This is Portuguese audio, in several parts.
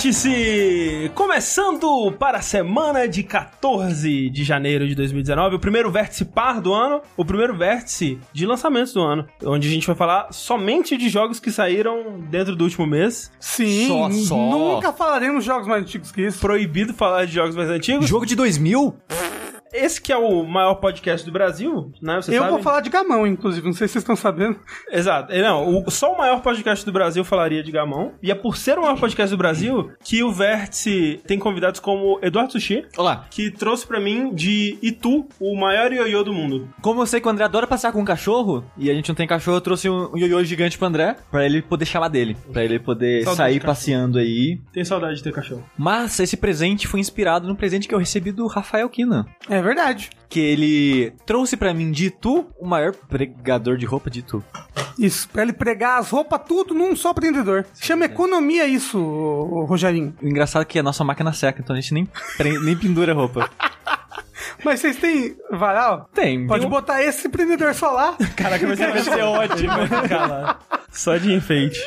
Vértice! Começando para a semana de 14 de janeiro de 2019, o primeiro vértice par do ano, o primeiro vértice de lançamentos do ano, onde a gente vai falar somente de jogos que saíram dentro do último mês. Sim, Só, só. nunca falaremos jogos mais antigos que isso. Proibido falar de jogos mais antigos. Jogo de 2000? Esse que é o maior podcast do Brasil, né? Vocês Eu sabem? vou falar de gamão, inclusive, não sei se vocês estão sabendo. Exato. Não, o- só o maior podcast do Brasil falaria de Gamão. E é por ser o maior podcast do Brasil que o Vértice tem convidados como Eduardo Sushi, Olá. que trouxe pra mim de Itu, o maior ioiô do mundo. Como eu sei que o André adora passear com um cachorro, e a gente não tem cachorro, eu trouxe um ioiô gigante pro André, pra ele poder chamar dele. Pra ele poder Saudade sair passeando aí. Tem saudade de ter cachorro. Mas esse presente foi inspirado no presente que eu recebi do Rafael Kina. É verdade. Que ele trouxe pra mim de Itu, o maior pregador de roupa de Itu. Isso, pra ele pregar as roupas tudo num só prendedor. Chama economia isso, ô- ô Rogerinho. O engraçado é que a nossa máquina seca, então a gente nem, pre- nem pendura a roupa. Mas vocês têm varal? Tem. Pode tem um- botar esse prendedor só lá. Caraca, vai ser, vai ser ótimo. Só de enfeite.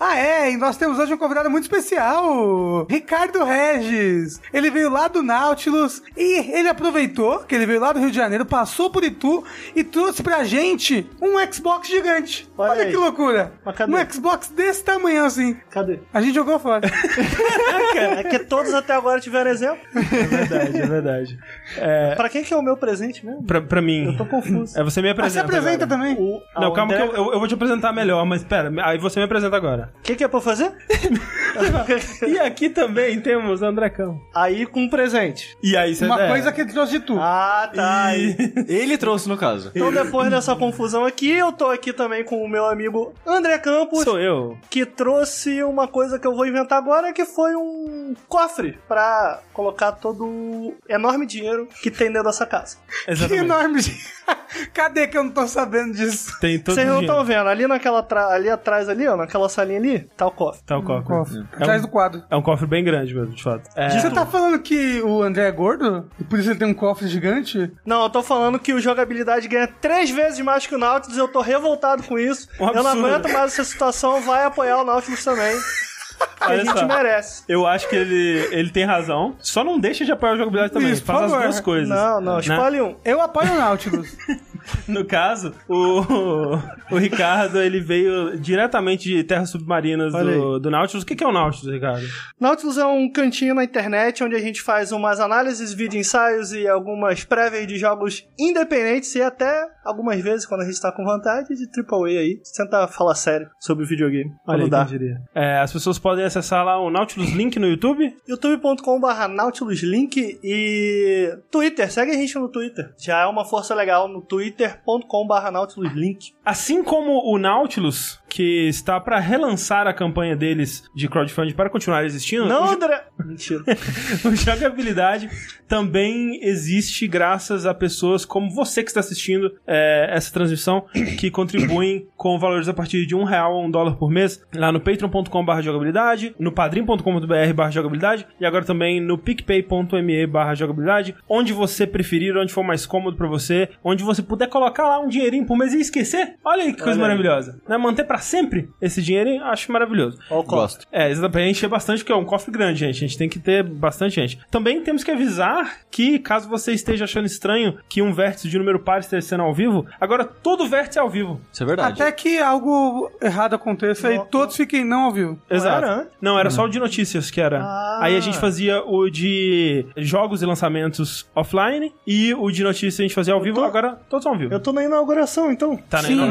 Ah, é, e nós temos hoje um convidado muito especial, Ricardo Regis. Ele veio lá do Nautilus e ele aproveitou que ele veio lá do Rio de Janeiro, passou por Itu e trouxe pra gente um Xbox gigante. Olha Olha, que loucura. Um Xbox desse tamanho assim. Cadê? A gente jogou fora. É que todos até agora tiveram exemplo. É verdade, é verdade. É, Pra quem que é o meu presente mesmo? pra, pra mim. Eu tô confuso. É, você me Ah, se apresenta. apresenta agora. também. O, Não, calma André- que eu, eu, eu vou te apresentar melhor, mas pera, aí você me apresenta agora. O que, que é pra eu fazer? E aqui também temos André Cão. Aí com um presente. E aí, você Uma é, coisa que ele trouxe de tu. Ah, tá. Aí. Ele trouxe, no caso. Então depois dessa confusão aqui, eu tô aqui também com o meu amigo André Campos, Sou eu. que trouxe uma coisa que eu vou inventar agora, que foi um cofre pra colocar todo o enorme dinheiro que tem dentro dessa casa. que Exatamente. enorme. Cadê que eu não tô sabendo disso? Tem todo Vocês não estão dinheiro. vendo, ali naquela tra- ali atrás ali, ó, naquela salinha ali, tá o cofre. Tá o cofre. Cofre. É Atrás um- do quadro. É um cofre bem grande mesmo, de fato. É, Você tá falando que o André é gordo? E por isso ele tem um cofre gigante? Não, eu tô falando que o jogabilidade ganha três vezes mais que o Nautilus, eu tô revoltado com isso. Um eu não aguento mais essa situação, vai apoiar o Nautilus também. Que a Olha gente só. merece. Eu acho que ele, ele tem razão. Só não deixa de apoiar a jogabilidade também. Isso, Faz as duas coisas. Não, não, Né? escolhe um. Eu apoio o Nautilus. No caso, o, o Ricardo, ele veio diretamente de terras submarinas do, do Nautilus. O que que é o Nautilus, Ricardo? Nautilus é um cantinho na internet onde a gente faz umas análises, vídeo ensaios e algumas prévias de jogos independentes e até algumas vezes, quando a gente tá com vontade, de AAA aí. Tenta falar sério sobre videogame. Olha aí, dá. É, as pessoas podem acessar lá o Nautilus Link no YouTube. youtube.com.br nautiluslink e Twitter, segue a gente no Twitter. Já é uma força legal no twitter.com.br nautiluslink. Assim como o Nautilus, que está para relançar a campanha deles de crowdfunding para continuar existindo. Não, André! Mentira. o jogabilidade também existe graças a pessoas como você que está assistindo é, essa transmissão, que contribuem com valores a partir de um real ou um dólar por mês, lá no patreon.com.br jogabilidade, no padrim.com.br jogabilidade e agora também no picpay.me barra jogabilidade, onde você preferir, onde for mais cômodo para você, onde você puder colocar lá um dinheirinho por mês e esquecer. Olha aí que coisa Olha aí. maravilhosa. Né? Manter para sempre esse dinheirinho, acho maravilhoso. Ó o. É, exatamente. Pra encher bastante, porque é um cofre grande, gente. A gente tem que ter bastante gente. Também temos que avisar que, caso você esteja achando estranho que um vértice de número par esteja sendo ao vivo, agora todo vértice é ao vivo. Isso é verdade. Até que algo errado aconteça Não, e todos fiquem não ao vivo. Exato. era antes? Não, era só o de notícias que era. Ah. Aí a gente fazia o de jogos e lançamentos offline e o de notícias a gente fazia ao vivo, tô- agora todos são ao vivo. Eu tô na inauguração, então. Tá na Sim,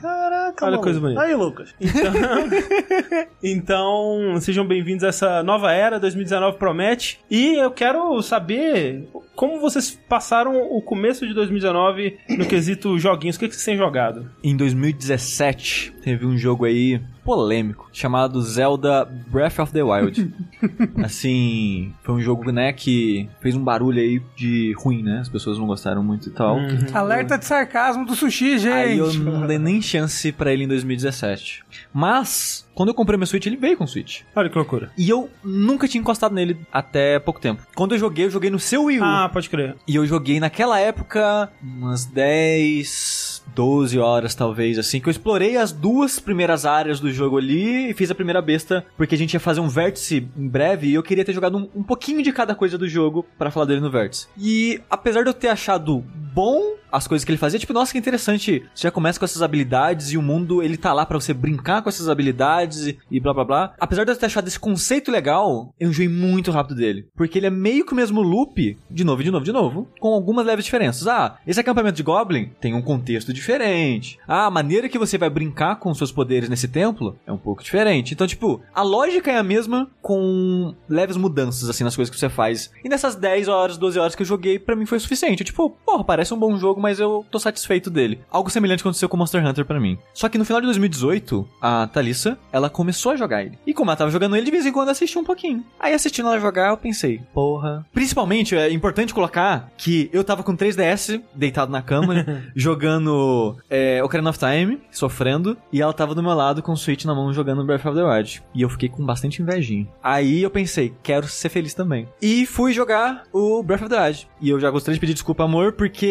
Caraca, Olha que coisa bonita. Aí, Lucas. Então, sejam bem-vindos a essa nova era, 2019 promete. E eu quero saber como vocês passaram o começo de 2019 no quesito joguinhos. O que, que vocês têm jogado? Em 2017, teve um jogo aí polêmico, chamado Zelda Breath of the Wild. assim, foi um jogo, né, que fez um barulho aí de ruim, né? As pessoas não gostaram muito e tal. Alerta de sarcasmo do sushi, gente. Aí eu não dei nem chance pra ele em 2017. Mas, quando eu comprei meu Switch, ele veio com o Switch. Olha que loucura. E eu nunca tinha encostado nele até pouco tempo. Quando eu joguei, eu joguei no seu Wii U. Ah, pode crer. E eu joguei naquela época umas 10, 12 horas, talvez, assim, que eu explorei as duas primeiras áreas do jogo ali e fiz a primeira besta, porque a gente ia fazer um vértice em breve e eu queria ter jogado um, um pouquinho de cada coisa do jogo pra falar dele no vértice. E apesar de eu ter achado bom as coisas que ele fazia, tipo, nossa, que interessante. Você já começa com essas habilidades e o mundo, ele tá lá pra você brincar com essas habilidades e, blá blá blá. Apesar de eu ter achado esse conceito legal, eu enjoei muito rápido dele. Porque ele é meio que o mesmo loop, de novo, de novo, de novo, com algumas leves diferenças. Ah, esse acampamento de Goblin tem um contexto diferente. Ah, a maneira que você vai brincar com seus poderes nesse templo é um pouco diferente. Então, tipo, a lógica é a mesma com leves mudanças, assim, nas coisas que você faz. E nessas 10 horas, 12 horas que eu joguei, pra mim foi suficiente. Eu, tipo, porra, parece um bom jogo, mas eu tô satisfeito dele. Algo semelhante aconteceu com Monster Hunter pra mim. Só que no final de 2018, a Thalissa, ela começou a jogar ele. E como ela tava jogando ele, de vez em quando assistia um pouquinho. Aí assistindo ela jogar, eu pensei, porra. Principalmente, é importante colocar que eu tava com 3DS, deitado na cama, jogando é, Ocarina of Time, sofrendo, e ela tava do meu lado com o Switch na mão jogando Breath of the Wild. E eu fiquei com bastante invejinha. Aí eu pensei, quero ser feliz também. E fui jogar o Breath of the Wild. E eu já gostaria de pedir desculpa, amor, porque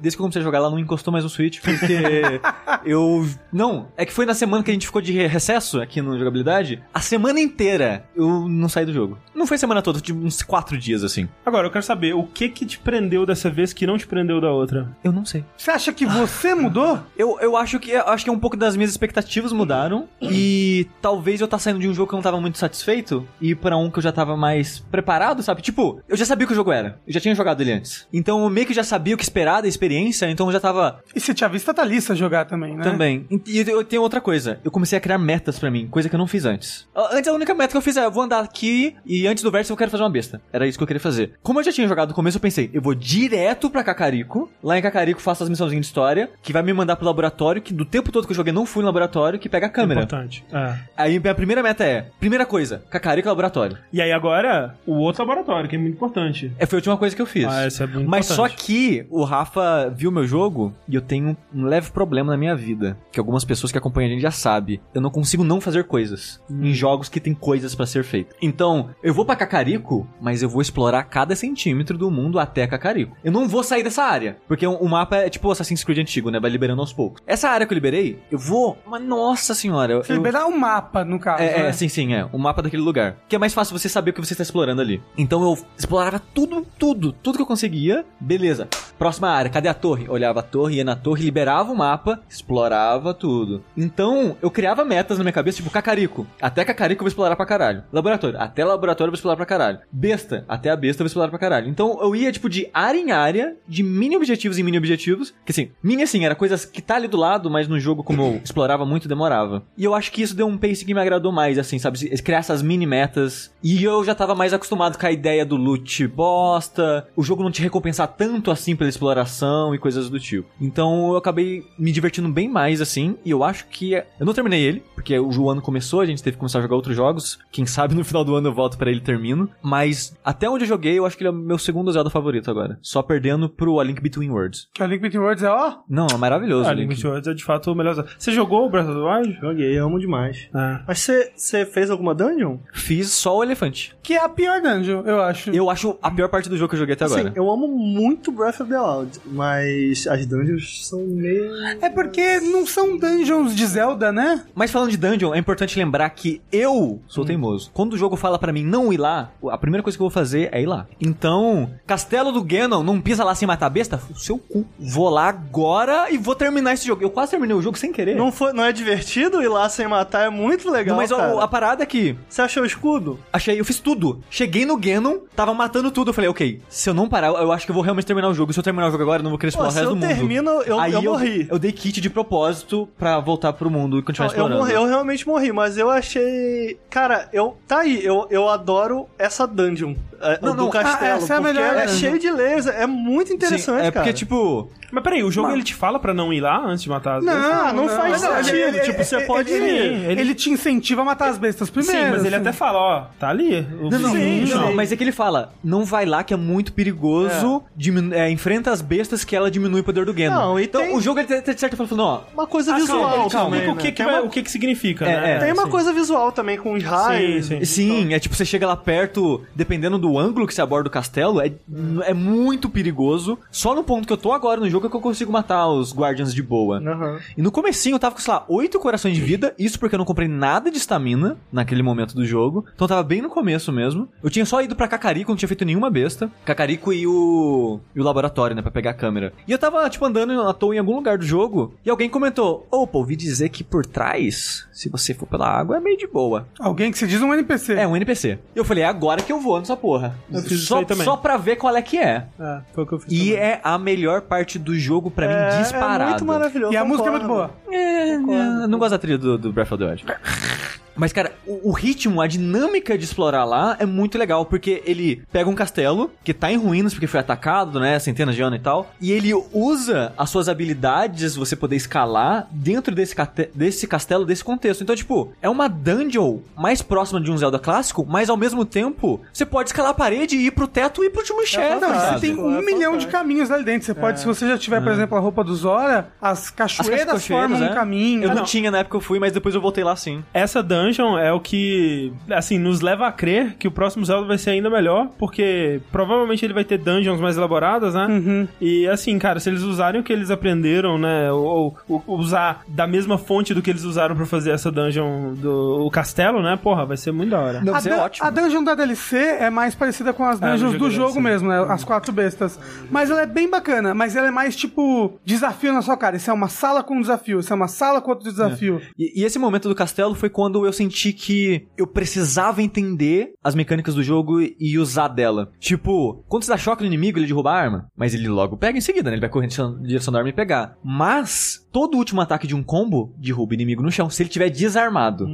desde que eu comecei a jogar ela não encostou mais no Switch, porque eu. Não, é que foi na semana que a gente ficou de recesso aqui no jogabilidade. A semana inteira eu não saí do jogo. Não foi a semana toda, tipo uns quatro dias assim. Agora, eu quero saber, o que que te prendeu dessa vez que não te prendeu da outra? Eu não sei. Você acha que você mudou? Eu, eu acho que acho que um pouco das minhas expectativas mudaram e talvez eu tá saindo de um jogo que eu não tava muito satisfeito e para um que eu já tava mais preparado, sabe? Tipo, eu já sabia o que o jogo era. Eu já tinha jogado ele antes. Então eu meio que já sabia o que esperar da experiência, então eu já tava E você tinha visto a Thalissa jogar também, né? também. E eu tenho outra coisa. Eu comecei a criar metas pra mim, coisa que eu não fiz antes. Antes a única meta que eu fiz é eu vou andar aqui e antes do verso eu quero fazer uma besta. Era isso que eu queria fazer. Como eu já tinha jogado no começo, eu pensei, eu vou direto pra Cacarico. Lá em Cacarico faço as missãozinhas de história, que vai me mandar pro laboratório, que do tempo todo que eu joguei não fui no laboratório, que pega a câmera. Importante. É. Aí minha primeira meta é, primeira coisa, Cacarico laboratório. E aí agora, o outro laboratório, que é muito importante. É, foi a última coisa que eu fiz. Ah, essa é muito Mas só importante. que o Rafa viu meu jogo e eu tenho um leve problema na minha vida. Que algumas pessoas que acompanham a gente já sabem. Eu não consigo não fazer coisas em jogos que tem coisas pra ser feitas. Então, eu vou pra Cacarico, mas eu vou explorar cada centímetro do mundo até Cacarico. Eu não vou sair dessa área. Porque o, mapa é tipo Assassin's Creed antigo, né? Vai liberando aos poucos. Essa área que eu liberei, eu vou. Mas nossa senhora. Eu, Você eu- liberar o mapa, no caso, é, né? é, sim, sim, é. O mapa daquele lugar. Que é mais fácil você saber o que você está explorando ali. Então eu explorava tudo, tudo, tudo que eu conseguia. Beleza. Próxima área, cadê a torre? Olhava a torre, ia na torre, liberava o mapa, explorava tudo. Então eu criava metas na minha cabeça, tipo Cacarico. Até Cacarico eu vou explorar pra caralho. Laboratório. Até laboratório eu vou explorar pra caralho. Besta. Até a besta eu vou explorar pra caralho. Então eu ia, tipo, de área em área, de mini objetivos em mini objetivos. Que assim, mini assim, era coisas que tá ali do lado, mas no jogo, como eu explorava muito, demorava. E eu acho que isso deu um pace que me agradou mais, assim, sabe? Criar essas mini metas. E eu já tava mais acostumado com a ideia do loot bosta. O jogo não te recompensar tanto assim pela exploração e coisas do tipo. Então eu acabei me divertindo bem mais, assim. E eu acho que. Eu não terminei ele, porque o ano começou, a gente teve que começar a jogar outros jogos. Quem sabe no final do ano eu volto pra ele e termino. Mas até onde eu joguei, eu acho que ele é o meu segundo Zelda favorito agora. Só perdendo pro A Link Between Worlds. Que a Link Between Worlds é, ó... Não, é maravilhoso. O Link. Link Worlds é de fato o melhor. Você jogou o Breath of the Wild? Joguei, amo demais. É. Mas você- você fez alguma dungeon? Fiz só o elefante. Que é a pior dungeon, eu acho. Eu acho a pior parte do jogo que eu joguei até agora. Sim, eu amo muito Breath of the Wild, mas as dungeons são meio... É porque não são dungeons de Zelda, né? Mas falando de dungeon, é importante lembrar que eu sou teimoso. Quando o jogo fala pra mim não ir lá, a primeira coisa que eu vou fazer é ir lá. Então, Castelo do Ganon, não pisa lá sem matar a besta? O seu cu. Vou lá agora e vou terminar esse jogo. Eu quase terminei o jogo sem querer. Não, foi, não é divertido ir lá sem matar? É muito legal, mas cara. a, a parada é que Você achou o escudo? achei, eu fiz tudo. Cheguei no Ganon, tava matando tudo. Eu falei, ok, se eu não parar, eu acho que eu vou realmente terminar o jogo. Se eu terminar o jogo agora, eu não vou querer Pô, explorar o se resto eu do mundo. termino, eu, Aí eu morri. Eu dei kit de propósito pra voltar pro mundo e continuar eu, explorando. morri, eu realmente morri, mas eu achei. Cara, eu. Tá aí, eu, eu adoro essa dungeon é, Não, do não, castelo. ah, essa é a melhor é cheio de layers, é muito Sim, interessante, é cara. porque, tipo, Mas peraí, o jogo Mas- ele te fala pra não ir lá antes de matar as Não, bestas? Ah, não faz não, sentido. ele- tipo, você ele- pode ele, ir. ele, ele te incentiva a matar as bestas primeiro. Sim, mas ele assim. até fala, ó, tá ali. O Não, não, vizinho, não, mas é que ele fala, não vai lá que é muito perigoso, diminu- é, enfrenta as bestas que ela diminui o poder do Ganon. Não, então tem- o jogo ele tá de certa forma falando, ó, Uma coisa Ah, visual calma, te também. o né? que, que tem, vai- uma, o que, que significa, É, né? é. tem uma Sim. coisa visual também com os raios. Sim, sim. sim, é tipo, você chega lá perto, dependendo do ângulo que você aborda o castelo é, é muito perigoso. Só no ponto que eu tô agora no jogo é que eu consigo matar os Guardians de boa. Aham. E no comecinho eu tava com, sei lá, oito corações de vida, isso porque eu não comprei nada de estamina naquele momento do jogo. Então eu tava bem no começo mesmo. Eu tinha só ido pra Cacarico, não tinha feito nenhuma besta. Cacarico e o. e o laboratório, né, pra pegar a câmera. E eu tava, tipo, andando à toa em algum lugar do jogo, e alguém comentou: Opa, ouvi dizer que por trás, se você for pela água, é meio de boa. Alguém que se diz um NPC. É, um NPC. Eu falei, é agora que eu vou nessa porra. Eu fiz isso só, aí também. só pra ver qual é que é. É, foi o que eu fiz. E também. é a melhor parte do jogo pra É, mim disparado. é muito maravilhoso. E a música é muito boa. É, não gosto da trilha do, do Breath of the Wild. Mas, cara, o, o ritmo, a dinâmica de explorar lá é muito legal, porque ele pega um castelo que tá em ruínas porque foi atacado, né, centenas de anos e tal, e ele usa as suas habilidades, você poder escalar dentro desse, desse castelo, desse contexto. Então, tipo, é uma dungeon mais próxima de um Zelda clássico, mas ao mesmo tempo, você pode escalar a parede e ir pro teto e ir pro último chefe, Não, sabe? você tem um É milhão de caminhos ali dentro. Você pode, se você já tiver, por exemplo, a roupa do Zora, as cachoeiras, As cachoeiras, formam né? um caminho. Eu não, não. tinha na época que eu fui, mas depois eu voltei lá sim. Essa dungeon é o que, assim, nos leva a crer que o próximo Zelda vai ser ainda melhor, porque provavelmente ele vai ter dungeons mais elaboradas, né? Uhum. E assim, cara, se eles usarem o que eles aprenderam, né? Ou, ou usar da mesma fonte do que eles usaram pra fazer essa dungeon do o castelo, né? Porra, vai ser muito da hora. Não, A, é dun- ótimo. a dungeon da DLC é mais parecida com as É, dungeons jogo do jogo DLC. mesmo, né? As quatro bestas. Mas ela é bem bacana, mas ela é mais tipo desafio na sua cara. Isso é uma sala com um desafio, isso é uma sala com outro desafio. E, e esse momento do castelo foi quando eu senti que eu precisava entender as mecânicas do jogo e- usar dela. Tipo, quando você dá choque no inimigo, ele derruba a arma, mas ele logo pega em seguida, né? Ele vai correndo em direção- da arma e pegar. Mas, todo último ataque de um combo derruba o inimigo no chão, se ele tiver desarmado.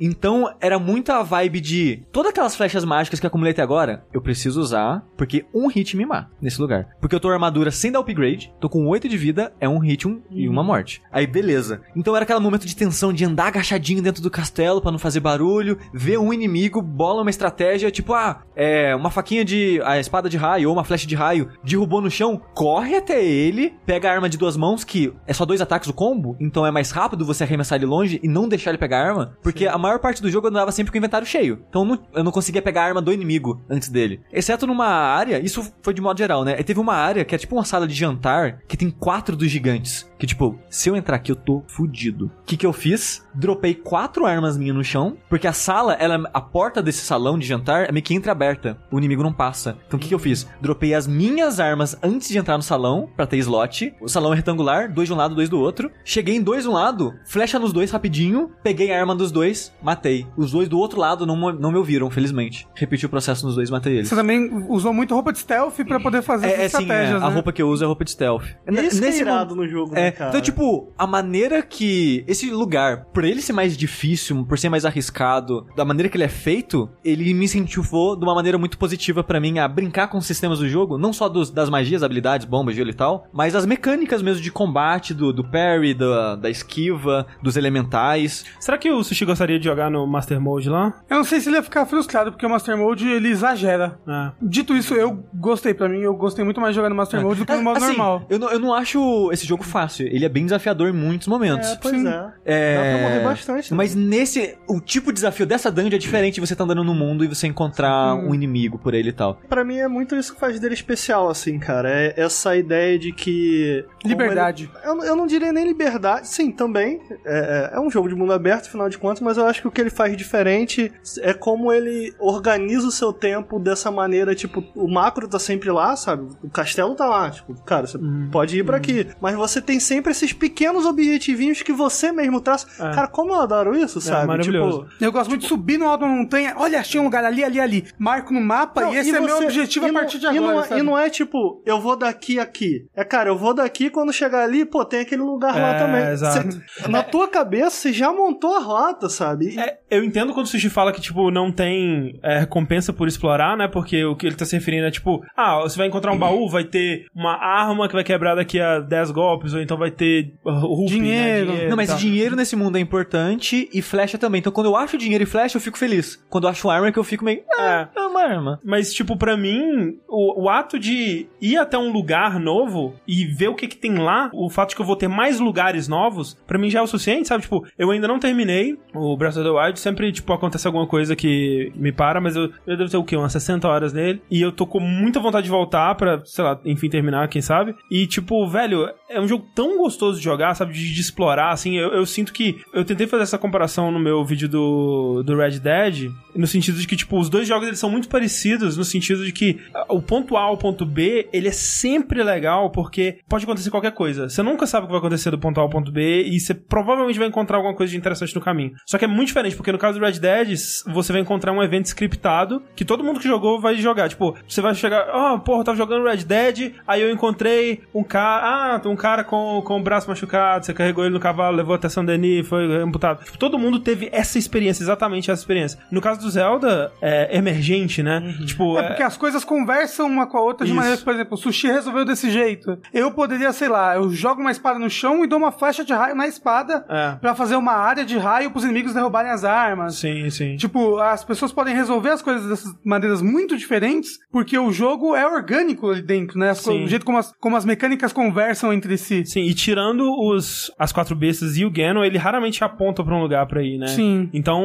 Então, era muita vibe de todas aquelas flechas mágicas que eu acumulei até agora, eu preciso usar, porque um hit me mata nesse lugar. Porque eu tô armadura sem dar upgrade, tô com 8 de vida, é um hit um, e uma morte. Aí, beleza. Então era aquele momento de tensão, de andar agachadinho dentro do castelo pra não fazer barulho, ver um inimigo, bola uma estratégia, tipo, ah, é uma faquinha de. a espada de raio ou uma flecha de raio, derrubou no chão, corre até ele, pega a arma de duas mãos, que é só dois ataques o combo, então é mais rápido você arremessar ele longe e não deixar ele pegar a arma, porque a maior parte do jogo eu andava sempre com o inventário cheio. Então eu não, eu não conseguia pegar a arma do inimigo antes dele. Exceto numa área, isso foi de modo geral, né? E teve uma área que é tipo uma sala de jantar que tem quatro dos gigantes. Que tipo, se eu entrar aqui eu tô fudido. O que que eu fiz? Dropei quatro armas minhas no chão, porque a sala, ela, a porta desse salão de jantar é meio que entreaberta. O inimigo não passa. Então o que que eu fiz? Dropei as minhas armas antes de entrar no salão, pra ter slot. O salão é retangular, dois de um lado, dois do outro. Cheguei em dois de um lado, flecha nos dois rapidinho, peguei a arma dos dois, matei. Os dois do outro lado não, não me ouviram, felizmente. Repeti o processo nos dois, matei eles. Você também usou muito roupa de stealth pra poder fazer É, é essas sim, é, estratégias, a né? roupa que eu uso é roupa de stealth. Isso que é Nesse irado mo- no jogo, É, né, cara? então, tipo, a maneira que. Esse lugar, por ele ser mais difícil, por ser mais arriscado, da maneira que ele é feito, ele me incentivou de uma maneira muito positiva pra mim a brincar com os sistemas do jogo, não só dos- das magias, habilidades, bombas, gelo e tal, mas as mecânicas mesmo de combate, do, do parry, da, da esquiva, dos elementais. Será que o Sushi gostaria de jogar no Master Mode lá? Eu não sei se ele ia ficar frustrado, porque o Master Mode, ele exagera. É. Dito isso, eu gostei pra mim, eu gostei muito mais de jogar no Master Mode do que no modo Assim, normal. Eu não, eu não acho esse jogo fácil. Ele é bem desafiador em muitos momentos. É, pois Sim. é. É... Dá pra morrer bastante. né? Mas nesse. O tipo de desafio dessa dungeon é diferente de você tá andando no mundo e você encontrar um inimigo por ele e tal. Pra mim é muito isso que faz dele especial, assim, cara. É essa ideia de que. Liberdade. ele- eu, eu não diria nem liberdade. Sim, também. É, é- é um jogo de mundo aberto, afinal de contas, mas eu acho que o que ele faz diferente é como ele organiza o seu tempo dessa maneira. Tipo, o macro tá sempre lá, sabe? O castelo tá lá. Tipo, cara, você pode ir pra aqui. Mas você tem sempre esses pequenos objetivinhos que você mesmo traça. É. Cara, como eu adoro isso, sabe? Maravilhoso. Tipo, Eu gosto muito de subir no alto da montanha. Olha, achei um lugar ali, ali, ali. Marco no mapa Não, e esse é meu você- objetivo e a não- partir de e agora. não, é- sabe? e não é tipo, eu vou daqui a aqui. É, cara, eu vou daqui quando chegar ali, pô, tem aquele lugar lá É, também. exato. Cê- na tua cabeça, você já montou a rota, sabe? E- É, eu entendo quando o Sushi fala que, tipo, não tem é, recompensa por explorar, né? Porque o que ele tá se referindo é, tipo, ah, você vai encontrar um baú, vai ter uma arma que vai quebrar daqui a 10 golpes, ou então vai ter uh, rupee, Dinheiro. Né? Não, mas e tal. dinheiro nesse mundo é importante e flecha flecha também. Então quando eu acho dinheiro e flecha, eu fico feliz. Quando eu acho arma, que eu fico meio. Ah, é uma arma. Mas, tipo, pra mim, o, o ato de ir até um lugar novo e ver o que que tem lá, o fato de que eu vou ter mais lugares novos, pra mim já é o suficiente, sabe? Tipo, eu ainda não terminei o Breath of the Wild, sempre, tipo, acontece alguma coisa que me para, mas eu, eu devo ter o quê? Umas 60 horas nele. E eu tô com muita vontade de voltar pra, sei lá, enfim, terminar, quem sabe. E, tipo, velho, é um jogo tão gostoso de jogar, sabe? De, de explorar, assim. Eu, eu sinto que. Eu tentei fazer essa comparação no meu vídeo do, do Red Dead, no sentido de que, tipo, os dois jogos eles são muito parecidos, no sentido de que ah, o ponto A ao ponto B, ele é sempre legal, porque pode acontecer qualquer coisa. Você nunca sabe o que vai acontecer do ponto A ao ponto B, e você provavelmente vai encontrar alguma coisa de interessante no caminho. Só que é muito diferente, porque no caso do Red Dead, você vai encontrar um evento scriptado que todo mundo que jogou vai jogar. Tipo, você vai chegar, oh, porra, eu tava jogando Red Dead, aí eu encontrei um cara, ah, um cara com, com o braço machucado, você carregou ele no cavalo, levou até São Denis, foi amputado. Tipo, todo mundo teve essa experiência, exatamente essa experiência. No caso do Zelda, é emergente, né? Tipo, É porque as coisas conversam uma com a outra de maneira, por exemplo, o sushi resolveu desse jeito. Eu poderia, sei lá, eu jogo uma espada no chão e dou uma flecha de raio na espada É. pra fazer uma área de raio pros inimigos derrubarem as armas. Sim, sim. Tipo, as pessoas podem resolver as coisas dessas maneiras muito diferentes, porque o jogo é orgânico ali dentro, né? As Sim. o jeito como as, como as mecânicas conversam entre si. Sim, e tirando os, as quatro bestas e o Ganon, ele raramente aponta pra um lugar pra ir, né? Sim. Então,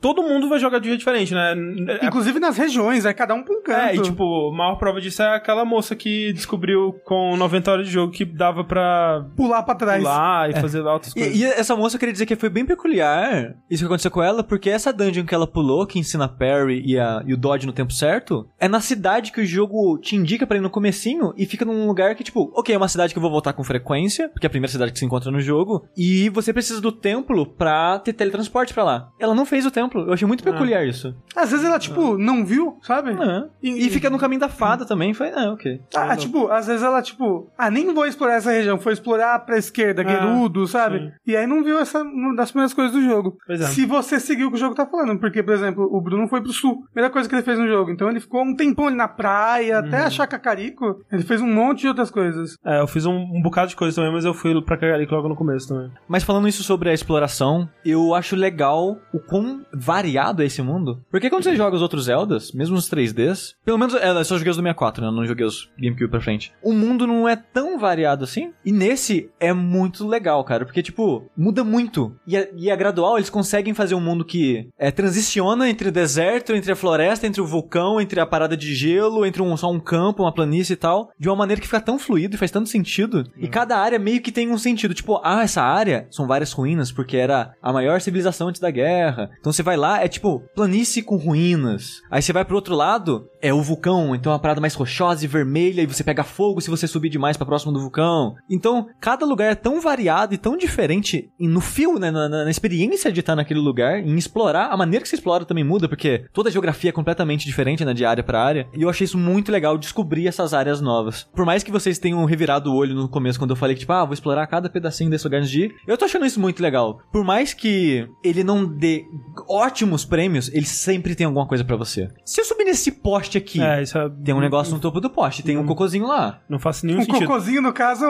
todo mundo vai jogar de um jeito diferente, né? Inclusive nas regiões, é cada um pra um canto. É, e tipo, a maior prova disso é aquela moça que descobriu com 90 horas de jogo que dava pra Pular pra trás. pular e fazer altas coisas. E, e essa moça eu queria dizer que foi bem peculiar isso que aconteceu com ela, porque essa dungeon que ela pulou, que ensina a parry e, a, e o dodge no tempo certo, é na cidade que o jogo te indica pra ir no comecinho e fica num lugar que, tipo, ok, é uma cidade que eu vou voltar com frequência, porque é a primeira cidade que se encontra no jogo, e você precisa do templo pra ter teletransporte pra lá. Ela não fez o templo, eu achei muito peculiar isso. Às vezes ela, tipo, não viu, sabe? É. E, e fica no caminho da fada também, foi, ah, ok. Ah, tipo, às vezes ela, tipo, ah, nem vou explorar essa região, foi explorar pra esquerda, Gerudo, sabe? sim. E aí não viu essa uma das primeiras coisas do jogo. Pois é. Se você seguir o que o jogo tá falando, porque, por exemplo, o Bruno foi pro sul, primeira coisa que ele fez no jogo, então ele ficou um tempão ali na praia, até achar Cacarico, ele fez um monte de outras coisas. É, eu fiz um, um bocado de coisa também, mas eu fui pra Cagarico logo no começo também. Mas falando isso sobre a exploração, eu acho legal o quão variado é esse mundo. Porque quando você joga os outros Zeldas, mesmo os 3Ds, pelo menos é, eu só joguei os do 64, né? Eu não joguei os GameCube pra frente. O mundo não é tão variado assim. E nesse é muito legal, cara. Porque, tipo, muda muito. E é, e é gradual, eles conseguem fazer um mundo que é, transiciona entre o deserto, entre a floresta, entre o vulcão, entre a parada de gelo, entre um, só um campo, uma planície e tal. De uma maneira que fica tão fluido e faz tanto sentido. E cada área meio que tem um sentido. Tipo, ah, essa área são várias ruínas, porque era a maior civilização antes da guerra. Então você vai lá, é tipo planície com ruínas. Aí você vai pro outro lado, é o vulcão, então é uma parada mais rochosa e vermelha, e você pega fogo se você subir demais pra próximo do vulcão. Então, cada lugar é tão variado e tão diferente no fio, né, na, na- na experiência de estar naquele lugar, em explorar, a maneira que você explora também muda, porque toda a geografia é completamente diferente, né, de área pra área. E eu achei isso muito legal, descobrir essas áreas novas. Por mais que vocês tenham revirado o olho no começo, quando eu falei que, tipo, ah, vou explorar cada pedacinho desse lugar antes de ir, eu tô achando isso muito legal. Por mais que ele não dê ótimos prêmios, ele sempre tem alguma coisa pra você. Se eu subir nesse poste aqui, É, isso é, tem um negócio no topo do poste, tem um cocôzinho lá, Não faz nenhum Um sentido. cocôzinho, no caso,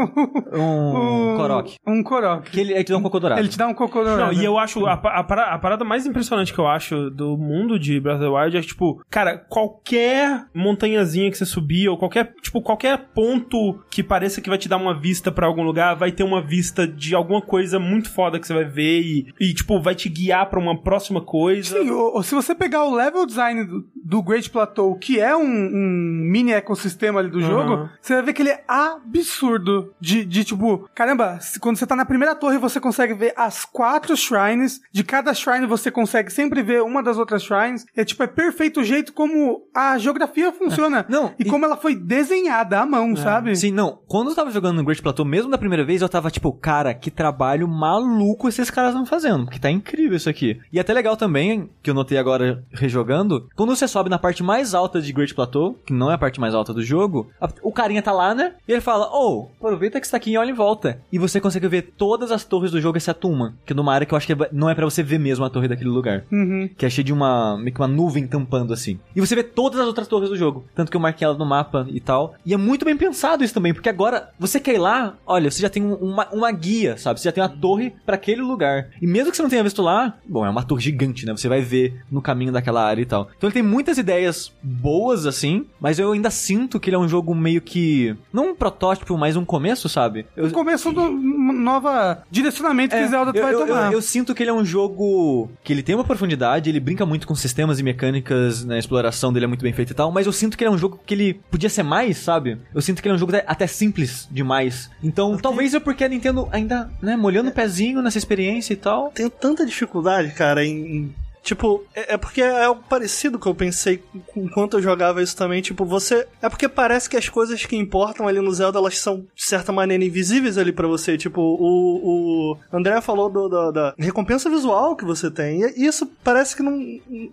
um coroque. Um coroque. Que ele, ele te dá um cocô dourado. Ele te dá um cocô dourado. Não, e eu acho, a, a, para- a parada mais impressionante que eu acho do mundo de Breath of the Wild é tipo, cara, qualquer montanhazinha que você subir, ou qualquer, tipo, qualquer ponto que pareça que vai te dar uma vista pra algum lugar, vai ter uma vista de alguma coisa muito foda que você vai ver e, e tipo, vai te guiar pra uma próxima coisa. Sim, ou, ou se você pegar o level design do, do Great Plateau, que é um, um mini ecossistema ali do jogo, você vai ver que ele é absurdo. De, de tipo, caramba, se- quando você tá na primeira torre, você consegue ver as quatro shrines. De cada shrine você consegue sempre ver uma das outras shrines. É tipo, é perfeito o jeito como a geografia funciona. Não, e, e- como ela foi desenhada à mão, sabe? Sim, não. Quando eu tava jogando no Great Plateau, mesmo da primeira vez, eu tava tipo, cara, que trabalho maluco esses caras estão fazendo. Porque tá incrível isso aqui. E até legal também, que eu notei agora rejogando, quando você sobe na parte mais alta de Great Plateau, que não é a parte mais alta do jogo, a- o carinha tá lá, né? E ele fala, ô, aproveita que você tá aqui e olha em volta. E você consegue ver todas as torres do jogo, exceto uma, que é numa área que eu acho que não é pra você ver mesmo a torre daquele lugar. Uhum. Que é cheio de uma, meio que uma nuvem tampando assim. E você vê todas as outras torres do jogo. Tanto que eu marquei elas no mapa e tal. E é muito bem pensado isso também, porque agora você quer ir lá, olha, você já tem um- uma, uma guia, sabe? Você já tem uma torre pra aquele lugar. E mesmo que você não tenha visto lá, bom, é uma torre gigante, né? Você vai ver no caminho daquela área e tal. Então ele tem muitas ideias boas, assim, mas eu ainda sinto que ele é um jogo meio que. Não um protótipo, mas um começo, sabe? Eu, Começo do nova direcionamento que é, Zelda eu, vai eu- tomar. eu- eu sinto que ele é um jogo que ele tem uma profundidade, ele brinca muito com sistemas e mecânicas, né, a exploração dele é muito bem feita e tal, mas eu sinto que ele é um jogo que ele podia ser mais, sabe? Eu sinto que ele é um jogo até- simples demais. Então, talvez é porque a Nintendo ainda, né, molhando o pezinho nessa experiência e tal. tenho tanta dificuldade, cara, em. Tipo, é, é porque é algo parecido que eu pensei enquanto eu jogava isso também. Tipo, você. É porque parece que as coisas que importam ali no Zelda, elas são, de certa maneira, invisíveis ali pra você. Tipo, o, o André falou do- da, da recompensa visual que você tem. E isso parece que não.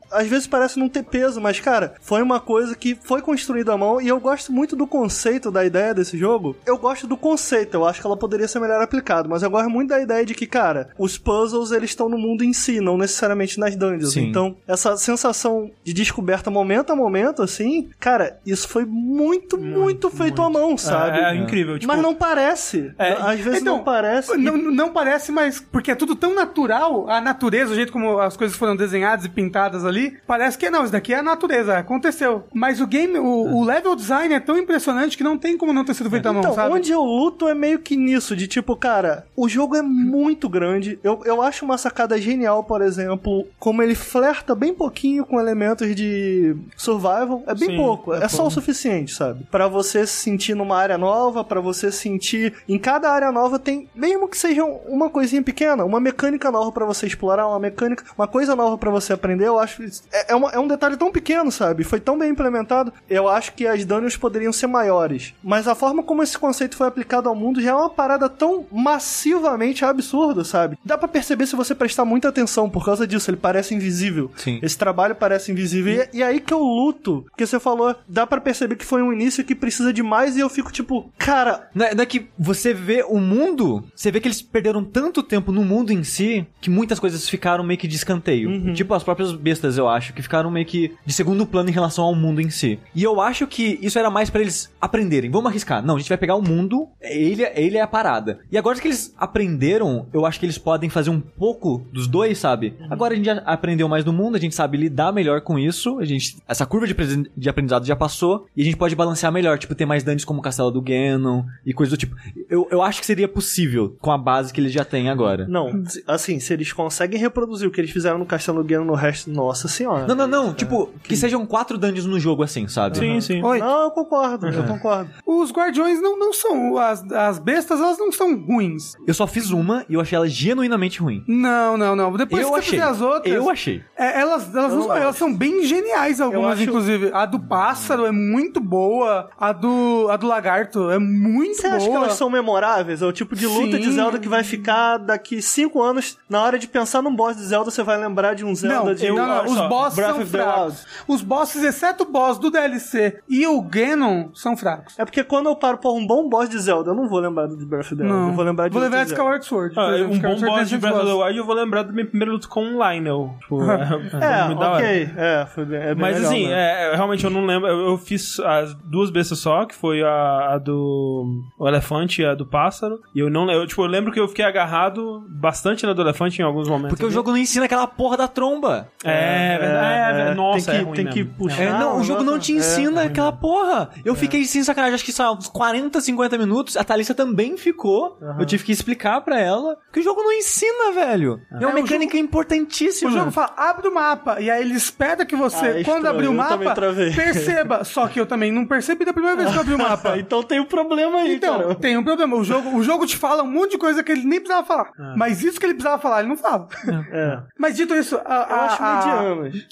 Às vezes parece não ter peso, mas, cara, foi uma coisa que foi construída à mão. E eu gosto muito do conceito, da ideia desse jogo. Eu gosto do conceito, eu acho que ela poderia ser melhor aplicada. Mas eu gosto muito da ideia de que, cara, os puzzles eles estão no mundo em si, não necessariamente nas dungeons. Sim. Então, essa sensação de descoberta momento a momento, assim, cara, isso foi muito, muito, feito à mão, sabe? É, é incrível. Tipo, Mas não parece. É, Às vezes então, não parece. Não, não parece, mas porque é tudo tão natural, a natureza, o jeito como as coisas foram desenhadas e pintadas ali, parece que não, isso daqui é a natureza, aconteceu. Mas o game, o, o level design é tão impressionante que não tem como não ter sido feito à mão, Então, sabe? onde eu luto é meio que nisso, de tipo, cara, o jogo é muito grande. Eu, eu acho uma sacada genial, por exemplo, como ele flerta bem pouquinho com elementos de survival. É bem Sim, pouco, é, é só o suficiente, sabe? Pra você se sentir numa área nova, pra você sentir. Em cada área nova tem, mesmo que seja uma coisinha pequena, uma mecânica nova pra você explorar, uma mecânica, uma coisa nova pra você aprender. Eu acho. É, é, uma- é um detalhe tão pequeno, sabe? Foi tão bem implementado. Eu acho que as dungeons poderiam ser maiores. Mas a forma como esse conceito foi aplicado ao mundo já é uma parada tão massivamente absurda, sabe? Dá pra perceber se você prestar muita atenção por causa disso. Ele parece invisível. Sim. Esse trabalho parece invisível. E, e aí que eu luto. Porque você falou, dá pra perceber que foi um início que precisa de mais. E eu fico tipo, cara, Não é, não é que você vê o mundo, você vê que eles perderam tanto tempo no mundo em si que muitas coisas ficaram meio que de escanteio. Tipo as próprias bestas, eu acho, que ficaram meio que de segundo plano em relação ao mundo em si. E eu acho que isso era mais pra eles aprenderem. Vamos arriscar. Não, a gente vai pegar o mundo, ele, ele é a parada. E agora que eles aprenderam, eu acho que eles podem fazer um pouco dos dois, sabe? Agora a gente já aprendeu mais do mundo, a gente sabe lidar melhor com isso, a gente essa curva de, de aprendizado já passou e a gente pode balancear melhor, tipo ter mais dungeons como o Castelo do Ganon e coisas do tipo. Eu, eu acho que seria possível com a base que eles já têm agora. não. Assim, se eles conseguem reproduzir o que eles fizeram no Castelo Guiano no resto, nossa senhora. Não, não, não, tipo, que sejam quatro dungeons no jogo assim, sabe? Sim, sim. Oi. Não, eu concordo, eu concordo. Os guardiões não, não são, as, as bestas, elas não são ruins. Eu só fiz uma e eu achei ela genuinamente ruim. Não, não, não. Depois eu que você achei. fizer as outras... Eu achei. É, elas, elas, não- não elas são bem geniais algumas, acho- inclusive. A do pássaro é muito boa. A do, a do lagarto é muito Você boa. acha que elas são memoráveis? É o tipo de luta Sim. de Zelda que vai ficar daqui cinco anos, na hora de pensar num boss de Zelda, você vai lembrar de um Zelda Não, de não, não, olha os só, bosses Breath são fracos. Os bosses, exceto o boss do DLC e o Ganon, são fracos. É porque quando eu paro por um bom boss de Zelda, eu não vou lembrar do Breath of the Wild, Não. eu vou lembrar de Vou lembrar de. Skyward Sword. Ah, exemplo. um bom Skyward Sword boss de Breath of the. Wild, eu vou lembrar da minha primeira luta com o Lionel. Tipo, é, É, ok, é, foi bem, é bem Mas legal, assim, né? é, realmente eu não lembro. Eu, eu fiz as duas bestas só, que foi a, a do o elefante e a do pássaro. E eu não eu, tipo, eu lembro que eu fiquei agarrado bastante na do elefante em alguns momentos. Porque o jogo não ensina aquela porra da tromba. É, verdade. É, é, nossa, tem que, é ruim tem que mesmo. puxar. É, não, o jogo não te é, ensina é, aquela porra. Eu fiquei sem sacanagem, acho que só uns 40, 50 minutos. A Thalissa também ficou. Eu tive que explicar pra ela que o jogo não ensina, velho. É uma É, mecânica importantíssima. O jogo fala, abre o mapa, e aí ele espera que você, Ah, é quando abrir o eu mapa, perceba. Só que eu também não percebi da primeira vez que eu abri o mapa. então tem um problema aí, Então, cara. tem um problema. O jogo, o jogo te fala um monte de coisa que ele nem precisava falar. Mas isso que ele precisava falar, ele não fala. É. Mas dito isso, a, Eu a, acho a- medianos.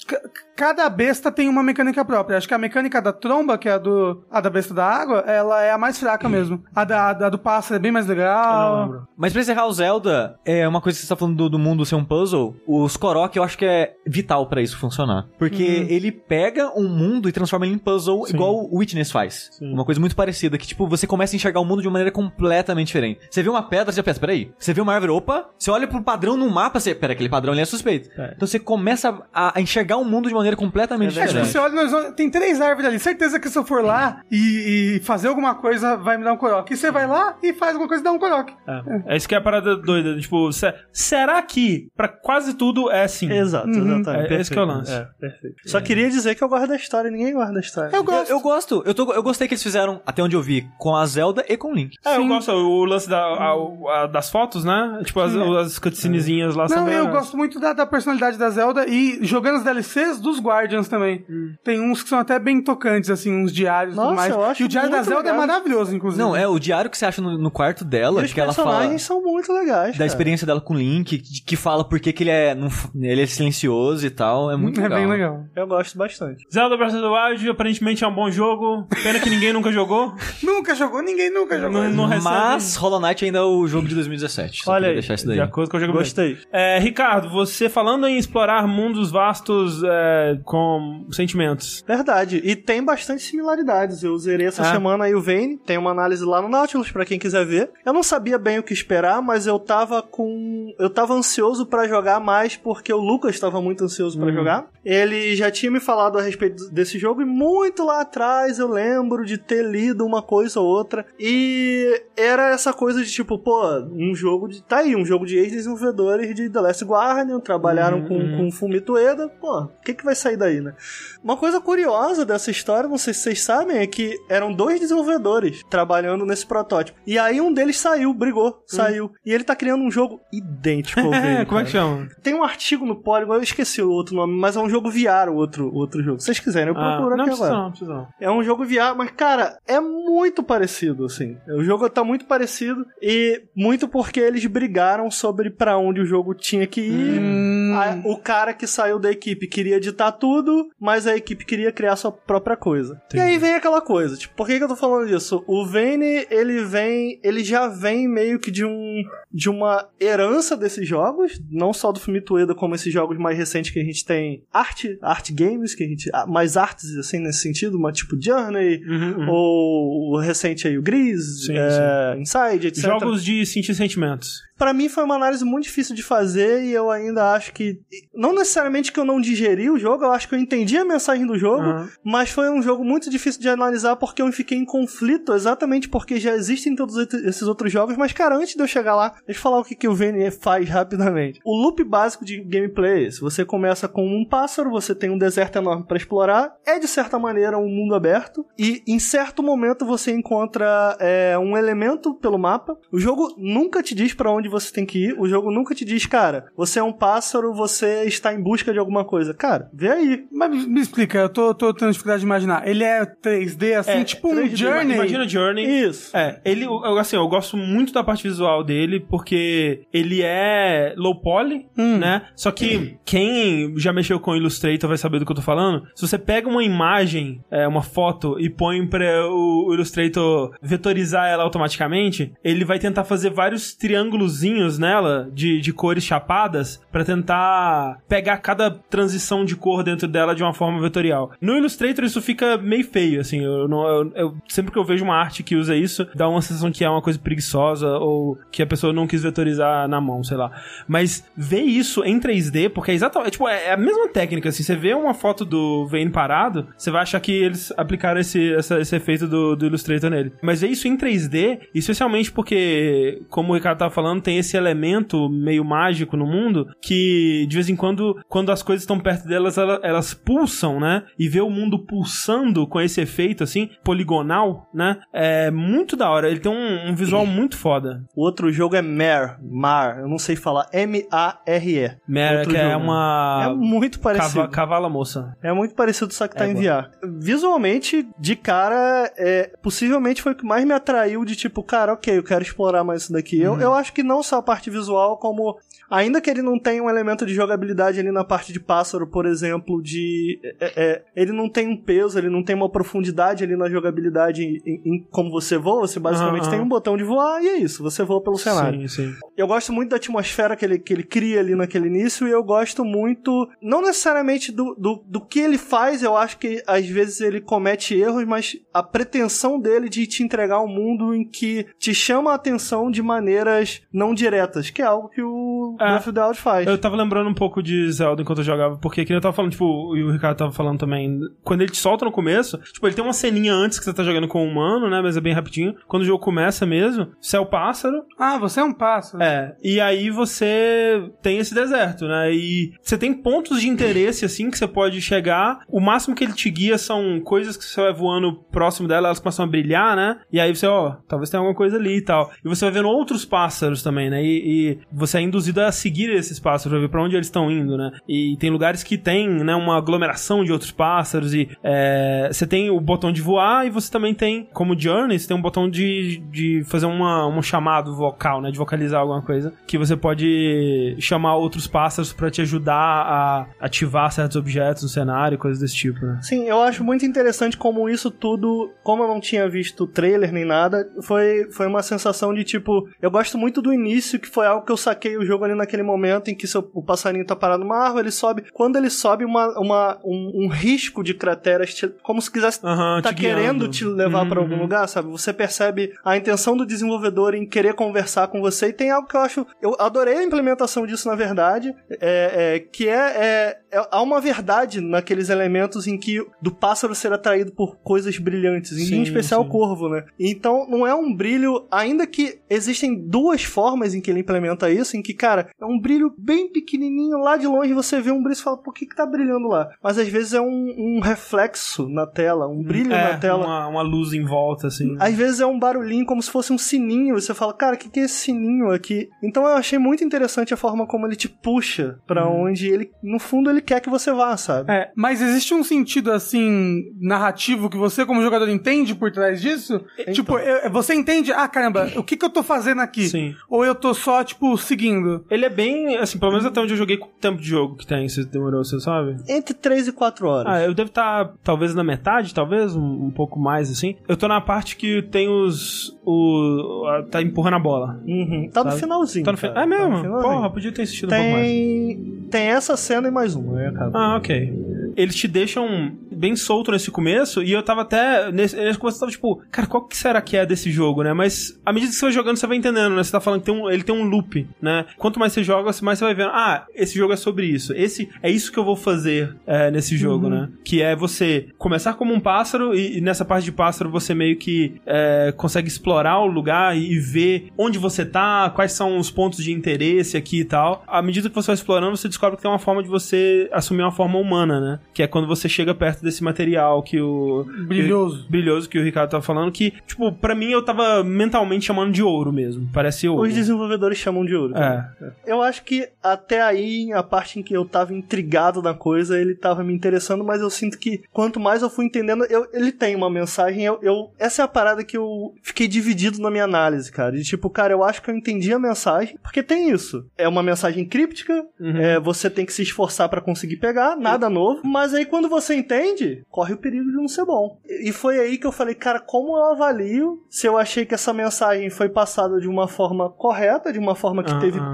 Ca- cada besta tem uma mecânica própria. Acho que a mecânica da tromba, que é a, do, a da besta da água, ela é a mais fraca mesmo. A da, a do pássaro é bem mais legal. Mas pra encerrar o Zelda, é uma coisa que você tá falando do, do mundo ser um puzzle. Os Korok eu acho que é vital pra isso funcionar. Porque ele pega um mundo e transforma ele em puzzle Sim. igual o Witness faz. Sim. Uma coisa muito parecida, que tipo, você começa a enxergar o mundo de uma maneira completamente diferente. Você vê uma pedra, você já pensa, peraí. Você vê uma árvore, opa, você olha pro padrão no mapa, você, pera, aquele padrão ali é suspeito. É. Então você começa a, a enxergar o mundo de maneira completamente É É, tipo, diferente. você olha, nós tem três árvores ali. Certeza que se eu for lá e, e fazer alguma coisa, vai me dar um coroque. E você vai lá e faz alguma coisa e dá um coroque. É, é isso que é a parada doida. Tipo, se- será que pra quase tudo é assim? Exato, Uhum. exatamente. É, esse que é o lance. É, perfeito. Só queria dizer que eu gosto da história, ninguém gosta da história. Eu Eu, gosto. eu gosto, eu, tô- eu gostei que eles fizeram, até onde eu vi, com a Zelda e com o Link. É, eu Sim. gosto o lance da, a- a- das fotos, né? Tipo, as, as cutscenezinhas lá são Não, bem eu gosto muito da, da personalidade da Zelda e jogando os DLCs dos Guardians também. Tem uns que são até bem tocantes, assim, uns diários e Nossa, mais. eu acho e o diário da Zelda é legal. maravilhoso, inclusive. Não, é o diário que você acha no, no quarto dela, E os que ela fala personagens são muito legais. da cara. experiência dela com o Link, que, que fala por que que ele é, não ele é silencioso e tal, é muito É legal. bem legal. Eu gosto bastante. Zelda Breath of the Wild aparentemente é um bom jogo. Pena que ninguém nunca jogou. Nunca jogou, ninguém nunca jogou. Não, não recebe. Mas Hollow Knight ainda é o jogo de 2017. Só Olha aí, deixar isso daí. De acordo com o jogo Gostei. É, Ricardo, você falando em explorar mundos vastos é, com sentimentos. Verdade. E tem bastante similaridades. Eu zerei essa Ah. semana aí o Vayne. Tem uma análise lá no Nautilus pra quem quiser ver. Eu não sabia bem o que esperar, mas eu tava com. Eu tava ansioso pra jogar mais porque o Lucas tava muito ansioso pra jogar. Ele já tinha me falado a respeito desse jogo e muito lá atrás eu lembro de ter lido uma coisa ou outra. E era essa coisa de tipo, pô, um jogo de. Tá aí, um jogo de ex-desenvolvedores de The Last Guardian, trabalharam Uhum, com, uhum. com Fumito Ueda. Pô, o que, que vai sair daí, né? Uma coisa curiosa dessa história, não sei se vocês sabem, é que eram dois desenvolvedores trabalhando nesse protótipo. E aí um deles saiu, brigou, saiu. E ele tá criando um jogo idêntico ao Vayne, como é que chama? Tem um artigo no Polygon, eu esqueci o outro nome, mas é um jogo VR o outro, outro jogo. Se vocês quiserem, eu Ah, procuro não aqui precisa agora. não, precisa. É um jogo VR, mas, cara, é muito parecido, assim. O jogo tá muito parecido e muito porque eles brigaram sobre pra onde o jogo tinha que ir. Hum, A- o cara que saiu da equipe queria editar tudo, mas a equipe queria criar sua própria coisa. E aí vem aquela coisa, tipo, por que, que eu tô falando disso? O Vayne, ele vem, ele já vem meio que de um de uma herança desses jogos, não só do Fumito Ueda, como esses jogos mais recentes que a gente tem arte, art games, que a gente ah, mais artes assim nesse sentido, uma tipo Journey, Uhum, uhum. ou o recente aí o Gris, Sim, é, Inside, etc. Jogos de sentir sentimentos. Pra mim foi uma análise muito difícil de fazer e eu ainda acho que. Não necessariamente que eu não digeri o jogo, eu acho que eu entendi a mensagem do jogo, Aham. mas foi um jogo muito difícil de analisar porque eu fiquei em conflito exatamente porque já existem todos esses outros jogos. Mas, cara, antes de eu chegar lá, deixa eu falar o que, que o VNE faz rapidamente. O loop básico de gameplay é esse: você começa com um pássaro, você tem um deserto enorme pra explorar, é de certa maneira um mundo aberto, e em certo momento você encontra é, um elemento pelo mapa. O jogo nunca te diz pra onde você tem que ir, o jogo nunca te diz, cara, você é um pássaro, você está em busca de alguma coisa. Cara, vê aí. Mas me, explica, eu tô, tô tendo dificuldade de imaginar. Ele é 3D, assim, É, tipo um 3D, Journey. Imagina Journey. Isso. É, ele, eu, assim, eu gosto muito da parte visual dele, porque ele é low poly, Hum. né? Só que quem já mexeu com Illustrator vai saber do que eu tô falando. Se você pega uma imagem, é, uma foto, e põe pra o, o Illustrator vetorizar ela automaticamente, ele vai tentar fazer vários triângulozinhos nela, de, de cores chapadas, pra tentar pegar cada transição de cor dentro dela de uma forma vetorial. No Illustrator isso fica meio feio, assim, eu, não, eu- eu- sempre que eu vejo uma arte que usa isso, dá uma sensação que é uma coisa preguiçosa ou que a pessoa não quis vetorizar na mão, sei lá. Mas ver isso em 3D, porque é exatamente, é, tipo, é a mesma técnica, assim, você vê uma foto do Vayne parado, você vai achar que eles aplicaram esse, essa- esse efeito do, do Illustrator nele. Mas ver isso em 3D, especialmente porque, como o Ricardo tava falando, tem esse elemento meio mágico no mundo que, de vez em quando, quando as coisas estão perto delas, ela- elas pulsam, né? E ver o mundo pulsando com esse efeito, assim, poligonal, né? É muito da hora. Ele tem um, um visual muito foda. O outro jogo é Mare, Mar, eu não sei falar, M-A-R-E. Mera, Outro que é jogo. uma... É muito parecido. Cava, cavala moça. É muito parecido, só que tá É, em VR. Visualmente, de cara, é, possivelmente foi o que mais me atraiu de tipo, cara, ok, eu quero explorar mais isso daqui. Uhum. Eu, eu acho que não só a parte visual, como. Ainda que ele não tenha um elemento de jogabilidade ali na parte de pássaro, por exemplo. de. é- é- ele não tem um peso, ele não tem uma profundidade ali na jogabilidade em, em como você voa. Você basicamente tem um botão de voar e é isso. Você voa pelo cenário. Sim, sim. Eu gosto muito da atmosfera que ele, que ele cria ali naquele início e eu gosto muito, não necessariamente do, do, do que ele faz, eu acho que às vezes ele comete erros, mas a pretensão dele de te entregar um mundo em que te chama a atenção de maneiras não diretas, que é algo que o É. Breath of the Wild faz. Eu tava lembrando um pouco de Zelda enquanto eu jogava, porque que nem eu tava falando, tipo, e o Ricardo tava falando também, quando ele te solta no começo, tipo, ele tem uma ceninha antes que você tá jogando com o humano, né, mas é bem rapidinho. Quando o jogo começa mesmo, você é o pássaro, Ah, você é um pássaro. É, e aí você tem esse deserto, né? E você tem pontos de interesse, assim, que você pode chegar. O máximo que ele te guia são coisas que você vai voando próximo dela, elas começam a brilhar, né? E aí você, ó, talvez tenha alguma coisa ali e tal. E você vai vendo outros pássaros também, né? E, e você é induzido a seguir esses pássaros, pra ver pra onde eles estão indo, né? E tem lugares que tem, né, uma aglomeração de outros pássaros e é, você tem o botão de voar e você também tem, como Journey, você tem um botão de, de fazer uma, um chamado vocal, né? De vocalizar alguma coisa. Que você pode chamar outros pássaros pra te ajudar a ativar certos objetos no cenário, coisas desse tipo, né? Sim, eu acho muito interessante como isso tudo, como eu não tinha visto trailer nem nada, foi, foi uma sensação de tipo, eu gosto muito do início, que foi algo que eu saquei o jogo ali naquele momento em que seu, o passarinho tá parado numa árvore, ele sobe, quando ele sobe uma, uma, um, um risco de crateras, te- como se quisesse Aham, tá te guiando. querendo te levar Uhum, pra algum uhum. lugar, sabe? Você percebe a intenção do desenvolvedor em querer conversar com você e tem algo que eu acho. Eu adorei a implementação disso, na verdade, é, é, que é, é, é- Há uma verdade naqueles elementos em que do pássaro ser atraído por coisas brilhantes, em Sim, especial sim. o corvo, né? Então não é um brilho, ainda que existem duas formas em que ele implementa isso, em que, cara, é um brilho bem pequenininho, lá de longe você vê um brilho e fala, por que que tá brilhando lá? Mas às vezes é um, um reflexo na tela, um brilho é, na tela. Uma, uma luz em volta, assim. Às vezes é um barulhinho como se fosse um sininho. Você fala, cara, o que, que é esse sininho aqui? Então eu achei muito interessante a forma como ele te puxa pra onde ele, no fundo, ele quer que você vá, sabe? É, mas existe um sentido assim narrativo que você como jogador entende por trás disso? Tipo, eu- você entende, ah, caramba, o que que eu tô fazendo aqui? Sim. Ou eu tô só tipo seguindo? Ele é bem, assim, pelo menos até onde eu joguei com o tempo de jogo que tem, se demorou, você sabe? Entre 3 e 4 horas. Ah, eu devo estar talvez na metade, talvez, um, um pouco mais, assim. Eu tô na parte que tem os. O. a- Tá empurrando a bola. Uhum. Tá no Sabe? finalzinho. Tá no fi- cara. É Tá no mesmo? finalzinho. Porra, podia ter assistido um pouco mais. Tem. Tem essa cena e mais uma, aí acaba. Ah, ok. Eles te deixam bem solto nesse começo, e eu tava até. Nesse, nesse começo eu tava tipo, cara, qual que será que é desse jogo, né? Mas à medida que você vai jogando, você vai entendendo, né? Você tá falando que tem um, ele tem um loop, né? Quanto mais você joga, mais você vai vendo, ah, esse jogo é sobre isso. Esse é isso que eu vou fazer é, nesse jogo, né? Que é você começar como um pássaro, e, e nessa parte de pássaro você meio que é, consegue explorar o lugar e, e ver onde você tá, quais são os pontos de interesse aqui e tal. À medida que você vai explorando, você descobre que tem uma forma de você assumir uma forma humana, né? Que é quando você chega perto desse material que o. Brilhoso. Brilhoso que o Ricardo tava falando, que, tipo, pra mim eu tava mentalmente chamando de ouro mesmo. Parece ouro. Os desenvolvedores chamam de ouro. É. Eu acho que até aí, a parte em que eu tava intrigado na coisa, ele tava me interessando, mas eu sinto que quanto mais eu fui entendendo, eu- ele tem uma mensagem. Eu, eu- essa é a parada que eu fiquei dividido na minha análise, cara. De tipo, cara, eu acho que eu entendi a mensagem, porque tem isso. É uma mensagem críptica, Uhum. é, você tem que se esforçar pra conseguir pegar, nada novo. Mas aí quando você entende, corre o perigo de não ser bom. E foi aí que eu falei, cara, como eu avalio se eu achei que essa mensagem foi passada de uma forma correta, de uma forma que Ah, teve ah.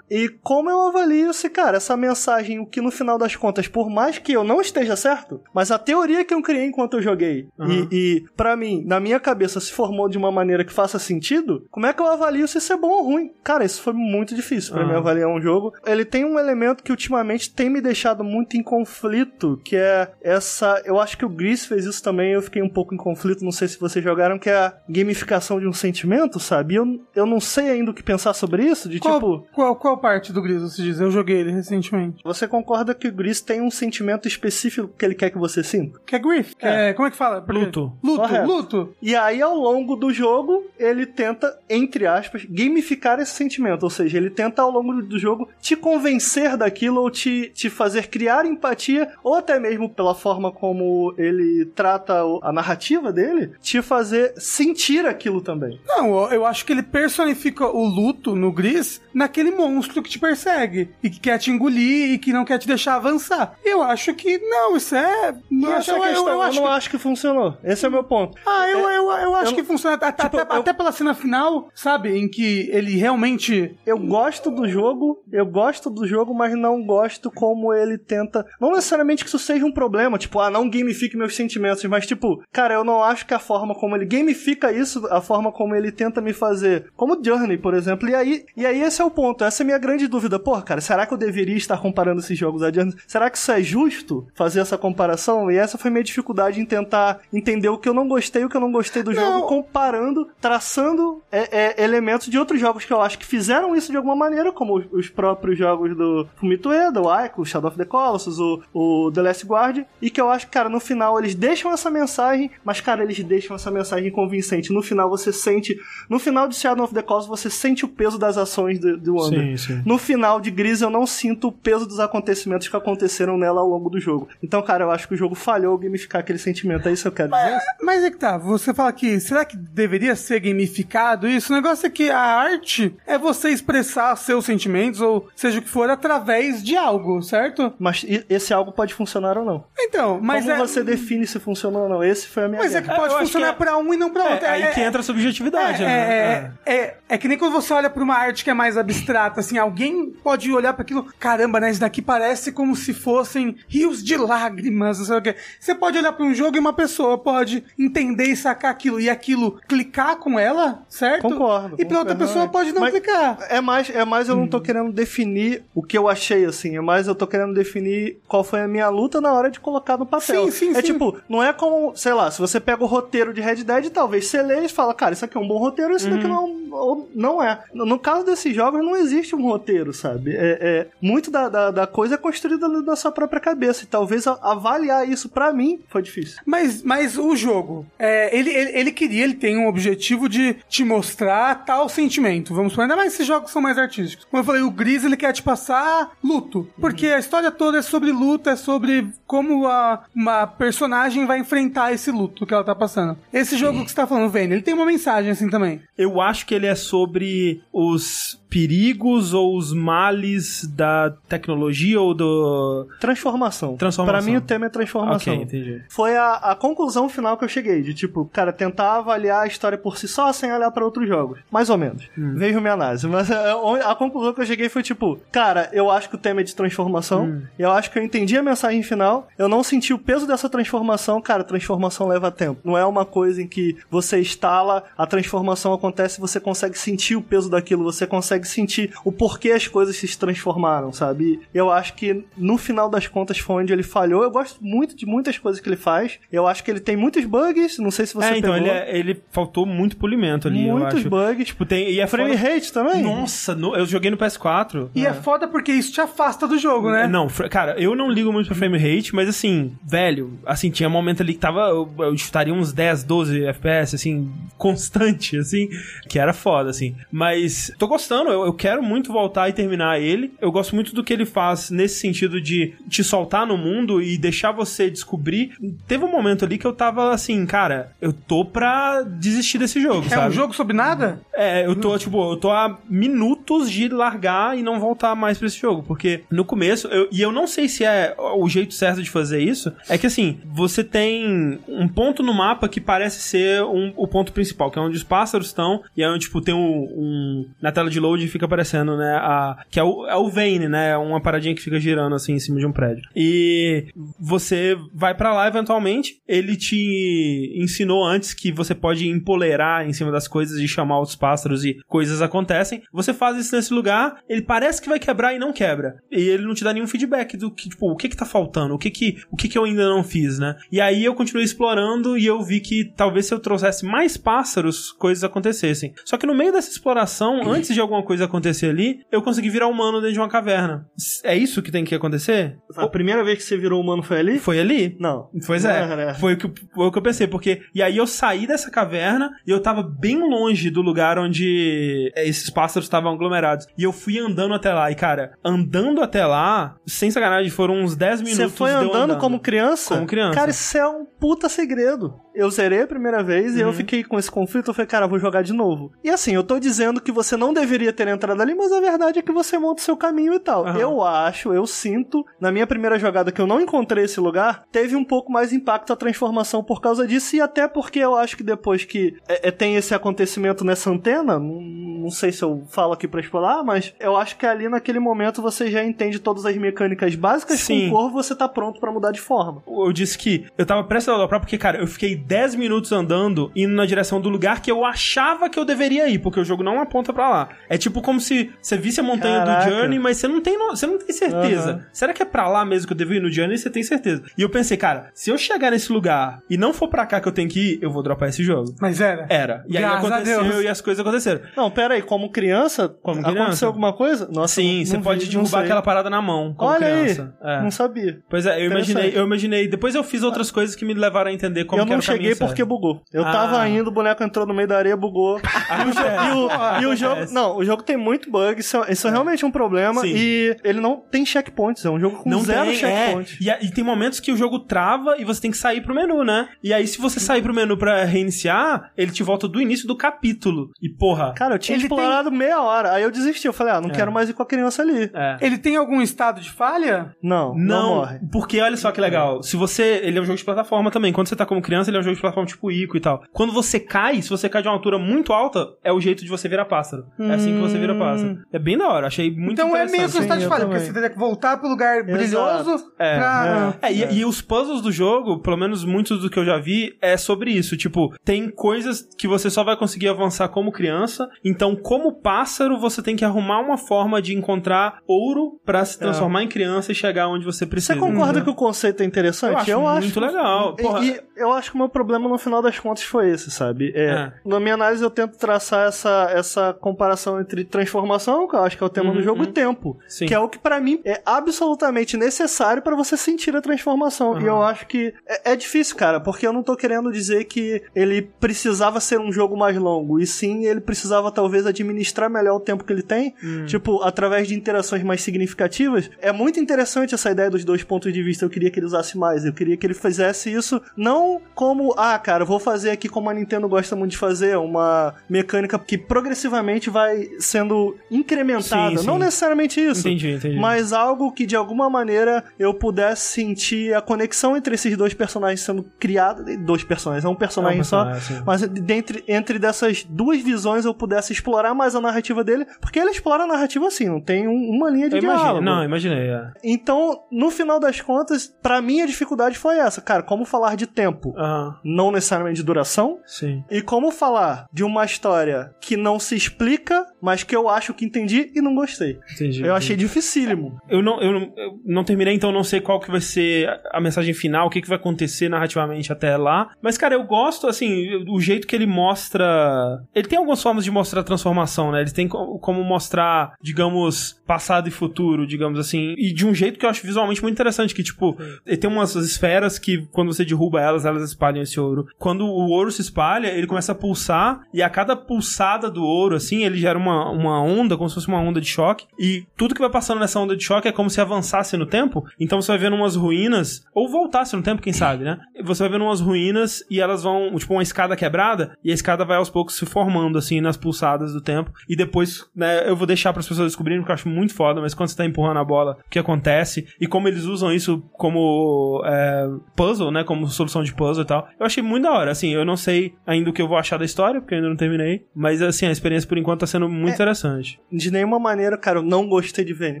E como eu avalio se, cara, essa mensagem, o que no final das contas, por mais que eu não esteja certo, mas a teoria que eu criei enquanto eu joguei, Aham. e, e para mim, na minha cabeça, se formou de uma maneira que faça sentido, como é que eu avalio se isso é bom ou ruim? Cara, isso foi muito difícil pra Ah. mim avaliar um jogo. Ele tem um elemento que ultimamente tem me deixado muito em conflito, que é essa. Eu acho que o Gris fez isso também, eu fiquei um pouco em conflito, não sei se vocês jogaram, que é a gamificação de um sentimento, sabe? Eu, eu não sei ainda o que pensar sobre isso, de Qual, tipo. qual, qual parte do Gris você diz? Eu joguei ele recentemente. Você concorda que o Gris tem um sentimento específico que ele quer que você sinta? Que é grief? Que é. como é que fala? Luto. Luto, Correto. luto. E aí, ao longo do jogo, ele tenta, entre aspas, gamificar esse sentimento. Ou seja, ele tenta, ao longo do jogo, te convencer daquilo ou te, te fazer criar empatia, ou até mesmo pela forma como ele trata a narrativa dele te fazer sentir aquilo também. Não, eu- eu acho que ele personifica o luto no Gris naquele monstro que te persegue e que quer te engolir e que não quer te deixar avançar. Eu acho que não, isso é. Eu, essa é a eu- eu- questão, eu eu, acho não que acho que funcionou. Esse é o meu ponto. Ah, eu, eu, eu acho eu- que funciona até, tipo, até, eu- até pela cena final, sabe? Em que ele realmente. Eu gosto do jogo, eu gosto do jogo, mas não gosto como ele tenta. Não necessariamente que isso seja um problema, tipo, ah, não gamifique meus sentimentos, mas tipo, cara, eu não acho que a forma como ele gamifica isso, a forma como ele tenta me fazer, como Journey, por exemplo, e aí, e aí esse é o ponto, essa é a minha grande dúvida. Pô, cara, será que eu deveria estar comparando esses jogos a Journey? Será que isso é justo fazer essa comparação? E essa foi minha dificuldade em tentar entender o que eu não gostei e o que eu não gostei do Não. jogo, comparando, traçando é, é, elementos de outros jogos que eu acho que fizeram isso de alguma maneira, como os- os próprios jogos do Fumito Ueda, o Aiko, o Shadow of the Colossus, o, o The Last Guard, e que eu acho que, cara, no final eles deixam essa mensagem, mas, cara, eles deixam essa mensagem convincente. No final você sente, no final de Shadow of the Colossus você sente o peso das ações do, do Sim, sim. No final de Gris eu não sinto o peso dos acontecimentos que aconteceram nela ao longo do jogo. Então, cara, eu acho que o jogo falhou gamificar aquele sentimento. É isso que eu quero dizer. Mas é que tá, você fala que será que deveria ser gamificado isso? O negócio é que a arte é você expressar seus sentimentos, ou seja o que for, através de algo, certo? Mas esse algo pode funcionar ou não. Então, mas Como é. você define se funcionou ou não? Esse foi a minha Mas é que guerra. pode eu funcionar que é- pra um e não pra outro. É, aí que entra a subjetividade, É, né? é, é, é que nem quando você olha pra uma arte que é mais abstrata, assim, alguém pode olhar pra aquilo, caramba, né, isso daqui parece como se fossem rios de lágrimas, não sei o quê. Você pode olhar pra um jogo e uma pessoa pode entender e sacar aquilo, e aquilo clicar com ela, certo? Concordo. E pra outra pessoa pode não Mas clicar. É mais, é mais eu não tô querendo definir o que eu achei, assim. É mais eu tô querendo definir qual foi a minha luta na hora de colocar no papel. Sim, sim, é sim. tipo, não é como, sei lá, se você pega o roteiro de Red Dead, talvez você lê e fala, cara, isso aqui é um bom roteiro, isso daqui não, ou não é. No, no caso desses jogos, não existe um roteiro, sabe? É, é- muito da, da, da coisa é construída ali na sua própria cabeça. E talvez avaliar isso pra mim foi difícil. Mas, mas o jogo, é, ele, ele, ele queria, ele tem um objetivo de te mostrar tal sentimento. Vamos supor, ainda mais esses jogos são mais artísticos. Como eu falei, o Gris ele quer te passar luto. Porque a história toda é sobre luto, é sobre como a, uma personagem vai enfrentar esse luto que ela tá passando. Esse jogo que você tá falando, Vayne, ele tem uma mensagem assim também. Eu acho que ele é sobre os perigos ou os males da tecnologia ou do. Transformação. Transformação. Pra mim, o tema é transformação. Ok, entendi. Foi a, a conclusão final que eu cheguei, de tipo, cara, tentar avaliar a história por si só sem olhar pra outros jogos. Mais ou menos. Vejo minha análise. Mas a, a conclusão que eu cheguei foi tipo, cara, eu acho que o tema é de transformação. Eu acho que eu entendi a mensagem final. Eu não senti o peso dessa transformação. Cara, transformação leva tempo. Não é uma coisa em que você instala, a transformação acontece, você consegue sentir o peso daquilo, você consegue sentir o porquê as coisas se transformaram, sabe? Eu acho que no final das contas foi onde ele falhou. Eu gosto muito de muitas coisas que ele faz. Eu acho que ele tem muitos bugs, não sei se você é, então, pegou. ele, é- ele faltou muito polimento ali, eu muitos acho. bugs. Tipo, tem. E é Frame foda- rate também? Nossa, no- eu joguei no PS4. E é. foda porque isso te afasta do jogo, né? Não, cara, eu não ligo muito pra frame rate, mas assim, velho, assim, tinha um momento ali que tava, eu, eu chutaria uns 10, 12 FPS, assim, constante, assim, que era foda, assim. Mas tô gostando, eu, eu quero muito voltar e terminar ele. Eu gosto muito do que ele faz nesse sentido de te soltar no mundo e deixar você descobrir. Teve um momento ali que eu tava assim, cara, eu tô pra desistir desse jogo, É sabe? um jogo sobre nada? É, eu tô, tipo, eu tô a minutos de largar e não voltar mais pra esse jogo. Porque no começo, eu- e eu não sei se é o jeito certo de fazer isso, é que assim, você tem um ponto no mapa que parece ser um- o ponto principal, que é onde os pássaros estão, e é onde, tipo, tem um. um- na tela de load fica aparecendo, né? A, que é o, é o Vane, né? Uma paradinha que fica girando assim em cima de um prédio. E você vai pra lá eventualmente. Ele te ensinou antes que você pode empoleirar em cima das coisas e chamar os pássaros e coisas acontecem. Você faz isso nesse lugar, ele parece que vai quebrar e não quebra. E ele não te dá nenhum feedback do que, tipo, o que que tá faltando, o que que, o que que eu ainda não fiz, né? E aí eu continuei explorando e eu vi que talvez se eu trouxesse mais pássaros, coisas acontecessem. Só que no meio dessa exploração, antes de alguma coisa coisa acontecer ali, eu consegui virar humano dentro de uma caverna. É isso que tem que acontecer? A primeira vez que você virou humano foi ali? Foi ali? Não. Pois Não é, era, né? foi o, que, foi o que eu pensei, porque. E aí eu saí dessa caverna e eu tava bem longe do lugar onde é, esses pássaros estavam aglomerados. E eu fui andando até lá. E, cara, andando até lá, sem sacanagem, foram uns 10 minutos. Você foi eu andando, como criança? Como criança. Cara, isso é um puta segredo. Eu zerei a primeira vez e Uhum. eu fiquei com esse conflito. Eu falei, cara, eu vou jogar de novo. E assim, eu tô dizendo que você não deveria ter entrado ali, mas a verdade é que você monta o seu caminho e tal. Aham. Eu acho, eu sinto, na minha primeira jogada que eu não encontrei esse lugar, teve um pouco mais impacto a transformação por causa disso. E até porque eu acho que depois que é, é, tem esse acontecimento nessa antena, não, não sei se eu falo aqui pra explorar, mas eu acho que ali naquele momento você já entende todas as mecânicas básicas Sim. com o corvo, você tá pronto pra mudar de forma. Eu disse que eu tava prestes a dobrar porque, cara, eu fiquei 10 minutos andando indo na direção do lugar que eu achava que eu deveria ir, porque o jogo não aponta pra lá. É tipo como se você visse a montanha Caraca. do Journey, mas você não tem, você não tem certeza. Aham. Será que é pra lá mesmo que eu devo ir no Journey? Você tem certeza. E eu pensei, cara, se eu chegar nesse lugar e não for pra cá que eu tenho que ir, eu vou dropar esse jogo. Mas era. Era. E aí Graças a aconteceu Deus. e as coisas aconteceram. Não, pera aí, como criança, Como aconteceu criança? alguma coisa? Nossa, Sim, não- você não pode vi, não derrubar aquela parada na mão como Olha criança. aí, É. não sabia. Pois é, eu imaginei, eu imaginei. Depois eu fiz outras coisas que me levaram a entender como eu que não era o caminho cheguei porque bugou. Eu Ah. tava indo, o boneco entrou no meio da areia, bugou. e o, jo- e o- e o jogo. Não, o jogo tem muito bug, isso, é- isso é realmente um problema. Sim. E ele não tem checkpoints, é um jogo com Não zero tem, checkpoints. é. E, e tem momentos que o jogo trava e você tem que sair pro menu, né? E aí, se você sair pro menu pra reiniciar, ele te volta do início do capítulo. E porra. Cara, eu tinha Ele explorado meia hora, aí eu desisti. Eu falei, ah, não É. quero mais ir com a criança ali. É. Ele tem algum estado de falha? Não, não, Não, morre. porque olha só que legal. Se você. Ele é um jogo de plataforma também. Quando você tá como criança, ele é um jogo de plataforma tipo Ico e tal. Quando você cai, se você cai de uma altura muito alta, é o jeito de você virar pássaro. É assim que você vira pássaro. É bem da hora. Achei muito então é interessante. meio que um estado de eu falha, porque você teria que voltar pro lugar brilhoso É, pra... É, e, e os puzzles do jogo, pelo menos muitos do que eu já vi, é sobre isso. Tipo, tem coisas que você só vai conseguir avançar como criança. Então, como pássaro, você tem que arrumar uma forma de encontrar ouro pra se transformar em criança e chegar onde você precisa. Você concorda que o conceito é interessante? Eu acho muito legal. E- Porra. E, eu acho que o meu problema no final das contas foi esse, sabe? É, É. Na minha análise eu tento traçar essa, essa comparação entre transformação, que eu acho que é o tema Uhum, do jogo, uhum. e tempo. Sim. Que é o que pra mim é absolutamente necessário pra você sentir a transformação. E Uhum. eu acho que é, é difícil, cara, porque eu não tô querendo dizer que ele precisava ser um jogo mais longo, e sim ele precisava talvez administrar melhor o tempo que ele tem, Hum. tipo, através de interações mais significativas. É muito interessante essa ideia dos dois pontos de vista, eu queria que ele usasse mais, eu queria que ele fizesse isso não como, ah, cara, vou fazer aqui como a Nintendo gosta muito de fazer, uma mecânica que progressivamente vai sendo incrementada, Sim, não sim. necessariamente isso. Entendi, entendi. Mas algo que de alguma maneira eu pudesse sentir a conexão entre esses dois personagens sendo criados. Dois personagens, é um personagem, É um só. personagem, sim. Mas dentre, entre dessas duas visões eu pudesse explorar mais a narrativa dele. Porque ele explora a narrativa assim, não tem um- uma linha de Eu diálogo. Não, imaginei. É. Então, no final das contas, pra mim a dificuldade foi essa. Cara, como falar de tempo? Aham, Não necessariamente de duração. sim. E como falar de uma história que não se explica, mas que eu acho que entendi e não gostei. Entendi. Eu achei dificílimo. Eu não, eu, não, eu não terminei, então não sei qual que vai ser a- mensagem final, o que, que vai acontecer narrativamente até lá. Mas, cara, eu gosto, assim, o jeito que ele mostra. Ele tem algumas formas de mostrar transformação, né? Ele tem co- como mostrar, digamos, passado e futuro, digamos assim. E de um jeito que eu acho visualmente muito interessante, que, tipo, ele tem umas esferas que, quando você derruba elas, elas espalham esse ouro. Quando o ouro se espalha, ele começa a pulsar, e a cada pulsada do ouro, assim, ele gera uma, uma onda, como se fosse uma onda de choque. E tudo que vai passando nessa onda de choque é como se avançasse no tempo. Então você vai vendo umas ruínas, ou voltasse no tempo, quem sabe, né? Você vai vendo umas ruínas e elas vão, tipo, uma escada quebrada, e a escada vai aos poucos se formando, assim, nas pulsadas do tempo. E depois, né, eu vou deixar para as pessoas descobrirem, porque eu acho muito foda, mas quando você tá empurrando a bola, o que acontece, e como eles usam isso como é, puzzle, né? Como solução de puzzle e tal. Eu achei muito da hora. Assim, eu não sei ainda o que eu vou achar da história, porque eu ainda não terminei. Mas, assim, a experiência por enquanto tá sendo muito interessante. De nenhuma maneira, cara, eu não gostei de Vene.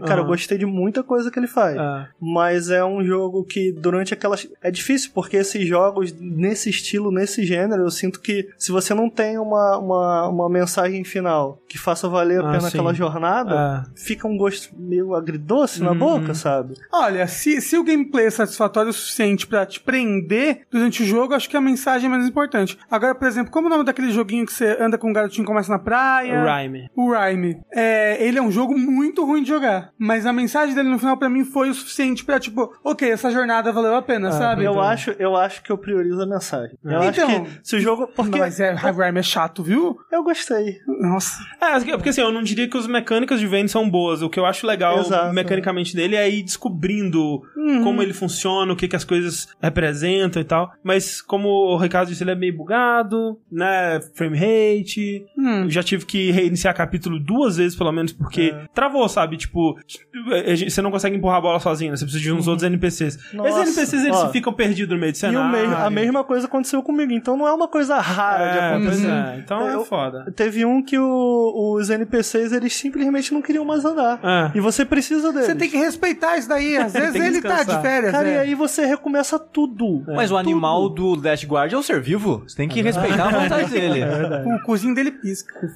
Cara, eu gostei de muita coisa que ele faz. É. Mas é um jogo que durante aquelas. É difícil, porque esses jogos, nesse estilo, nesse gênero, eu sinto que se você não tem uma, uma, uma mensagem final que faça valer a Ah, pena sim. aquela jornada, É. fica um gosto meio agridoce na Uhum. boca, sabe? Olha, se, se o gameplay é satisfatório o suficiente pra te prender durante o jogo, acho que a mensagem é menos importante. Agora, por exemplo, como é o nome daquele joguinho que você anda com um garotinho e começa na praia? Rhyme. o Rhyme. É, ele é um jogo muito ruim de jogar, mas a mensagem dele no final pra mim foi o suficiente pra, tipo, ok, essa jornada valeu a pena, sabe? Eu Então- acho, eu acho que eu priorizo a mensagem. Eu Então- acho que se o jogo. Porque Mas é, Rhyme é chato, viu? eu gostei. Nossa. É, porque assim, eu não diria que as mecânicas de Vayne são boas. O que eu acho legal Exato. mecanicamente dele é ir descobrindo como ele funciona, o que, que as coisas representam e tal. Mas como o Ricardo disse, ele é meio bugado, né? Frame rate. Hum. Já tive que reiniciar capítulo duas vezes, pelo menos, porque travou, sabe? Tipo, você não consegue empurrar a bola sozinho, né? Você precisa de uns outros NPCs. Nossa, Esses NPCs, eles ó. ficam perdidos no meio do E cenário. o mesmo- a mesma coisa aconteceu comigo. Então não é uma coisa rara de É, pois acontecer. é. Então é Eu- foda. Teve um que o- os NPCs eles simplesmente não queriam mais andar. É. E você precisa deles. Você tem que respeitar isso daí. Às vezes ele tá descansar. de férias. Cara, é. e aí você recomeça tudo. Mas o animal do Last Guard é o ser vivo. Você tem que respeitar a vontade dele. O cozinho dele pisca.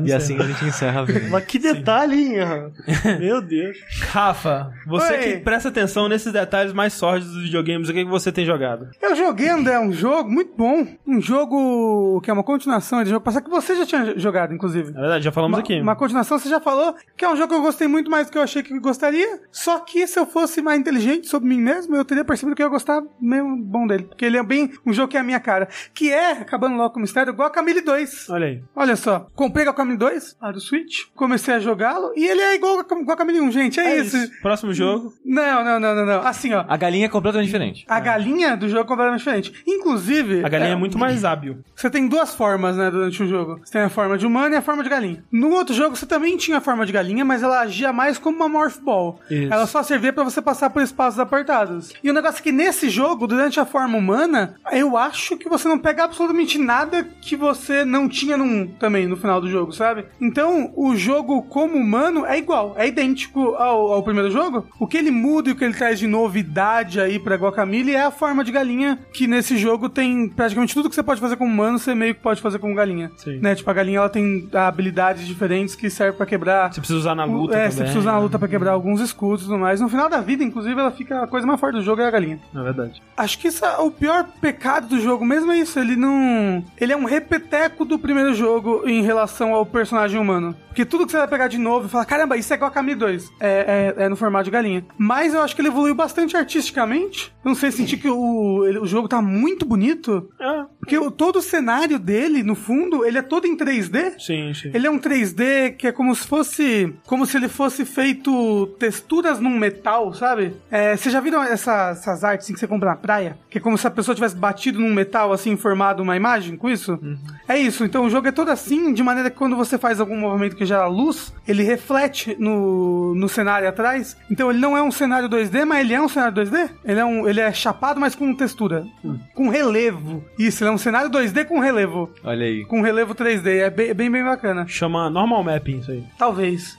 Não E assim a gente encerra a vida. Mas que detalhe, hein? Meu Deus. Rafa, você Oi. que presta atenção nesses detalhes mais sórdidos dos videogames, o que, que você tem jogado? Eu joguei André, um jogo muito bom. Um jogo que é uma continuação de jogo passado que você já tinha jogado, inclusive. Na verdade, já falamos Uma, aqui. uma continuação, você já falou que é um jogo que eu gostei muito mais do que eu achei que gostaria. Só que se eu fosse mais inteligente sobre mim mesmo, eu teria percebido que eu ia gostar mesmo bom dele. Porque ele é bem um jogo que é a minha cara. Que é, acabando logo com o mistério, Guacamole 2. Olha aí. Olha só, comprei Guacamole 2 lá do Switch, comecei a jogá-lo e ele é igual Guacamole 1, gente. É, isso. Próximo jogo. Não, não, não, não, não. Assim, ó. A galinha é completamente diferente. A galinha do jogo é completamente diferente. Inclusive. A galinha é, é, muito mais hábil. Você tem duas formas, né, durante o jogo. Você tem a forma de humano e a forma de galinha. No outro jogo, você também tinha a forma de galinha, mas ela agia mais como uma Morph Ball. Isso. Ela só servia pra você passar por espaços apertados. E o negócio é que nesse jogo, durante a forma humana, eu acho que você não pega absolutamente nada que você não tinha num, também no final do jogo, sabe? Então, o jogo como humano é igual, é idêntico ao, ao primeiro jogo. O que ele muda e o que ele traz de novidade aí pra Guacamole é a forma de galinha, que nesse jogo tem praticamente tudo que você pode fazer como humano, você meio que pode fazer como galinha. Sim. Né? Tipo, a galinha ela tem habilidades diferentes que servem pra quebrar Você precisa usar na luta é, também. você precisa usar na luta pra quebrar alguns escudos e tudo mais. No final da vida, inclusive, ela fica a coisa mais forte do jogo é a galinha. Na verdade. Acho que isso é o pior pecado do jogo mesmo é isso. Ele não. Ele é um repeteco do primeiro jogo em relação ao personagem humano. Porque tudo que você vai pegar de novo e falar, caramba, isso é igual a Camille 2. É, é, é no formato de galinha. Mas eu acho que ele evoluiu bastante artisticamente. Eu não sei sentir que o, ele- o jogo tá muito bonito. É, Porque o- todo o cenário dele, no fundo, ele é todo em 3D. sim, sim. Ele é um 3D que é como se fosse. Como se ele fosse feito texturas num metal, sabe? É, vocês já viram essa- essas artes assim, que você compra na praia? Que é como se a pessoa tivesse batido num metal assim, formado uma imagem com isso? É isso. Então o jogo é todo assim, de maneira que quando você faz algum movimento que gera luz, ele reflete no, no cenário atrás. Então ele não é um cenário 2D, mas ele é um cenário 2D. Ele é, um, ele é chapado, mas com textura. Com relevo. Isso, ele é um cenário 2D com relevo. Olha aí. Com relevo 3D. É bem, bem, bem bacana. Chama normal mapping isso aí. Talvez.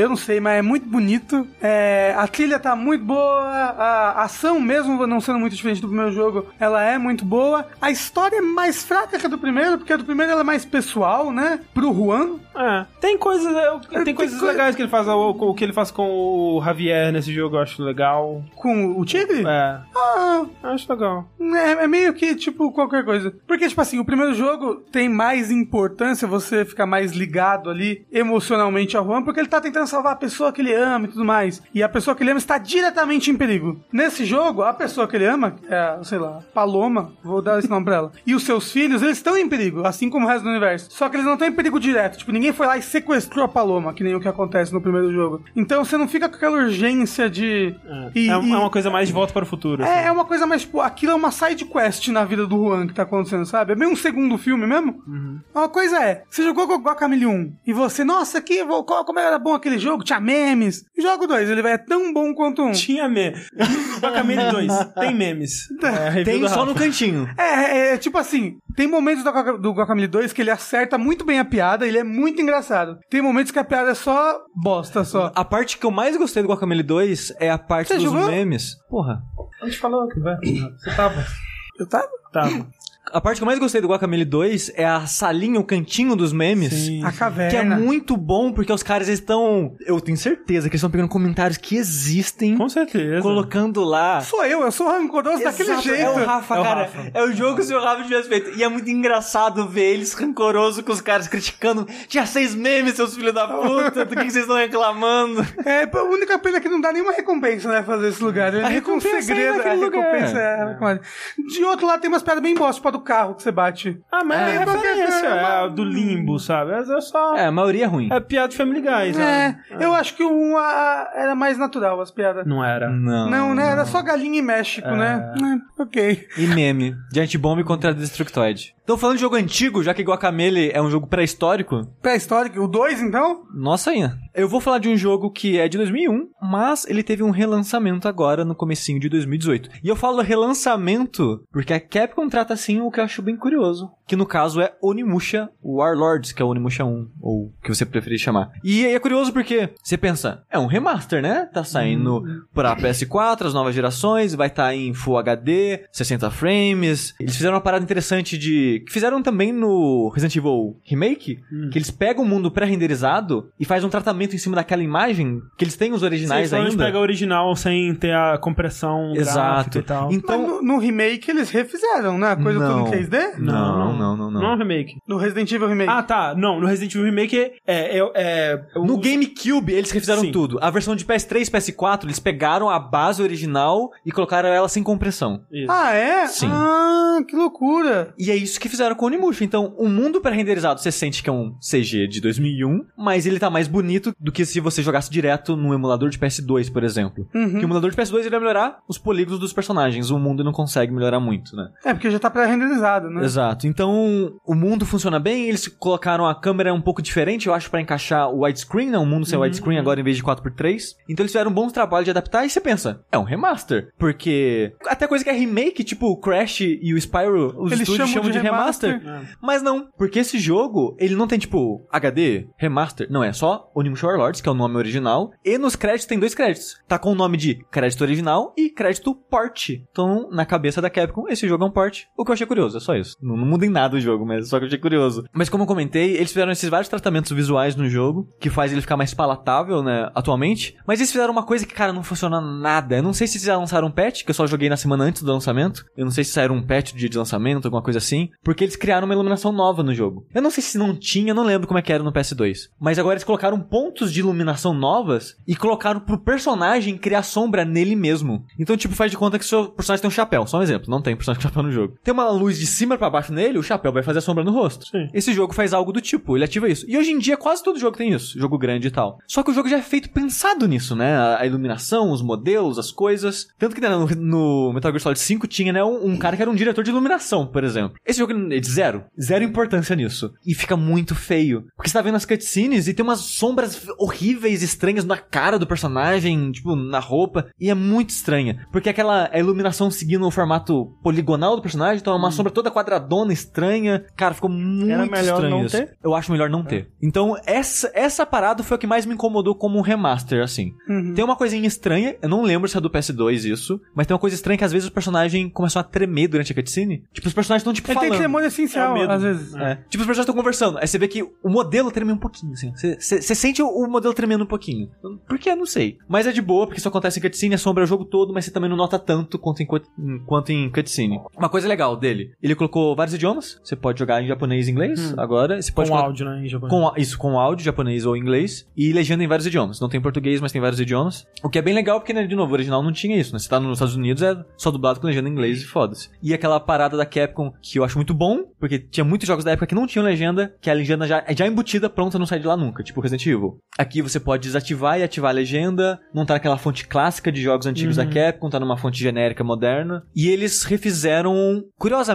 Eu não sei, mas é muito bonito. É, a trilha tá muito boa. A ação, mesmo não sendo muito diferente do primeiro jogo, ela é muito boa. A história é mais fraca que a do primeiro, porque a do primeiro ela é mais pessoal, né? Pro Juan. É, tem coisas, eu- tem, Tem coisas coi- legais que ele faz, o, o que ele faz com o Javier nesse jogo, eu acho legal. Com o Tigre? É, Ah, acho legal. É, é meio que, tipo, qualquer coisa. Porque, tipo assim, o primeiro jogo tem mais importância você ficar mais ligado ali emocionalmente ao Juan, porque ele tá tentando salvar a pessoa que ele ama e tudo mais. E a pessoa que ele ama está diretamente em perigo. Nesse jogo, a pessoa que ele ama, é, sei lá, Paloma, vou dar esse nome pra ela, e os seus filhos, eles estão em perigo, assim como o resto do universo. Só que eles não estão em perigo direto. Tipo, ninguém foi lá e sequestrou a Paloma, que nem o que acontece no primeiro jogo. Então você não fica com aquela urgência de. É, E- é, é uma coisa mais de volta para o futuro. assim. é, é uma coisa mais, tipo, aquilo é uma side quest na vida do Juan que tá acontecendo, sabe? É bem um segundo filme mesmo. Uma coisa é, você jogou com o Guacamole 1 e você, nossa, que, como era bom aquele jogo, tinha memes. Jogo 2, ele vai é tão bom quanto um. Tinha meme. Guacamole 2, tem memes. É, review Tem só no cantinho. É, é, é, tipo assim, tem momentos do, do Guacamole 2 que ele acerta muito bem a piada, ele é muito engraçado. Tem momentos que a piada é só bosta, só. A parte que eu mais gostei do Guacamole 2 é a parte Você dos jogou? memes. Porra. A gente falou que vai. Você tava. Eu tava? Tava. A parte que eu mais gostei do Guacamele 2 é a salinha, o cantinho dos memes. Sim. A caverna. Que é muito bom, porque os caras estão. Eu tenho certeza que eles estão pegando comentários que existem, Com certeza. colocando lá. Sou eu, eu sou rancoroso daquele Exato, jeito. É o Rafa, É o cara. Rafa. É o jogo que o Rafa tivesse feito. E é muito engraçado ver eles rancoroso com os caras criticando. Tinha seis memes, seus filhos da puta. Do que, que vocês estão reclamando? É, a única pena é que não dá nenhuma recompensa, né, fazer esse lugar. É A um recompensa é segredo. a naquele lugar. recompensa é, a recompensa. De outro lado, tem umas pedras bem boas, tipo a do carro que você bate. Ah, mas é, É, referência é, do limbo, sabe? É é só. É, a maioria é ruim. É piada de Family Guy, sabe? É, eu acho que um a- era mais natural, as piadas. Não era. Não. Não, né? Era só galinha em México, né? É, ok. E meme. Giant Bomb contra Destructoid. Então, falando de jogo antigo, já que Guacamele é um jogo pré-histórico, Pré-histórico, o 2, então? nossa ainda. Eu vou falar de um jogo que é de 2001, mas ele teve um relançamento agora no comecinho de 2018. E eu falo relançamento porque a Capcom trata assim o que eu acho bem curioso, que no caso é Onimusha Warlords, que é o Onimusha 1, ou o que você preferir chamar. E aí é curioso porque você pensa, é um remaster, né? Tá saindo pra PS4, as novas gerações, vai estar em Full HD, 60 frames. Eles fizeram uma parada interessante de que fizeram também no Resident Evil Remake, que eles pegam o mundo pré-renderizado e faz um tratamento em cima daquela imagem que eles têm os originais Sim, ainda. pega o original sem ter a compressão gráfica Exato. e tal. Então, Mas no, no remake eles refizeram, né? A coisa Não. Em 3D? Não, não, não, não. Não é um remake. No Resident Evil Remake. Ah, tá. Não, no Resident Evil Remake é... é, é, é No os- GameCube, eles refizeram Sim. tudo. A versão de PS3 e PS4, eles pegaram a base original e colocaram ela sem compressão. Isso. Ah, é? Sim. Ah, que loucura. E é isso que fizeram com o Onimusha. Então, o mundo pré-renderizado, você sente que é um CG de 2001, mas ele tá mais bonito do que se você jogasse direto no emulador de PS2, por exemplo. Uhum. Que o emulador de PS2 ele vai melhorar os polígonos dos personagens. O mundo não consegue melhorar muito, né? É, porque já tá pré-renderizado, né? Exato. Então, o mundo funciona bem, eles colocaram a câmera um pouco diferente, eu acho, pra encaixar o widescreen, né? O mundo ser widescreen agora em vez de 4x3. Então eles fizeram um bom trabalho de adaptar e você pensa, é um remaster. Porque até coisa que é remake, tipo o Crash e o Spyro, os Eles estúdios chamam de de, remaster. remaster. Mas não, porque esse jogo, ele não tem tipo HD, remaster, não, é só Onimusha Warlords, que é o nome original, e nos créditos tem dois créditos. Tá com o nome de crédito original e crédito port. Então, na cabeça da Capcom, esse jogo é um port, o que eu achei curioso, é só isso. Não, não muda em nada o jogo, mas só que eu achei curioso. Mas como eu comentei, eles fizeram esses vários tratamentos visuais no jogo, que faz ele ficar mais palatável, né, atualmente, mas eles fizeram uma coisa que, cara, não funciona nada. Eu não sei se eles já lançaram um patch, que eu só joguei na semana antes do lançamento. Eu não sei se saiu um patch do dia de lançamento, alguma coisa assim, porque eles criaram uma iluminação nova no jogo. Eu não sei se não tinha, não lembro como é que era no PS2. Mas agora eles colocaram pontos de iluminação novas e colocaram pro personagem criar sombra nele mesmo. Então, tipo, faz de conta que seu personagem tem um chapéu. Só um exemplo, não tem personagem com chapéu no jogo. Tem uma luz de cima pra baixo nele, o chapéu vai fazer a sombra no rosto. Sim. Esse jogo faz algo do tipo, ele ativa isso. E hoje em dia quase todo jogo tem isso, jogo grande e tal. Só que o jogo já é feito pensado nisso, né? A a iluminação, os modelos, as coisas. Tanto que né, no, no Metal Gear Solid 5 tinha, né, um, um cara que era um diretor de iluminação, por exemplo. Esse jogo é de zero. Zero importância nisso. E fica muito feio. Porque você tá vendo as cutscenes e tem umas sombras horríveis, estranhas na cara do personagem, tipo, na roupa. E é muito estranha. Porque aquela a iluminação seguindo o formato poligonal do personagem, então é uma sombra toda quadradona, estranha. Cara, ficou muito Era melhor estranho não isso. ter? Eu acho melhor não ter. Então, essa, essa parada foi o que mais me incomodou como um remaster, assim. Uhum. Tem uma coisinha estranha, eu não lembro se é do PS2 isso, mas tem uma coisa estranha que às vezes o personagem começou a tremer durante a cutscene. Tipo, os personagens estão, tipo, Ele falando. tem tremor É essencial, medo. às vezes. É. Tipo, os personagens estão conversando. Aí você vê que o modelo treme um pouquinho, assim. Você sente o, modelo tremendo um pouquinho. Por que? Eu não sei. Mas é de boa, porque isso acontece em cutscene, a sombra é o jogo todo, mas você também não nota tanto quanto em, quanto em cutscene. Uma coisa legal dele, ele colocou vários idiomas. Você pode jogar em japonês e inglês agora. Você Com pode colocar- áudio, né, em japonês. com, isso, com áudio, japonês ou inglês, e legenda em vários idiomas. Não tem português, mas tem vários idiomas. O que é bem legal, porque, né, de novo, o original não tinha isso, né? Você tá nos Estados Unidos, é só dublado com legenda em inglês e foda-se. E aquela parada da Capcom, que eu acho muito bom, porque tinha muitos jogos da época que não tinham legenda, que a legenda já é já embutida, pronta, não sai de lá nunca, tipo Resident Evil. Aqui você pode desativar e ativar a legenda, não tá naquela fonte clássica de jogos antigos da Capcom, tá numa fonte genérica moderna. E eles refizeram, curiosamente,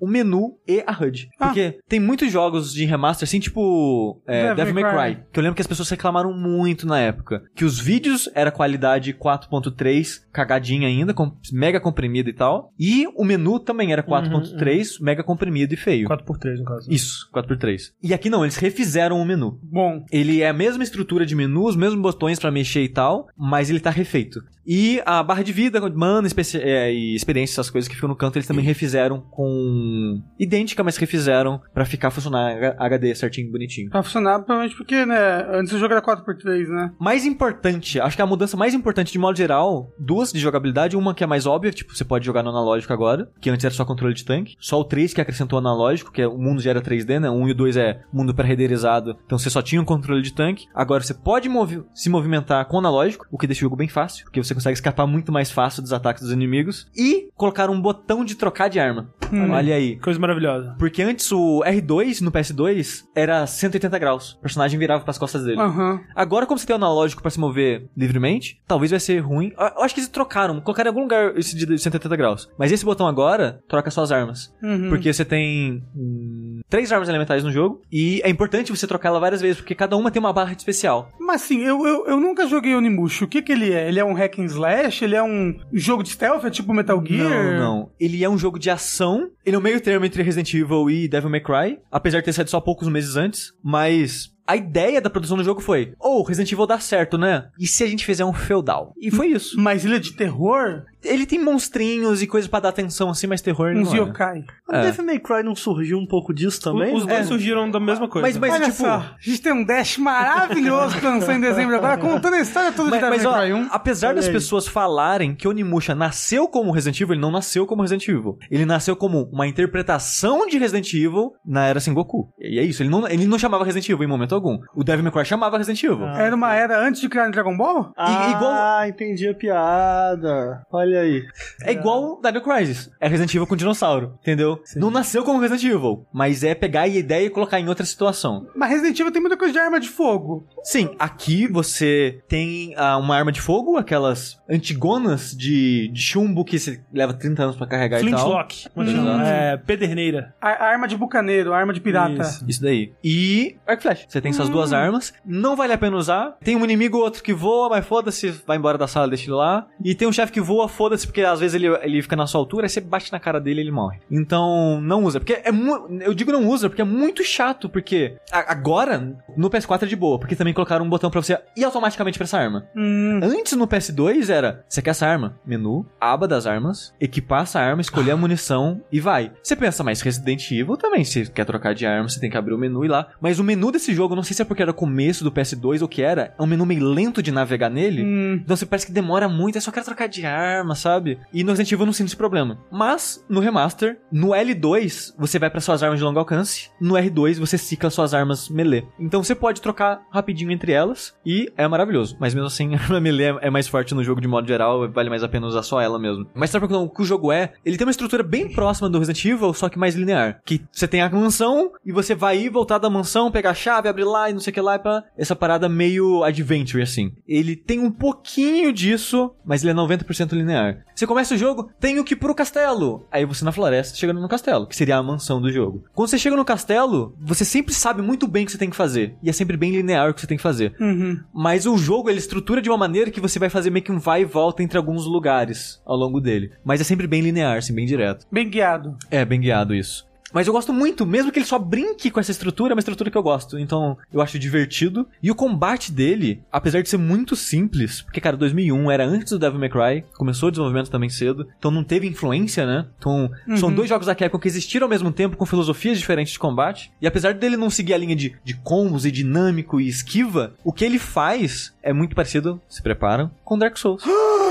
o menu e a HUD. Ah. Porque tem muitos jogos de remaster, assim, tipo é, Devil May Cry. Cry, que eu lembro que as pessoas reclamaram muito na época. Que os vídeos era qualidade 4.3, cagadinha ainda, com, mega comprimido e tal. E o menu também era 4.3, mega comprimido e feio. 4x3, no caso. Isso, 4x3. E aqui não, eles refizeram o menu. Bom, Ele é a mesma estrutura de menu, os mesmos botões pra mexer e tal, mas ele tá refeito. E a barra de vida, mana é, e experiência, essas coisas que ficam no canto, eles também refizeram com. idêntica, mas refizeram pra ficar funcionar HD certinho, bonitinho. Pra funcionar, provavelmente porque, né, antes o jogo era 4x3, né? Mais importante, acho que a mudança mais importante de modo geral, duas de jogabilidade, uma que é mais óbvia, tipo, você pode jogar no analógico agora, que antes era só controle de tanque, só o 3 que acrescentou analógico, que é, o mundo já era 3D, né? O 1 e o 2 é mundo pré-renderizado, então você só tinha um controle de tanque. Agora você pode movi- se movimentar com analógico, o que deixa o jogo bem fácil, porque você consegue escapar muito mais fácil dos ataques dos inimigos, e colocar um botão de trocar de arma. Hum. Olha aí. Coisa maravilhosa. Porque antes o R2 no PS2 era 180 graus. O personagem virava pras costas dele. Aham. Agora, como você tem o analógico pra se mover livremente, talvez vai ser ruim. Eu eu acho que eles trocaram, colocaram em algum lugar esse de 180 graus. Mas esse botão agora troca suas armas. Uhum. Porque você tem hum, três armas elementais no jogo e é importante você trocar ela várias vezes, porque cada uma tem uma barra de especial. Mas assim, eu, eu, eu nunca joguei Onimusha. O que que ele é? Ele é um hack and slash? Ele é um jogo de stealth? É tipo Metal Gear? Não, não. Ele é um jogo de ação. Ele é o meio termo entre Resident Evil e Devil May Cry. Apesar de ter saído só poucos meses antes. Mas a ideia da produção do jogo foi: oh, Resident Evil dá certo, né? E se a gente fizer um feudal? E foi isso. Mas é de terror? Ele tem monstrinhos e coisas pra dar atenção assim, mas terror Uns não é. yokai. O É. Devil May Cry não surgiu um pouco disso também? Os dois É. surgiram da mesma coisa. Mas- mas- Olha tipo- só, a gente tem um Dash maravilhoso que lançou em dezembro agora, contando a história toda de Mas, mas, Devil ó, May Cry 1. apesar das pessoas falarem que Onimusha nasceu como Resident Evil, ele não nasceu como Resident Evil. Ele nasceu como uma interpretação de Resident Evil na era Sengoku. E é isso, ele não, ele não chamava Resident Evil em momento algum. O Devil May Cry chamava Resident Evil. Ah. Era uma era antes de criar Dragon Ball? Ah, E- igual- entendi a piada. Olha aí. É igual Devil Crisis. É Resident Evil com dinossauro, entendeu? Não nasceu como Resident Evil, mas é pegar a ideia e colocar em outra situação. Mas Resident Evil tem muita coisa de arma de fogo. Sim, aqui você tem ah, uma arma de fogo, aquelas antigonas de, de chumbo que você leva 30 anos pra carregar e tal. Flintlock. É Hum. É, pederneira. A, a arma de bucaneiro, a arma de pirata. Isso. Isso daí. E Arc Flash. Você tem essas duas armas. Não vale a pena usar. Tem um inimigo ou outro que voa, mas foda-se, vai embora da sala, deixa ele lá. E tem um chefe que voa, foda-se, porque às vezes ele, ele fica na sua altura, aí você bate na cara dele e ele morre. Então, não usa. Porque é mu- Eu digo não usa, porque é muito chato, porque a- agora, no PS4 é de boa, porque também colocaram um botão pra você ir automaticamente pra essa arma. Hum. Antes no PS2 era, você quer essa arma? Menu, aba das armas, equipar essa arma, escolher a munição e vai. Você pensa, mas Resident Evil também, se quer trocar de arma, você tem que abrir o menu e ir lá. Mas o menu desse jogo, não sei se é porque era começo do PS2 ou o que era, é um menu meio lento de navegar nele. Hum. Então você parece que demora muito, é só quero trocar de arma, sabe? E no Resident Evil eu não sinto esse problema. Mas, no remaster, no L2, você vai para suas armas de longo alcance, no R2 você cicla suas armas melee. Então você pode trocar rapidinho entre elas e é maravilhoso. Mas mesmo assim, a arma melee é mais forte no jogo de modo geral, vale mais a pena usar só ela mesmo. Mas sabe o que o jogo é? Ele tem uma estrutura bem próxima do Resident Evil, só que mais linear. Que você tem a mansão e você vai ir voltar da mansão, pegar a chave, abrir lá e não sei o que lá, pra essa parada meio adventure assim. Ele tem um pouquinho disso, mas ele é 90% linear. Você começa o jogo, tenho que ir pro castelo. Aí você na floresta, chegando no castelo, que seria a mansão do jogo. Quando você chega no castelo, você sempre sabe muito bem o que você tem que fazer. E é sempre bem linear o que você tem que fazer. Uhum. Mas o jogo, ele estrutura de uma maneira que você vai fazer meio que um vai e volta entre alguns lugares ao longo dele. Mas é sempre bem linear, assim, bem direto. Bem guiado. É, bem guiado isso. Mas eu gosto muito, mesmo que ele só brinque com essa estrutura, é uma estrutura que eu gosto. Então, eu acho divertido. E o combate dele, apesar de ser muito simples, porque, cara, 2001 era antes do Devil May Cry, começou o desenvolvimento também cedo, então não teve influência, né? Então, são dois jogos da Capcom que existiram ao mesmo tempo, com filosofias diferentes de combate. E apesar dele não seguir a linha de, de combos e dinâmico e esquiva, o que ele faz é muito parecido, se preparam, com Dark Souls.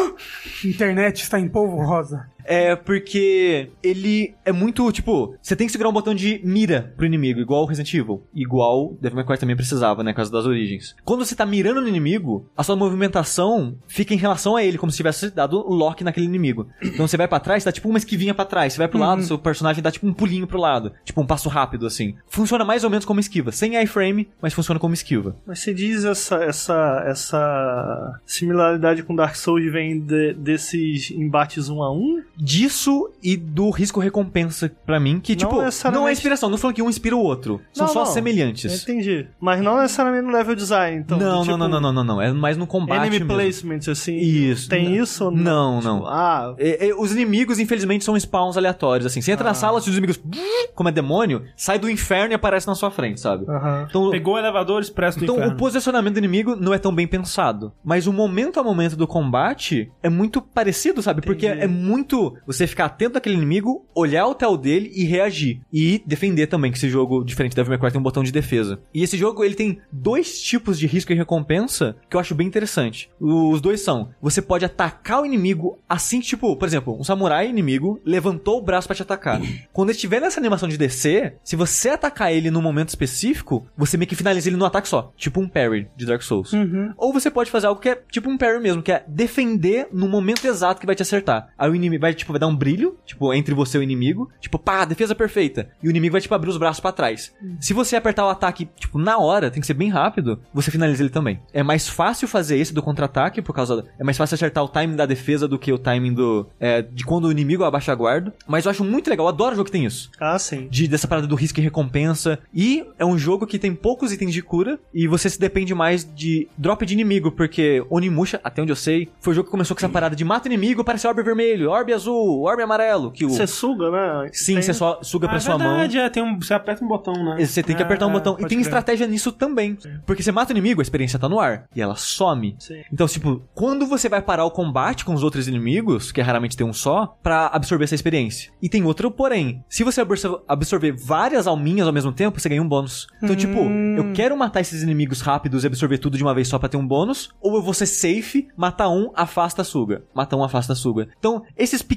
Internet está em polvo rosa. É porque ele é muito, tipo, você tem que segurar um botão de mira pro inimigo, igual o Resident Evil. Igual Devil May Cry também precisava, né, por causa das origens. Quando você tá mirando no inimigo, a sua movimentação fica em relação a ele, como se tivesse dado lock naquele inimigo. Então você vai pra trás, dá tipo uma esquivinha pra trás. Você vai pro lado, seu personagem dá tipo um pulinho pro lado. Tipo um passo rápido, assim. Funciona mais ou menos como esquiva. Sem iframe, mas funciona como esquiva. Mas você diz essa, essa, essa similaridade com Dark Souls vem de- desses embates um a um? Disso e do risco-recompensa pra mim, que, Não tipo, necessariamente- não é inspiração, não falando que um inspira o outro. São Não, só não. semelhantes. Entendi. Mas não necessariamente no level design, então. não, tipo, não, não, não, não, não, não. É mais no combate Enemy mesmo. placement, assim. Isso. Tem isso ou Não, Tipo, não. Ah, É, é, os inimigos, infelizmente, são spawns aleatórios, assim. Você entra na sala, se os inimigos, como é demônio, sai do inferno e aparece na sua frente, sabe? aham. Então, Pegou o elevador expresso do então o inferno. posicionamento do inimigo não é tão bem pensado. Mas o momento a momento do combate é muito parecido, sabe? Porque Entendi. é muito você ficar atento àquele inimigo, olhar o tel dele e reagir. E defender também, que esse jogo, diferente da Devil May Cry, tem um botão de defesa. E esse jogo, ele tem dois tipos de risco e recompensa que eu acho bem interessante. Os dois são, você pode atacar o inimigo assim, tipo, por exemplo, um samurai inimigo levantou o braço pra te atacar. Quando ele estiver nessa animação de descer, se você atacar ele num momento específico, você meio que finaliza ele no ataque só. Tipo um parry de Dark Souls. Ou você pode fazer algo que é tipo um parry mesmo, que é defender no momento exato que vai te acertar. Aí o inimigo vai, tipo, vai dar um brilho, tipo, entre você e o inimigo. Tipo, pá, defesa perfeita. E o inimigo vai, tipo, abrir os braços pra trás. Se você apertar o ataque, tipo, na hora, tem que ser bem rápido, você finaliza ele também. É mais fácil fazer esse do contra-ataque, por causa... da- É mais fácil acertar o timing da defesa do que o timing do... é, de quando o inimigo abaixa a guarda. Mas eu acho muito legal, eu adoro jogo que tem isso Ah, sim. de, dessa parada do risco e recompensa. E é um jogo que tem poucos itens de cura e você se depende mais de drop de inimigo, porque Onimusha, até onde eu sei, foi o jogo que começou com essa parada de mata inimigo, aparece orbe vermelho, orbe azul, orbe amarelo, que o... Você suga, né? Sim, Tem- você só suga Ah, pra é sua mão. verdade, é, tem um, você aperta um botão, né? Você tem que apertar um É, botão. é, E tem crer. estratégia nisso também. Porque você mata o inimigo, a experiência tá no ar. E ela some. Sim. Então, tipo, quando você vai parar o combate com os outros inimigos, que raramente tem um só, pra absorver essa experiência. E tem outro porém. Se você absor- absorver várias alminhas ao mesmo tempo, você ganha um bônus. Então, tipo, eu quero matar esses inimigos rápidos e absorver tudo de uma vez só pra ter um bônus, ou eu vou ser safe, matar um, afasta a suga. Mata um, afasta a suga. Então, esses pequenos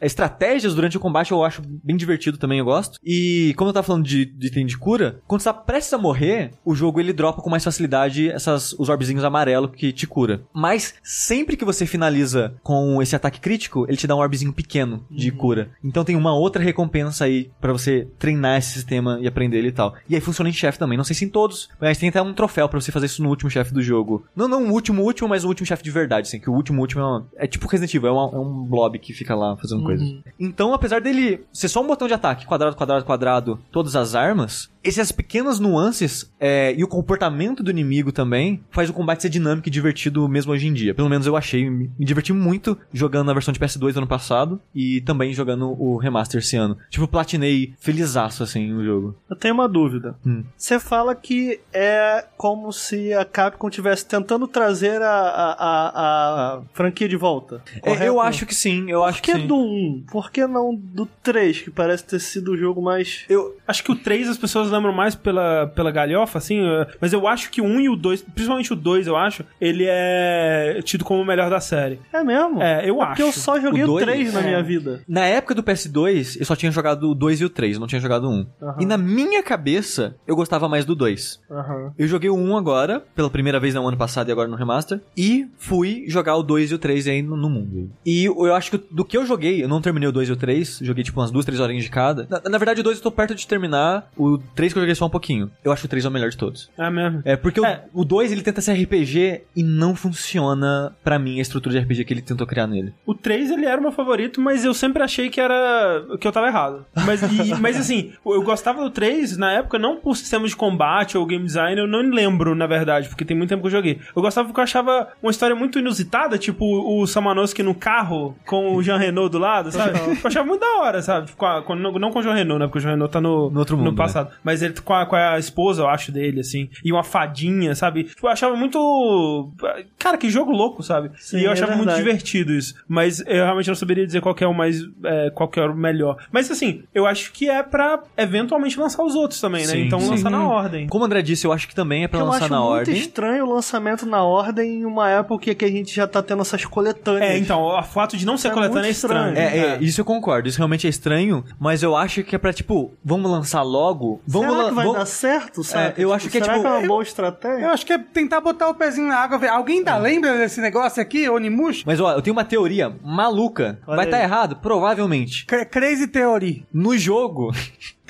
eh, estratégias durante o combate eu acho bem divertido também, eu gosto. E como eu tava falando de, de item de cura, quando você tá prestes a morrer, o jogo ele dropa com mais facilidade essas, os orbezinhos amarelos que te cura. Mas sempre que você finaliza com esse ataque crítico, ele te dá um orbezinho pequeno de cura. Então tem uma outra recompensa aí pra você treinar esse sistema e aprender ele e tal. E aí funciona em chefe também, não sei se em todos, mas tem até um troféu pra você fazer isso no último chefe do jogo. Não, não o último último, mas o último chefe de verdade, assim, que o último último é, uma- é tipo Resident Evil, é, uma- é um blob que fica lá fazendo coisas. Então, apesar dele ser só um botão de ataque, quadrado, quadrado, quadrado, todas as armas, essas pequenas nuances é, e o comportamento do inimigo também faz o combate ser dinâmico e divertido mesmo hoje em dia. Pelo menos eu achei, me, diverti muito jogando na versão de PS2 ano passado e também jogando o remaster esse ano. Tipo, platinei felizaço, assim, o jogo. Eu tenho uma dúvida. Hum. Você fala que é como se a Capcom estivesse tentando trazer a, a, a, a franquia de volta. É, eu acho que sim, eu acho Por que que sim. do 1? Por que não do 3, que parece ter sido o jogo mais. Eu, Acho que o 3 as pessoas lembram mais pela, pela galhofa, assim, mas eu acho que o 1 e o 2, principalmente o 2, eu acho, ele é tido como o melhor da série. É mesmo? É, eu Porque acho. eu só joguei O o, dois? 3 na É. minha vida. Na época do PS2, eu só tinha jogado o 2 e o 3, eu não tinha jogado o 1. Aham. E na minha cabeça, eu gostava mais do 2. Aham. Eu joguei o 1 agora, pela primeira vez no ano passado e agora no remaster, e fui jogar o 2 e o 3 aí no, no mundo. E eu acho que do que eu joguei, eu não terminei o 2 e o 3, joguei tipo umas 2, 3 horinhas de cada. Na, na verdade, o 2 eu tô perto de terminar, o 3 que eu joguei só um pouquinho. Eu acho o 3 é o melhor de todos. É mesmo. É, porque o- É. o 2 ele tenta ser RPG e não funciona pra mim a estrutura de RPG que ele tentou criar nele. O 3, ele era o meu favorito, mas eu sempre achei que era. que eu tava errado. Mas, e- mas assim, eu gostava do 3 na época, não por sistema de combate ou game design, eu não lembro, na verdade, porque tem muito tempo que eu joguei. Eu gostava porque eu achava uma história muito inusitada, tipo o Samanowski no carro com o Jean Renault do lado, sabe? Eu achava muito da hora, sabe? Tipo, com a- com- não, não com o Jean Renault, né? Porque o Jean Renault tá no, No outro mundo, né? passado. Mas ele com a, com a esposa, eu acho, dele, assim. E uma fadinha, sabe? Tipo, eu achava muito. Cara, que jogo louco, sabe? Sim, e eu é achava muito verdade. divertido isso. Mas eu realmente não saberia dizer qual que é o mais. É, qual que é o melhor. Mas assim, eu acho que é pra eventualmente lançar os outros também, né? Sim, então sim. lançar na ordem. Como o André disse, eu acho que também é pra eu lançar acho na muito ordem. estranho o lançamento na ordem em uma época que a gente já tá tendo essas coletâneas. É, então, o fato de não ser É coletânea é estranho. estranho. É, é, isso eu concordo, isso realmente é estranho, mas eu acho que é pra, tipo, vamos lançar logo, vamos Será que vai vamos- dar certo, sabe? eu acho que é será tipo- que é uma eu- boa estratégia? Eu acho que é tentar botar o pezinho na água. ver- Alguém ainda lembra desse negócio aqui, Onimush? Mas ó, eu tenho uma teoria maluca. Olha vai estar aí. errado? Provavelmente. Cra- Crazy Theory. No jogo,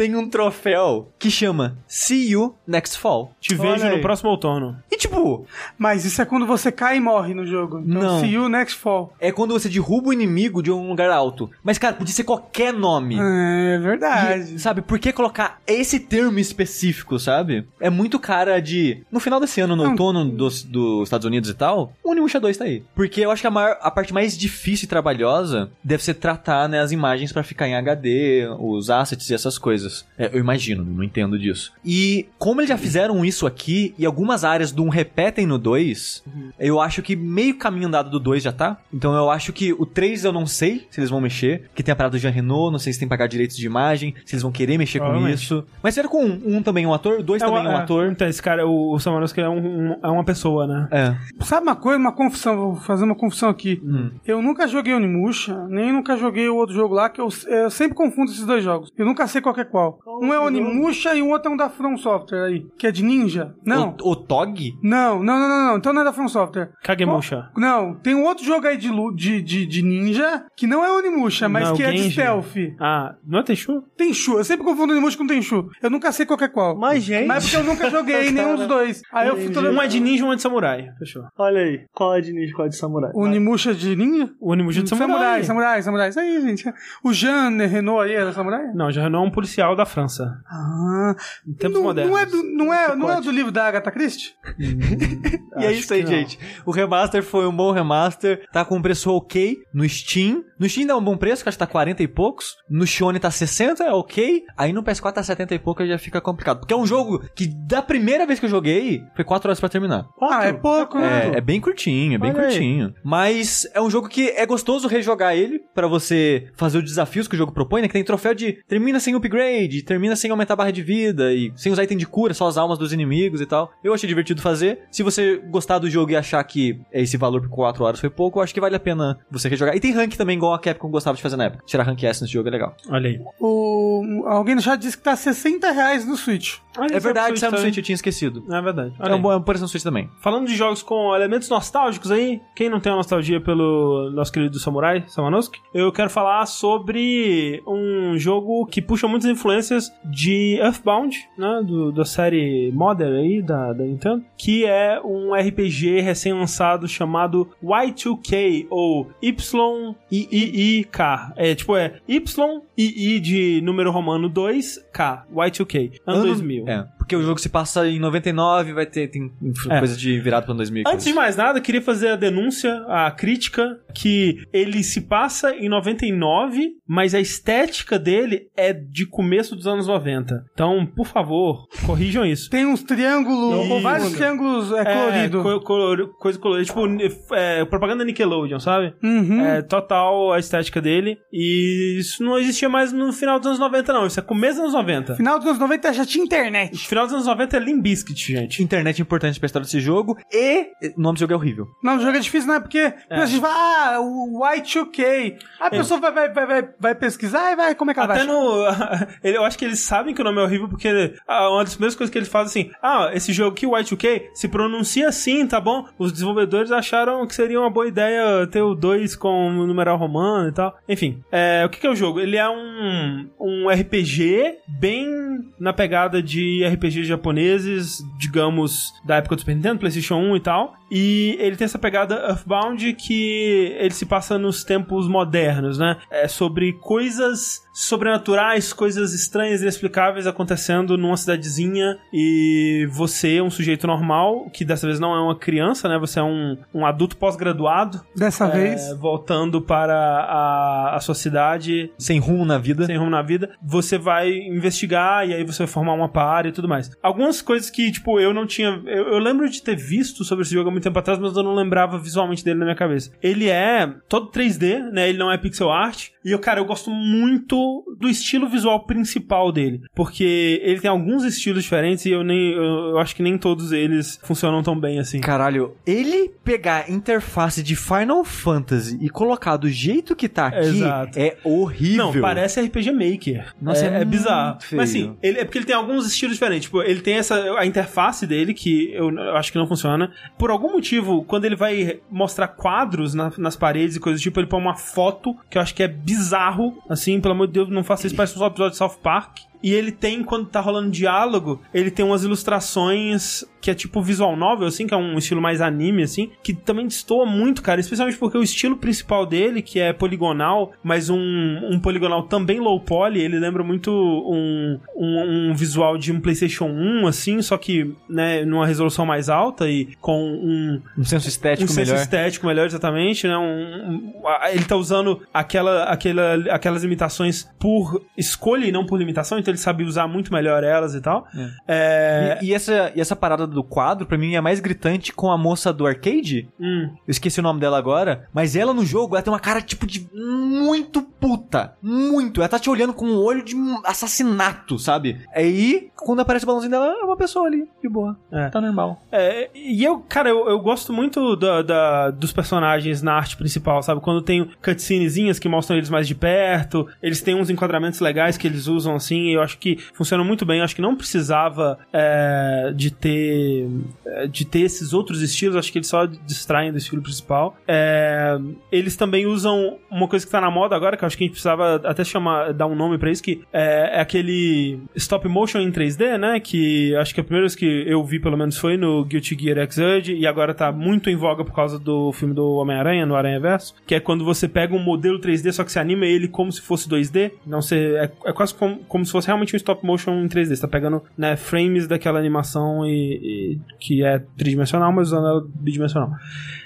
tem um troféu que chama See You Next Fall. Te Olha vejo no próximo outono. E tipo, Mas isso é quando você cai e morre no jogo. Então, Não. see you next fall. é quando você derruba o inimigo de um lugar alto. Mas, cara, podia ser qualquer nome. É E, verdade. sabe, por que colocar esse termo específico, sabe? É muito cara de. No final desse ano, no Não. outono dos, dos Estados Unidos e tal, o Onimusha 2 tá aí. Porque eu acho que a, maior, a parte mais difícil e trabalhosa deve ser tratar né, as imagens pra ficar em HD, os assets e essas coisas. É, eu imagino, não entendo disso. E como eles já fizeram isso aqui, e algumas áreas do 1 repetem no 2, eu acho que meio caminho andado do 2 já tá. Então eu acho que o 3 eu não sei se eles vão mexer, que tem a parada do Jean Renault, não sei se tem que pagar direitos de imagem, se eles vão querer mexer com isso. Mas será com um, um também é um ator, dois também é um o- ator. Então, esse cara, o, o Samarovski é, um- um- é uma pessoa, né? É. Sabe uma coisa, uma confusão, vou fazer uma confusão aqui. Hum. Eu nunca joguei Onimusha, nem nunca joguei o outro jogo lá, que eu, eu sempre confundo esses dois jogos. Eu nunca sei qual é qual. Um é Onimusha e o outro é um da From Software aí, que é de ninja. Não. O, o Tog? Não, não, não, não, não. Então não é da From Software. Kagemusha. Não, tem um outro jogo aí de, de, de, de ninja, que não é Onimusha, mas Não, que é de stealth. Ah, não é Tenchu? Tenchu, eu sempre confundo Onimusha com Tenchu. Eu nunca sei qual que é qual. Mas, gente. Mas porque eu nunca joguei nenhum dos dois. Aí eu fui. Um é de ninja e um é de samurai. Fechou. Olha aí. Qual é de ninja e qual é de samurai? Onimusha de ninja? O Onimusha é de samurai. Samurai, samurai, samurai. Isso aí, gente. O Jean Renault aí era samurai? Não, já não é um policial da França. Ah. Em tempos Não, modernos. não é, do, não, é, não é do livro da Agatha Christie? E é isso aí, gente. O remaster foi um bom remaster. Tá com um preço ok no Steam. No Steam dá um bom preço, que acho que tá 40 e poucos. No Shone tá 60, é ok. Aí no PS4 tá 70 e pouco, aí já fica complicado. Porque é um jogo que da primeira vez que eu joguei, foi 4 horas pra terminar. Ah, é pouco, né? É, é bem curtinho, é bem Olha aí. curtinho. Mas é um jogo que é gostoso rejogar ele pra você fazer os desafios que o jogo propõe, né? Que tem troféu de termina sem upgrade, termina sem aumentar a barra de vida e sem usar item de cura, só as almas dos inimigos e tal. Eu achei divertido fazer. Se você gostar do jogo e achar que esse valor por 4 horas foi pouco, eu acho que vale a pena você rejogar. E tem rank também, igual a Capcom gostava de fazer na época. Tirar rank S nesse jogo é legal. Olha aí. O, alguém no chat disse que tá 60 reais no Switch. Olha, É verdade, também. Switch, eu tinha esquecido. É verdade. Olha É um bom é um no Switch também. Falando de jogos com elementos nostálgicos aí, quem não tem uma nostalgia pelo nosso querido Samurai, Samanosuke, eu quero falar sobre um jogo que puxa muitas influências de Earthbound, né, do, da série Modern aí, da, da Nintendo, que é um RPG recém-lançado chamado Y2K, ou YIIK. É, tipo, é YII de número romano 2K, Y2K, ano 2000. É, porque o jogo se passa em 99, vai ter tem É. coisa de virado ano 2000. Antes de mais nada, eu queria fazer a denúncia, a crítica, que ele se passa em 99, mas a estética dele é de começo dos anos 90. Então, por favor, corrijam isso. Tem uns triângulos, Isso. vários triângulos é, coloridos. co- color- coisa colorida, tipo é, propaganda Nickelodeon, sabe? Uhum. É total a estética dele. E isso não existia mais no final dos anos 90, não. Isso é começo dos anos 90. Final dos anos 90 já tinha internet. Final dos anos 90 é Limp Bizkit, gente. Internet é importante pra história desse jogo e o nome do jogo é horrível. Não, o jogo é difícil, não é? Porque a gente fala, ah, o Y2K. A pessoa vai, vai, vai, vai, vai pesquisar e vai, como é que ela Até vai? no. eu acho que eles sabem que o nome é horrível, porque ah, uma das primeiras coisas que eles fazem assim: ah, esse jogo aqui, o Y2K, se pronuncia assim, tá bom? Os desenvolvedores acharam que seria uma boa ideia ter o 2 com o numeral romano e tal. Enfim, é, o que, que é o jogo? Ele é um, um RPG bem na pegada de RPGs japoneses, digamos, da época do Super Nintendo, PlayStation 1 e tal. E ele tem essa pegada Earthbound que ele se passa nos tempos modernos, né? É sobre coisas sobrenaturais, coisas estranhas e inexplicáveis acontecendo numa cidadezinha e você, um sujeito normal, que dessa vez não é uma criança, né? Você é um, um adulto pós-graduado, Dessa é, vez. voltando para a, a sua cidade Sem rumo na vida. sem rumo na vida, você vai investigar e aí você vai formar uma par e tudo mais. Algumas coisas que, tipo, eu não tinha. Eu, eu lembro de ter visto sobre esse jogo há muito tempo atrás, mas eu não lembrava visualmente dele na minha cabeça. Ele é todo 3D, né? Ele não é pixel art. E eu, cara, eu gosto muito do estilo visual principal dele. Porque ele tem alguns estilos diferentes e eu nem. Eu, eu acho que nem todos eles funcionam tão bem assim. Caralho, ele pegar a interface de Final Fantasy e colocar do jeito que tá aqui Exato. é horrível. Não, parece RPG Maker. Nossa, é, é é bizarro. feio. Mas assim, ele, é porque ele tem alguns estilos diferentes. Tipo, ele tem essa a interface dele que eu, eu acho que não funciona. Por algum motivo, quando ele vai mostrar quadros na- nas paredes e coisas do tipo, ele põe uma foto que eu acho que é bizarro. Assim, pelo amor de Deus, não faça isso, parece um episódio de South Park. E ele tem, quando tá rolando diálogo, ele tem umas ilustrações que é tipo visual novel, assim, que é um estilo mais anime, assim, que também destoa muito, cara, especialmente porque o estilo principal dele, que é poligonal, mas um, um poligonal também low poly, ele lembra muito um, um, um visual de um PlayStation 1, assim, só que, né, numa resolução mais alta e com um, Um senso estético um melhor. senso estético melhor, exatamente, né? Um, um- a- ele tá usando aquela, aquela, aquelas limitações por escolha e não por limitação, então ele sabe usar muito melhor elas e tal. É. E, e essa, e essa parada do quadro, pra mim, é mais gritante com a moça do arcade. hum, Eu esqueci o nome dela agora, mas ela no jogo, ela tem uma cara tipo de muito puta. Muito. Ela tá te olhando com um olho de um assassinato, sabe? Aí, quando aparece o balãozinho dela, é uma pessoa ali, de boa. É. Tá normal. É, e eu, cara, eu, eu gosto muito da, da- dos personagens na arte principal, sabe? Quando tem cutscenezinhas que mostram eles mais de perto, eles têm uns enquadramentos legais que eles usam assim, eu acho que funciona muito bem. Eu acho que não precisava é, de ter é, de ter esses outros estilos, acho que eles só distraem do estilo principal. É, eles também usam uma coisa que tá na moda agora, que eu acho que a gente precisava até chamar, dar um nome pra isso, que é, é aquele stop motion em 3D, né? Que acho que a primeira vez que eu vi, pelo menos, foi no Guilty Gear Xrd, e agora tá muito em voga por causa do filme do Homem-Aranha, no Aranha Verso, que é quando você pega um modelo 3D, só que você anima ele como se fosse 2D. Não você, é, é quase como, como se fosse realmente um stop motion em 3D. Você tá pegando né, frames daquela animação e, e- que é tridimensional, mas usando ela bidimensional.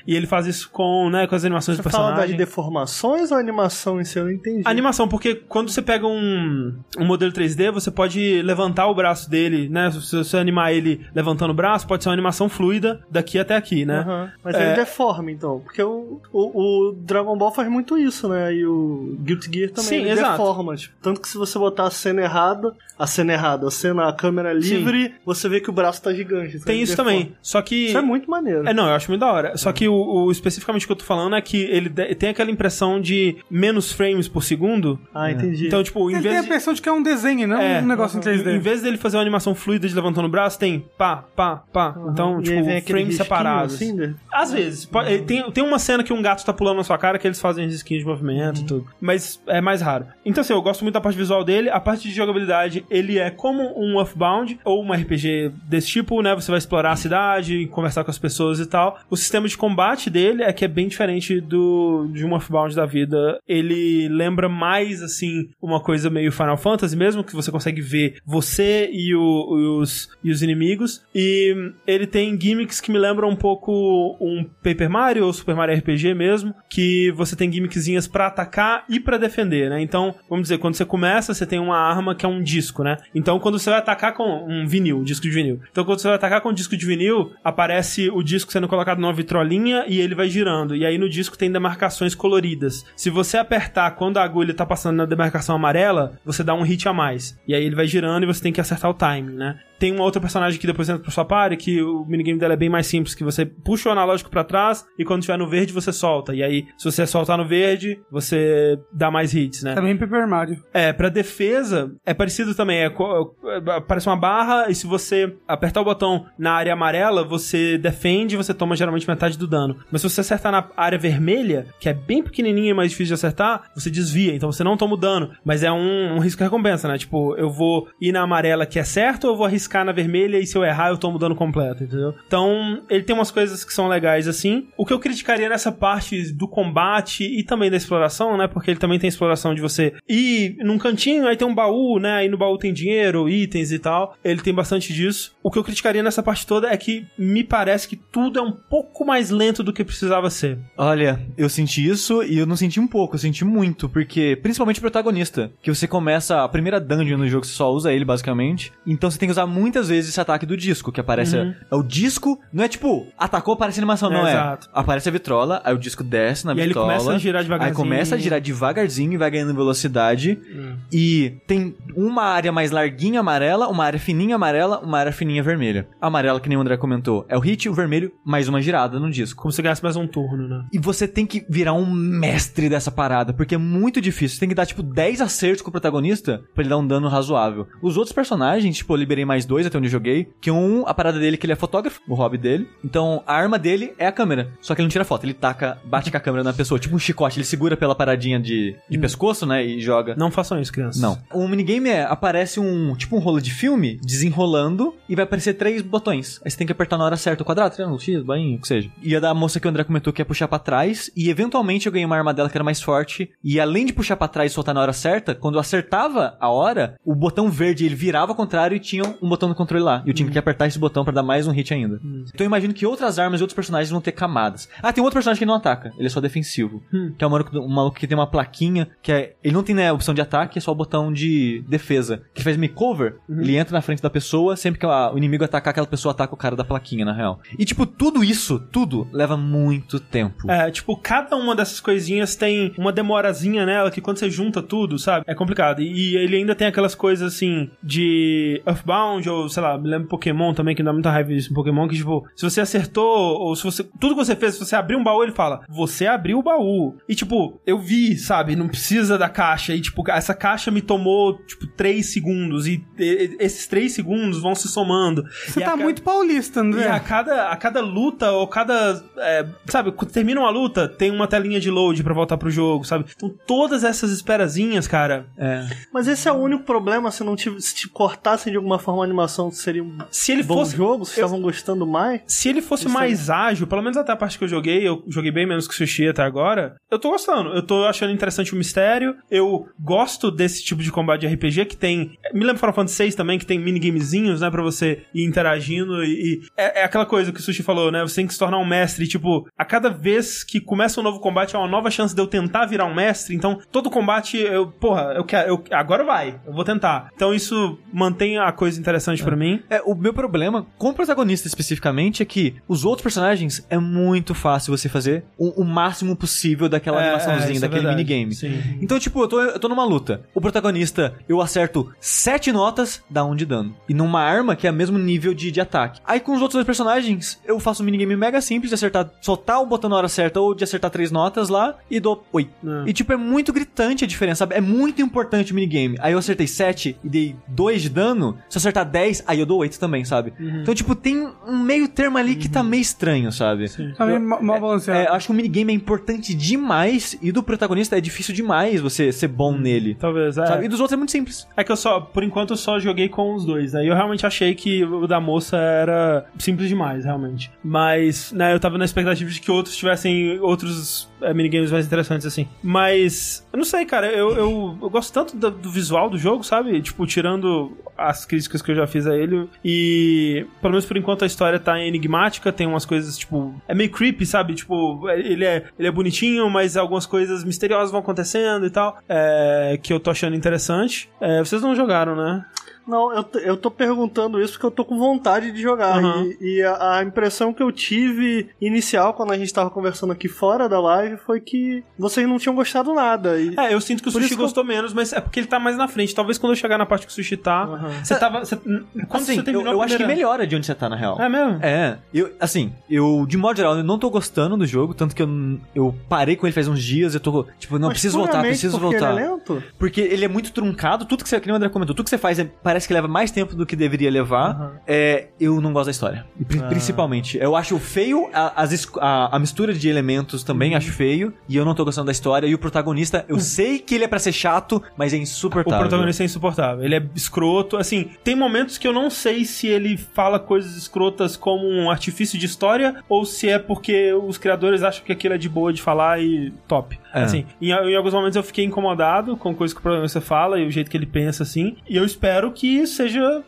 E ele faz isso com, né, com as animações Você do fala das personagem. deformações ou animação em si? Eu não entendi. Animação, porque quando você pega um, um modelo 3D, você pode levantar o braço dele, né? Se você animar ele levantando o braço, pode ser uma animação fluida daqui até aqui, né? Aham. Mas É. ele deforma, então. Porque o, o, o Dragon Ball faz muito isso, né? E o Guilty Gear também. Sim, ele exato. deforma. Tipo, tanto que se você botar a cena errada, a cena errada, a cena, a câmera livre, você vê que o braço tá gigante. então Tem isso deforma. também. Só que. Isso é muito maneiro. É, não, eu acho muito da hora. Só que o, o- especificamente o que eu tô falando é que ele de- tem aquela impressão de menos frames por segundo. Ah, entendi. Então, tipo, em Ele tem a vez de. impressão de que é um desenho, não É, um negócio em 3D. Em vez dele fazer uma animação fluida de levantando o braço, tem pá, pá, pá. Então, E tipo, frames risquinho, separados. Assim, né? Às vezes. Pode- eh, tem, tem uma cena que um gato tá pulando na sua cara que eles fazem risquinhos de movimento e tudo. Mas é mais raro. Então, assim, eu gosto muito da parte visual dele. A parte de jogabilidade, ele é como um Earthbound ou um RPG desse tipo, né? Você vai explorar a cidade, conversar com as pessoas e tal. O sistema de combate dele é que é bem diferente do de um Earthbound da vida. Ele lembra mais, assim, uma coisa meio Final Fantasy mesmo, que você consegue ver você e, o- os, e os inimigos. E ele tem gimmicks que me lembram um pouco um Paper Mario ou Super Mario RPG mesmo, que você tem gimmickzinhas pra atacar e pra defender, né? Então, vamos dizer, quando você começa, você tem uma arma que é um disco, né? Então, quando você vai atacar com um vinil, um disco de vinil. Então, quando você vai atacar com um disco de vinil, aparece o disco sendo colocado numa vitrolinha e ele vai girando. E aí no disco tem demarcações coloridas. Se você apertar quando a agulha tá passando na demarcação amarela, você dá um hit a mais. E aí ele vai girando e você tem que acertar o timing, né? Tem uma outra personagem que depois entra pra sua party, que o minigame dela é bem mais simples, que você puxa o analógico pra trás e quando estiver no verde você solta. E aí, se você soltar no verde, você dá mais hits, né? Também Paper Mario. É, pra defesa, é parecido também. É, co- é, parece uma barra, e se você apertar o botão na área amarela, você defende e você toma geralmente metade do dano. Mas se você acertar na área vermelha, que é bem pequenininha e mais difícil de acertar, você desvia, então você não toma o dano. Mas é um, um risco-recompensa, né? Tipo, eu vou ir na amarela que é certo ou eu vou arriscar na vermelha e se eu errar eu tomo dano completo, entendeu? Então, ele tem umas coisas que são legais assim. O que eu criticaria nessa parte do combate e também da exploração, né? Porque ele também tem exploração de você ir num cantinho, aí tem um baú, né? Aí no baú tem dinheiro, itens e tal. Ele tem bastante disso. O que eu criticaria nessa parte toda é que me parece que tudo é um pouco mais lento do que precisava ser. Olha, eu senti isso e eu não senti um pouco, eu senti muito, porque principalmente o protagonista, que você começa a primeira dungeon no jogo, você só usa ele basicamente, então você tem que usar muitas vezes esse ataque do disco, que aparece Uhum. é o disco, não é tipo, atacou, aparece animação, não É, é. exato. Aparece a vitrola, aí o disco desce na E aí ele vitrola. começa a girar Aí devagarzinho. começa a girar devagarzinho e vai ganhando velocidade. Hum. E tem uma área mais larguinha amarela, uma área fininha amarela, uma área fininha vermelha. A amarela, que nem o André comentou, é o hit, o vermelho, mais uma girada no disco. Como se ganhasse mais um turno, né? E você tem que virar um mestre dessa parada, porque é muito difícil. Você tem que dar, tipo, 10 acertos com o protagonista pra ele dar um dano razoável. Os outros personagens, tipo, eu liberei mais dois até onde eu joguei, que um, a parada dele é que ele é fotógrafo, o hobby dele. Então, a arma dele é a câmera. Só que ele não tira foto, ele taca, bate com a câmera na pessoa, tipo um chicote, ele segura pela paradinha de, de pescoço, né, e joga. Não façam isso, crianças. Não. O minigame é, aparece um, tipo um rolo de filme, desenrolando, e vai aparecer três botões. Aí você tem que apertar na hora certa o quadrado, triângulo, X, bainha, o que seja. E a da moça que o André comentou que é puxar pra trás, e eventualmente eu ganhei uma arma dela que era mais forte, e além de puxar pra trás e soltar na hora certa, quando eu acertava a hora, o botão verde ele virava ao contrário e tinha um botão no controle lá. E eu tinha que apertar esse botão pra dar mais um hit ainda. Então eu imagino que outras armas e outros personagens vão ter camadas. Ah, tem um outro personagem que não ataca, ele é só defensivo. Que é um maluco, um maluco que tem uma plaquinha, que é. Ele não tem né, opção de ataque, é só o botão de defesa. Que faz makeover, ele entra na frente da pessoa, sempre que a- o inimigo atacar, aquela pessoa ataca o cara da plaquinha, na real. E tipo, tudo isso, tudo, leva muito tempo. É, tipo, cada uma dessas coisinhas tem uma demorazinha nela que quando você junta tudo, sabe? É complicado. E, e ele ainda tem aquelas coisas assim de Earthbound ou sei lá, me lembro Pokémon também, que dá muita raiva disso em Pokémon, que tipo, se você acertou ou se você. Tudo que você fez, se você abriu um baú, ele fala, você abriu o baú. E tipo, eu vi, sabe? Não precisa da caixa. E tipo, essa caixa me tomou, tipo, 3 segundos. E, e- esses 3 segundos vão se somando. Você E tá ca- muito paulista, e André. a cada, a cada luta, ou cada. é, sabe, quando termina uma luta, tem uma telinha de load pra voltar pro jogo, sabe? Então todas essas esperazinhas, cara. É. Mas esse é o único problema, se não te, se te cortassem de alguma forma animação, seria um Se ele bom fosse. jogo, se eu- estavam gostando mais. Se ele fosse Isso mais ágil, pelo menos até a parte que eu joguei, eu joguei bem menos que o Sushi até agora, eu tô gostando. Eu tô achando interessante o mistério. Eu gosto desse tipo de combate de RPG que tem. Me lembro Final Fantasy VI também, que tem minigamezinhos, né, pra você ir interagindo. E, e é, é aquela coisa que o Sushi falou, né? Você tem que se tornar um mestre. Tipo, a cada vez que começa um novo combate, é uma nova chance de eu tentar virar um mestre. Então, todo combate, eu, porra, eu quero. Eu, agora vai, eu vou tentar. Então, isso mantém a coisa interessante pra mim. É, o meu problema com o protagonista especificamente é que os outros personagens é muito fácil você fazer o, o máximo possível daquela É, é, animaçãozinha, isso é daquele verdade. minigame. Sim. Então, tipo, eu tô, eu tô numa luta. O protagonista, eu acerto sete notas, dá um de dano. E numa arma que é o mesmo nível de, de ataque. Aí com os outros dois personagens, eu faço um minigame mega simples de acertar, soltar o botão na hora certa ou de acertar três notas lá e dou oi. É. E tipo, é muito gritante a diferença, sabe? É muito importante o minigame. Aí eu acertei 7 e dei 2 de dano. Se eu acertar 10, aí eu dou 8 também, sabe? Então, tipo, tem um meio termo ali que tá meio estranho, sabe? Tá meio mal mal balanceado. É, acho que o minigame é importante demais e do protagonista é difícil demais você ser bom nele. Talvez, é. Sabe? E dos outros é muito simples. É que eu só, por enquanto, eu só joguei com os dois. Aí eu realmente achei que o da moça era simples demais, realmente. Mas, né, eu tava na expectativa de que outros tivessem outros é, minigames mais interessantes, assim. Mas, eu não sei, cara, eu, eu, eu gosto tanto do, do visual do jogo, sabe? Tipo, tirando as críticas que eu já fiz a ele. E, pelo menos por enquanto, a história tá enigmática, tem umas coisas, tipo, é meio creepy, sabe? Tipo, ele é, ele é bonitinho, mas algumas coisas misteriosas vão acontecendo e tal, é, que eu tô achando interessante. É, vocês não jogaram, né? Não, eu, eu tô perguntando isso porque eu tô com vontade de jogar. Aham. E, e a, a impressão que eu tive inicial quando a gente tava conversando aqui fora da live foi que vocês não tinham gostado nada. E, É, eu sinto que o Por Sushi que eu- gostou menos, mas é porque ele tá mais na frente. Talvez quando eu chegar na parte que o Sushi tá, você tava... Você, quando assim, você eu, terminou eu a acho que melhora de onde você tá, na real. É mesmo? É, eu, assim, eu, de modo geral, eu não tô gostando do jogo, tanto que eu, eu parei com ele faz uns dias, eu tô, tipo, não, Mas preciso voltar, preciso porque voltar. Ele é lento? Porque ele é muito truncado, tudo que você, que nem o André comentou, tudo que você faz é- parece que leva mais tempo do que deveria levar. É, eu não gosto da história. Pri- Principalmente. Eu acho feio a, as a, a mistura de elementos também, Uhum. acho feio. E eu não tô gostando da história. E o protagonista, eu sei que ele é pra ser chato, mas é O insuportável. protagonista é insuportável. Ele é escroto. Assim, tem momentos que eu não sei se ele fala coisas escrotas como um artifício de história ou se é porque os criadores acham que aquilo é de boa de falar e top. É. Assim, em, em alguns momentos eu fiquei incomodado com coisas que o protagonista fala e o jeito que ele pensa, assim. E eu espero que seja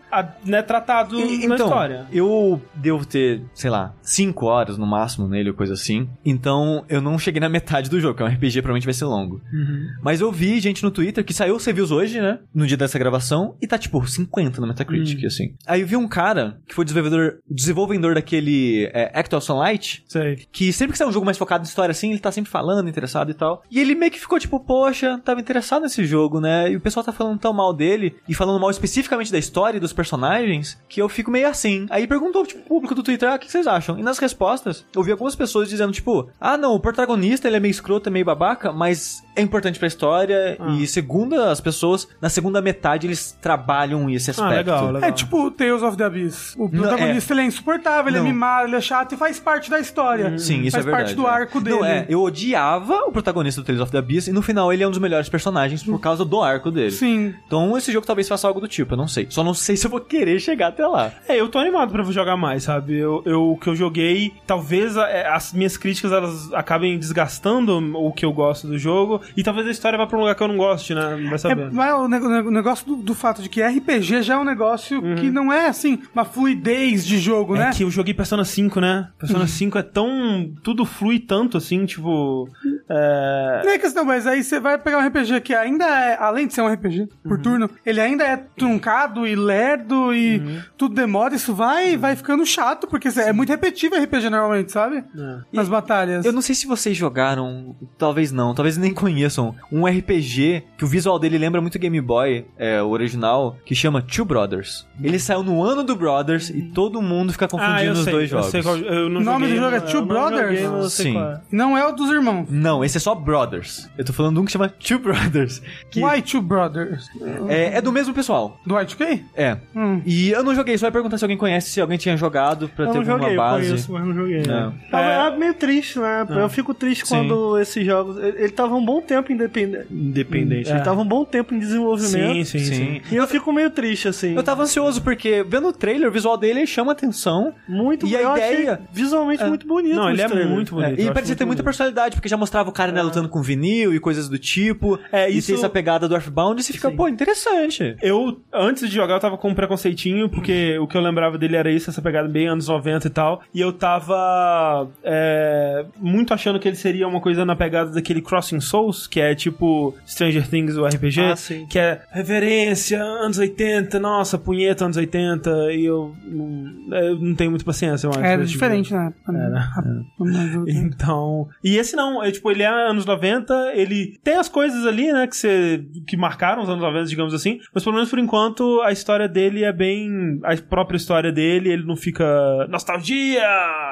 né, tratado E- na então, história. eu devo ter, sei lá, 5 horas no máximo nele, ou coisa assim. Então, eu não cheguei na metade do jogo, que é um RPG, provavelmente vai ser longo. Uhum. Mas eu vi gente no Twitter que saiu os reviews hoje, né? No dia dessa gravação, e tá tipo 50 no Metacritic, Hum. assim. Aí eu vi um cara que foi desenvolvedor, desenvolvedor daquele é, Act of Sunlight, Sei. que sempre que sai um jogo mais focado em história assim, ele tá sempre falando, interessado e tal. E ele meio que ficou tipo, poxa, tava interessado nesse jogo, né? E o pessoal tá falando tão mal dele, e falando mal especificamente da história e dos personagens que eu fico meio assim. Aí perguntou, tipo, o público do Twitter, ah, o que vocês acham? E nas respostas, eu vi algumas pessoas dizendo, tipo, ah, não, o protagonista ele é meio escroto, é meio babaca, mas é importante pra história. Ah. E segundo as pessoas, na segunda metade eles trabalham esse aspecto. Ah, legal, legal. É tipo o Tales of the Abyss. O Não, protagonista ele é insuportável, ele Não. é mimado, ele é chato e faz parte da história. Sim, isso faz é verdade. parte do é. arco dele. Não, é, eu odiava o protagonista do Tales of the Abyss e no final ele é um dos melhores personagens por causa do arco dele. Sim. Então esse jogo talvez faça algo do tipo, eu não sei. Só não sei se eu vou querer chegar até lá. É, eu tô animado pra jogar mais, sabe? Eu, eu- o que eu joguei, talvez é, as minhas críticas elas acabem desgastando o que eu gosto do jogo, e talvez a história vá pra um lugar que eu não goste, né? Vai É, saber. mas o ne- o negócio do, do fato de que RPG já é um negócio que não é assim, uma fluidez de jogo, Uhum. É né? que eu joguei Persona 5, né? Persona 5 é tão. Tudo flui tanto assim, tipo. É. Não é questão, mas aí você vai pegar um RPG que ainda é, além de ser um RPG Uhum. por turno, ele ainda é truncado e lerdo e Uhum. tudo demora, isso vai vai ficando chato, porque é muito repetitivo RPG normalmente, sabe? É. Nas batalhas. Eu não sei se vocês jogaram, talvez não, talvez nem conheçam, um RPG que o visual dele lembra muito Game Boy, é, o original, que chama Two Brothers. Ele saiu no ano do Brothers e todo mundo fica Ah, confundindo eu os sei, dois eu jogos. sei qual, eu não O nome joguei, do jogo é Two não Brothers? joguei, sei Sim. qual é. Não é o dos irmãos. Não, esse é só Brothers. Eu tô falando de um que chama Two Brothers. Que Why Two Brothers? é, é do mesmo pessoal. Do Y2K? É. Hum. E eu não joguei, só ia perguntar se alguém conhece, se alguém tinha jogado pra Eu ter não alguma joguei, eu base. conheço, mas não joguei. Não. É, É. meio triste, né? Eu fico triste Sim. quando esses jogos. Ele tava um bom tempo independente. Independente. É. Ele tava um bom tempo em desenvolvimento. Sim, sim, sim. E eu fico meio triste, assim. Eu tava ansioso porque vendo o trailer, o visual dele chama atenção. muito E a eu ideia- visualmente muito bonito. Não, ele é muito É, bonito. eu e parecia ter muita bonito. personalidade, porque já mostrava o cara né, lutando com vinil e coisas do tipo. É, E isso- tem essa pegada do Earthbound e você fica, Sim. pô, interessante. Eu, antes de jogar, eu tava com um preconceitinho, porque o que eu lembrava dele era isso, essa pegada bem anos 90 e tal. E eu tava é, muito achando que ele seria uma coisa na pegada daquele Crossing Souls, que é tipo Stranger Things, o RPG. Ah, sim. Que é reverência, anos 80, nossa, punheta, anos 80. E eu não, eu não tenho muita paciência, eu acho. Era tipo, diferente, né? Então. E esse não, é tipo, ele é anos 90, ele tem as coisas ali, né, que você. que marcaram os anos 90, digamos assim, mas pelo menos por enquanto a história dele é bem. a própria história dele, ele não fica. nostalgia,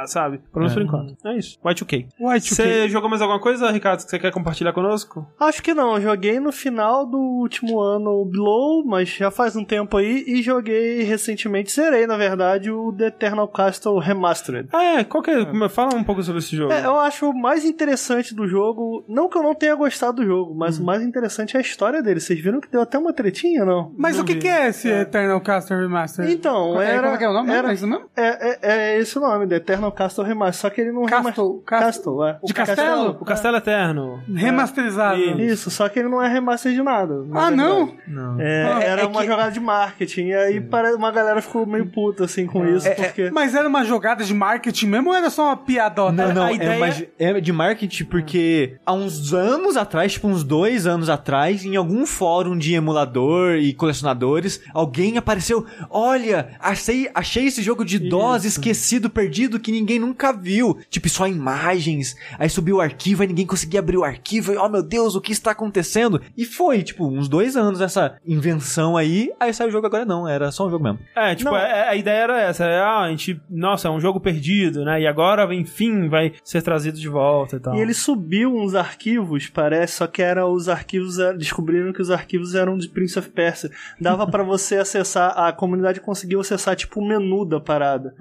sabe? Pelo menos por enquanto. É isso. Y2K. Y2K. Você jogou mais alguma coisa, Ricardo, que você quer compartilhar conosco? Acho que não, joguei no final do último ano o Below, mas já faz um tempo aí, e joguei recentemente, zerei na verdade, o The Eternal Castle Remastered. Ah, é, qual que é? Como- Fala um pouco sobre esse jogo. É, eu acho o mais interessante do jogo, não que eu não tenha gostado do jogo, mas o mais interessante é a história dele. Vocês viram que deu até uma tretinha, não? Mas Não o que, que é esse Eternal Castle Remaster? Então, É, era... Como é que é o nome? Era, É isso mesmo? é, é, é esse o nome, The Eternal Castle Remastered, só que ele não Castle, remaster- Castle. Castle, é. De castelo? O Castelo Eterno. Remasterizado. É. Isso, só que ele não é remaster de nada. na Ah, não? verdade. Não. É, Ah, era é uma que- jogada de marketing, e aí para- uma galera ficou meio puta assim com isso, porque... Mas era uma jogada de marketing mesmo ou era só uma piadota? Não, não, a é, ideia- é de marketing porque há uns anos atrás, tipo uns dois anos atrás, em algum fórum de emulador e colecionadores, alguém apareceu, olha, achei, achei esse jogo de DOS esquecido, perdido, que ninguém nunca viu. Tipo, só imagens, aí subiu o arquivo, aí ninguém conseguia abrir o arquivo, e, oh meu Deus, o que está acontecendo? E foi, tipo, uns dois anos essa invenção aí, aí saiu o jogo agora não, era só um jogo mesmo. É, tipo, Não. é- a ideia era essa. É, ah, a gente. Nossa, é um jogo perdido, né? E agora, enfim, vai ser trazido de volta e tal. E ele subiu uns arquivos, parece, só que eram os arquivos. eh, Descobriram que os arquivos eram de Prince of Persia. Dava pra você acessar, a comunidade conseguiu acessar, tipo, o menu da parada.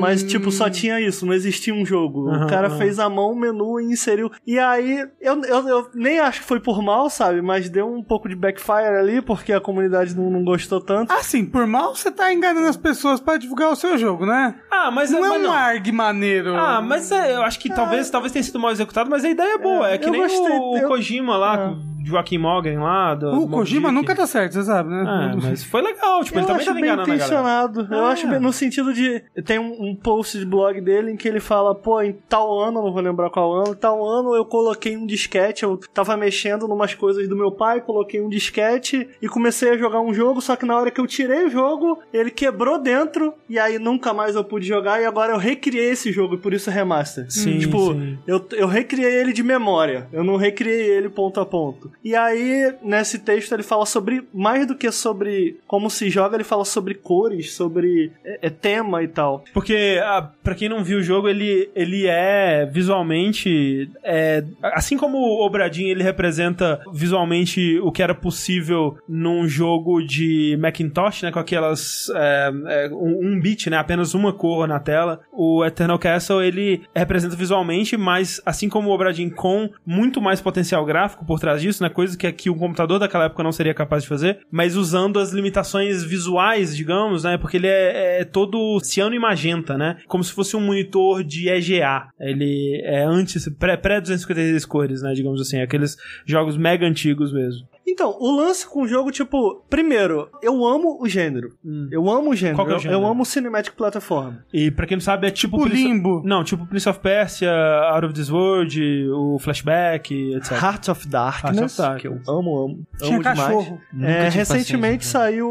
Mas, tipo, só tinha isso, não existia um jogo. O cara fez a mão o menu e inseriu. E aí, eu, eu, eu nem acho que foi por mal, sabe? Mas deu um pouco de backfire ali, porque a comunidade não, não gostou tanto. Assim, por mal você tá enganando as pessoas pra divulgar o seu jogo, né? Ah, mas não é mas um arg maneiro. Ah, mas é, eu acho que talvez, talvez tenha sido mal executado, mas a ideia é boa. É, que eu nem gostei, o, o eu- Kojima lá, É. Joaquim Morgan lá. Do, O do Kojima nunca tá certo, você sabe, né? É, mas foi legal. Tipo, ele eu também acho tava bem intencionado. Eu Ah. acho bem, no sentido de. Tem um, um post de blog dele em que ele fala: pô, em tal ano, não vou lembrar qual ano, tal ano eu coloquei um disquete. Eu tava mexendo numas coisas do meu pai, coloquei um disquete e comecei a jogar um jogo. Só que na hora que eu tirei o jogo, ele quebrou dentro e aí nunca mais eu pude jogar. E agora eu recriei esse jogo e por isso é remaster. Sim, tipo, sim. Eu, eu recriei ele de memória. Eu não recriei ele ponto a ponto. E aí, nesse texto, ele fala sobre, mais do que sobre como se joga, ele fala sobre cores, sobre é, é, tema e tal. Porque, ah, pra quem não viu o jogo, ele, ele é visualmente. É, assim como o Obradinho ele representa visualmente o que era possível num jogo de Macintosh, né? Com aquelas. É, é, um, um bit, né? Apenas uma cor na tela. O Eternal Castle ele representa visualmente, mas assim como o Obradinho com muito mais potencial gráfico por trás disso, né? Coisa que aqui o computador daquela época não seria capaz de fazer, mas usando as limitações visuais, digamos, né? Porque ele é, é todo ciano e magenta, né? Como se fosse um monitor de EGA. Ele é antes, pré-256 cores, né? Digamos assim, aqueles jogos mega antigos mesmo. Então, o lance com o jogo, tipo, primeiro, eu amo o gênero. Hum. Eu amo o gênero. Qual que é o Eu- gênero? Eu, amo Cinematic Platform. E pra quem não sabe, é tipo. O Prince- Limbo. Não, tipo Prince of Persia, Out of This World, o Flashback, etc. Heart of Darkness, Heart of Darkness. que eu amo, amo. Tinha amo demais. cachorro. Nunca É, recentemente paciência, saiu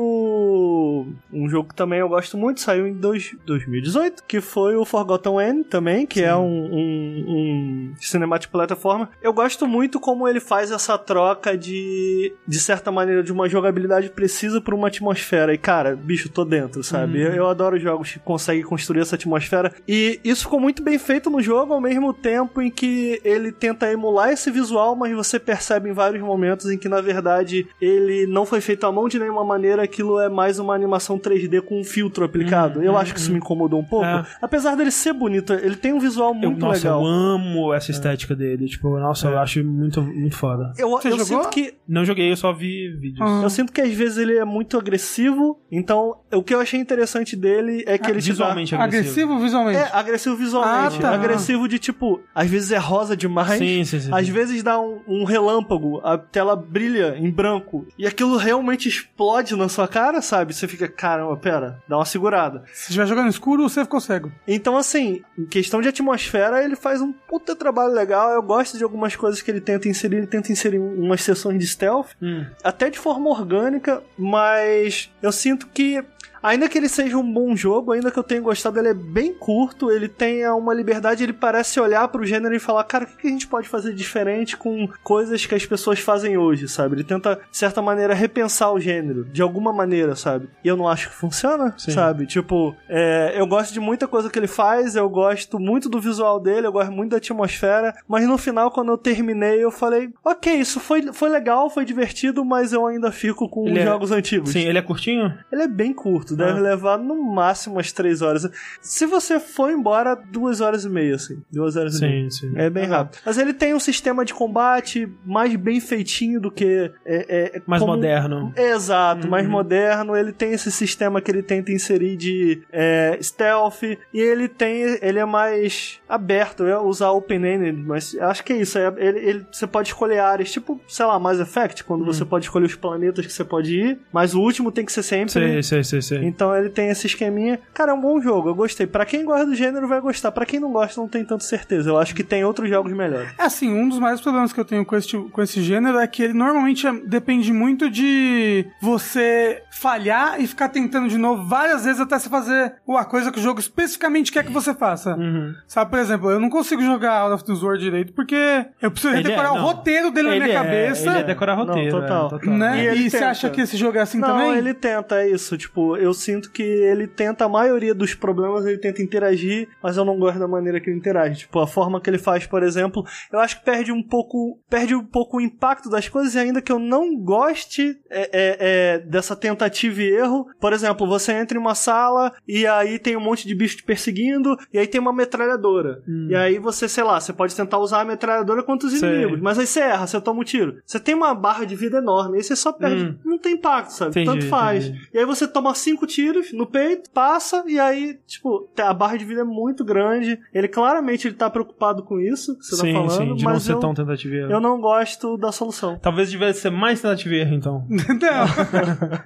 um jogo que também eu gosto muito, saiu em dois, 2018, que foi o Forgotten End também, que é um, um, um cinematic plataforma. Eu gosto muito como ele faz essa troca de, de certa maneira, de uma jogabilidade precisa pra uma atmosfera. E, cara, bicho, tô dentro, sabe? Eu, eu adoro jogos que conseguem construir essa atmosfera. E isso ficou muito bem feito no jogo, ao mesmo tempo em que ele tenta emular esse visual, mas você percebe em vários momentos em que, na verdade, ele não foi feito à mão de nenhuma maneira, aquilo é mais uma animação 3D com um filtro aplicado. eu acho que isso me incomodou um pouco. É. Apesar dele ser bonito, ele tem um visual Eu, muito nossa, legal. eu amo essa estética dele. Tipo, nossa, eu acho muito, muito foda. Eu, Você eu jogou? sinto que Não joguei, eu só vi vídeos. Ah. Eu sinto que às vezes ele é muito agressivo, então o que eu achei interessante dele é que ele te dá- Visualmente agressivo. Agressivo visualmente? É, agressivo visualmente. Ah, tá. Agressivo de tipo, às vezes é rosa demais. Sim, sim, sim. Às vezes dá um, um relâmpago, a tela brilha em branco e aquilo realmente explode na sua cara, sabe? Você fica, caramba, pera, dá uma segurada. Se estiver jogando escuro, você ficou cego. Então, assim, em questão de atmosfera, ele faz um puta trabalho legal. Eu gosto de algumas coisas que ele tenta inserir. Ele tenta inserir umas sessões de stealth, Hum. até de forma orgânica, mas eu sinto que. Ainda que ele seja um bom jogo, ainda que eu tenha gostado, ele é bem curto, ele tem uma liberdade, ele parece olhar pro gênero e falar, cara, o que que a gente pode fazer diferente com coisas que as pessoas fazem hoje, sabe? Ele tenta, de certa maneira, repensar o gênero, de alguma maneira, sabe? E eu não acho que funciona, Sim. sabe? Tipo, é, eu gosto de muita coisa que ele faz, eu gosto muito do visual dele, eu gosto muito da atmosfera, mas no final, quando eu terminei, eu falei, ok, isso foi, foi legal, foi divertido, mas eu ainda fico com Ele os é- jogos antigos. Sim, ele é curtinho? Ele é bem curto, deve Ah. levar no máximo umas três horas. Se você for embora, duas horas e meia, assim. Duas horas e meia. Sim, sim. É bem rápido. Mas ele tem um sistema de combate mais bem feitinho do que. É, é, Mais como- moderno. Exato, mais Uhum. moderno. Ele tem esse sistema que ele tenta inserir de é, stealth. E ele tem. Ele é mais aberto. Eu ia usar open-ended, mas acho que é isso. é- ele, ele- você pode escolher áreas, tipo, sei lá, Mass Effect, quando Uhum. você pode escolher os planetas que você pode ir. Mas o último tem que ser sempre. Sei, sei, sei, sei. Então ele tem esse esqueminha. Cara, é um bom jogo, eu gostei. Pra quem gosta do gênero, vai gostar. Pra quem não gosta, não tem tanta certeza. Eu acho que tem outros jogos melhores. É assim, um dos maiores problemas que eu tenho com esse, com esse gênero é que ele normalmente é- depende muito de você falhar e ficar tentando de novo várias vezes até você fazer a coisa que o jogo especificamente quer que você faça. Uhum. Sabe, por exemplo, eu não consigo jogar Out of the Sword direito porque eu preciso Ele é, decorar o não. roteiro dele na Ele minha é- cabeça. Ele é decorar roteiro. Não, total. é, total. Né? E E, você acha que esse jogo é assim não, também? ele tenta, é isso. Tipo, eu sinto que ele tenta, a maioria dos problemas, ele tenta interagir, mas eu não gosto da maneira que ele interage. Tipo, a forma que ele faz, por exemplo, eu acho que perde um pouco. Perde um pouco o impacto das coisas, e ainda que eu não goste é, é, é, dessa tentativa e erro. Por exemplo, você entra em uma sala e aí tem um monte de bicho te perseguindo, e aí tem uma metralhadora. E aí você, sei lá, você pode tentar usar a metralhadora contra os Sei. inimigos, mas aí você erra, você toma um tiro. Você tem uma barra de vida enorme, aí você só perde. Hum. Não tem impacto, sabe? Entendi, Tanto faz. entendi. E aí você toma cinco tiros no peito, passa, e aí, tipo, a barra de vida é muito grande. Ele claramente ele tá preocupado com isso que você sim, tá falando, sim, de não mas ser eu, tão tentativa erro. eu não gosto da solução. Talvez devesse ser mais tentativa erro, então. Não.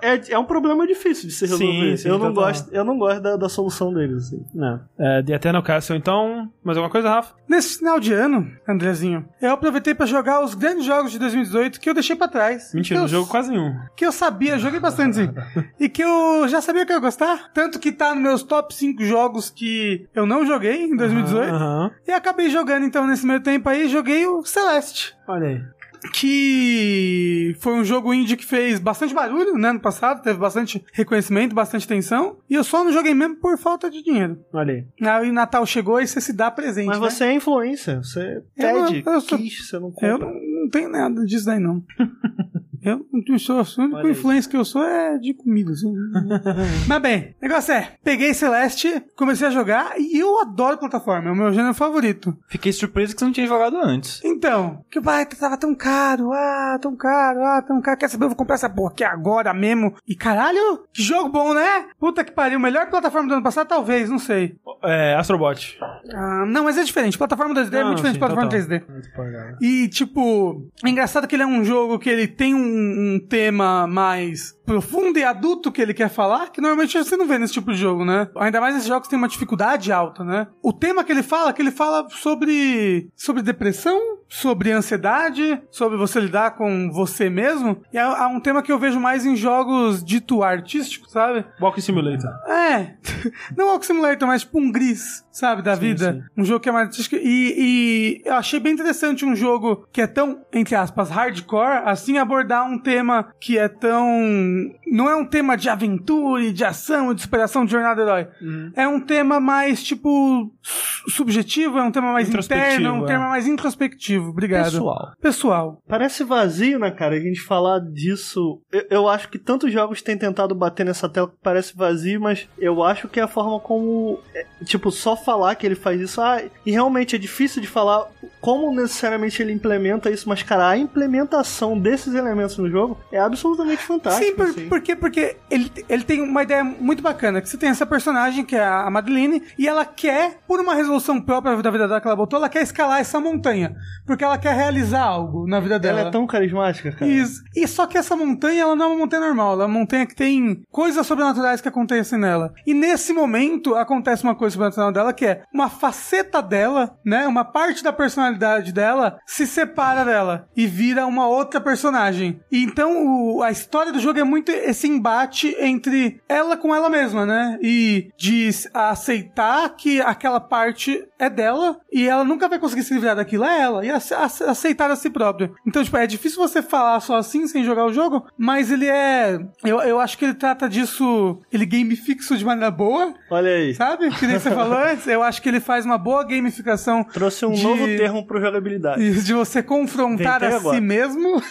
É, é, é um problema difícil de se Sim, resolver. sim, eu, não gosto, eu não gosto da, da solução deles, assim. Não. É, The Eternal Castle, então. Mais alguma coisa, Rafa? Nesse final de ano, Andrezinho, eu aproveitei pra jogar os grandes jogos de 2018 que eu deixei pra trás. Mentira, eu, jogo quase nenhum. Que eu sabia, joguei bastante, sim. e que eu já sabia que eu ia gostar. Tanto que tá nos meus top 5 jogos que eu não joguei em 2018. Aham. E acabei jogando, então, nesse meio tempo aí, joguei o Celeste. Olha aí. que foi um jogo indie que fez bastante barulho, né, no passado, teve bastante reconhecimento, bastante atenção, e eu só não joguei mesmo por falta de dinheiro. Olha aí. Aí o Natal chegou e você se dá presente, Mas né? você é influencer, você Eu pede, não- eu sou- quis, você não Eu compra. não, não tenho nada disso daí, não. Eu não sou, a única Olha influência que eu sou é de comida. assim. Mas bem, o negócio é, peguei Celeste, comecei a jogar e eu adoro plataforma, é o meu gênero favorito. Fiquei surpreso que você não tinha jogado antes. Então, que vai, tava tão caro, ah, tão caro, ah, tão caro, quer saber, eu vou comprar essa porra aqui agora mesmo. E caralho, que jogo bom, né? Puta que pariu, melhor plataforma do ano passado, talvez, não sei. É, Astrobot. Ah, não, mas é diferente, plataforma 2D é Não, muito diferente sim, de plataforma total. 3D. E, tipo, é engraçado que ele é um jogo que ele tem um, um tema mais profundo e adulto que ele quer falar, que normalmente você não vê nesse tipo de jogo, né? Ainda mais esses jogos que tem uma dificuldade alta, né? O tema que ele fala, que ele fala sobre, sobre depressão, sobre ansiedade, sobre você lidar com você mesmo, e é, é um tema que eu vejo mais em jogos dito artísticos, sabe? Walking Simulator. É, não Walk Simulator, mas tipo um gris, sabe, da vida. Um jogo que é mais artístico. E, e eu achei bem interessante um jogo que é tão, entre aspas, hardcore, assim abordar um tema que é tão. Não é um tema de aventura, e de ação, e de superação de jornada do herói. É um tema mais, tipo, su- subjetivo, é um tema mais Introspectivo, interno, é um é. tema mais introspectivo. Obrigado. Pessoal. Pessoal. Parece vazio, né, cara? A gente falar disso. Eu, eu acho que tantos jogos têm tentado bater nessa tela que parece vazio, mas eu acho que é a forma como. é, tipo, só falar que ele faz isso. Ah, e realmente é difícil de falar como necessariamente ele implementa isso, mas, cara, a implementação desses elementos no jogo é absolutamente fantástica. Sim, por, assim. por quê? Porque ele, ele tem uma ideia muito bacana, que você tem essa personagem, que é a Madeline, e ela quer, por uma resolução própria da vida dela que ela botou, ela quer escalar essa montanha, porque ela quer realizar algo na vida dela. Ela é tão carismática, cara. Isso. E só que essa montanha, ela não é uma montanha normal, ela é uma montanha que tem coisas sobrenaturais que acontecem nela. E nesse momento, acontece uma coisa sobrenatural dela, que é uma faceta dela, né, uma parte da personalidade dela se separa dela e vira uma outra personagem. E então, o- a história do jogo é muito esse embate entre ela com ela mesma, né, e de aceitar que aquela parte é dela e ela nunca vai conseguir se livrar daquilo, é ela, e ace- ace- aceitar a si própria. Então, tipo, é difícil você falar só assim, sem jogar o jogo, mas ele é. Eu, eu acho que ele trata disso. Ele gamifica isso de maneira boa, Olha aí. sabe? Que nem você falou antes. Eu acho que ele faz uma boa gamificação. Trouxe um de- novo termo pro jogabilidade. De você confrontar a agora. si mesmo.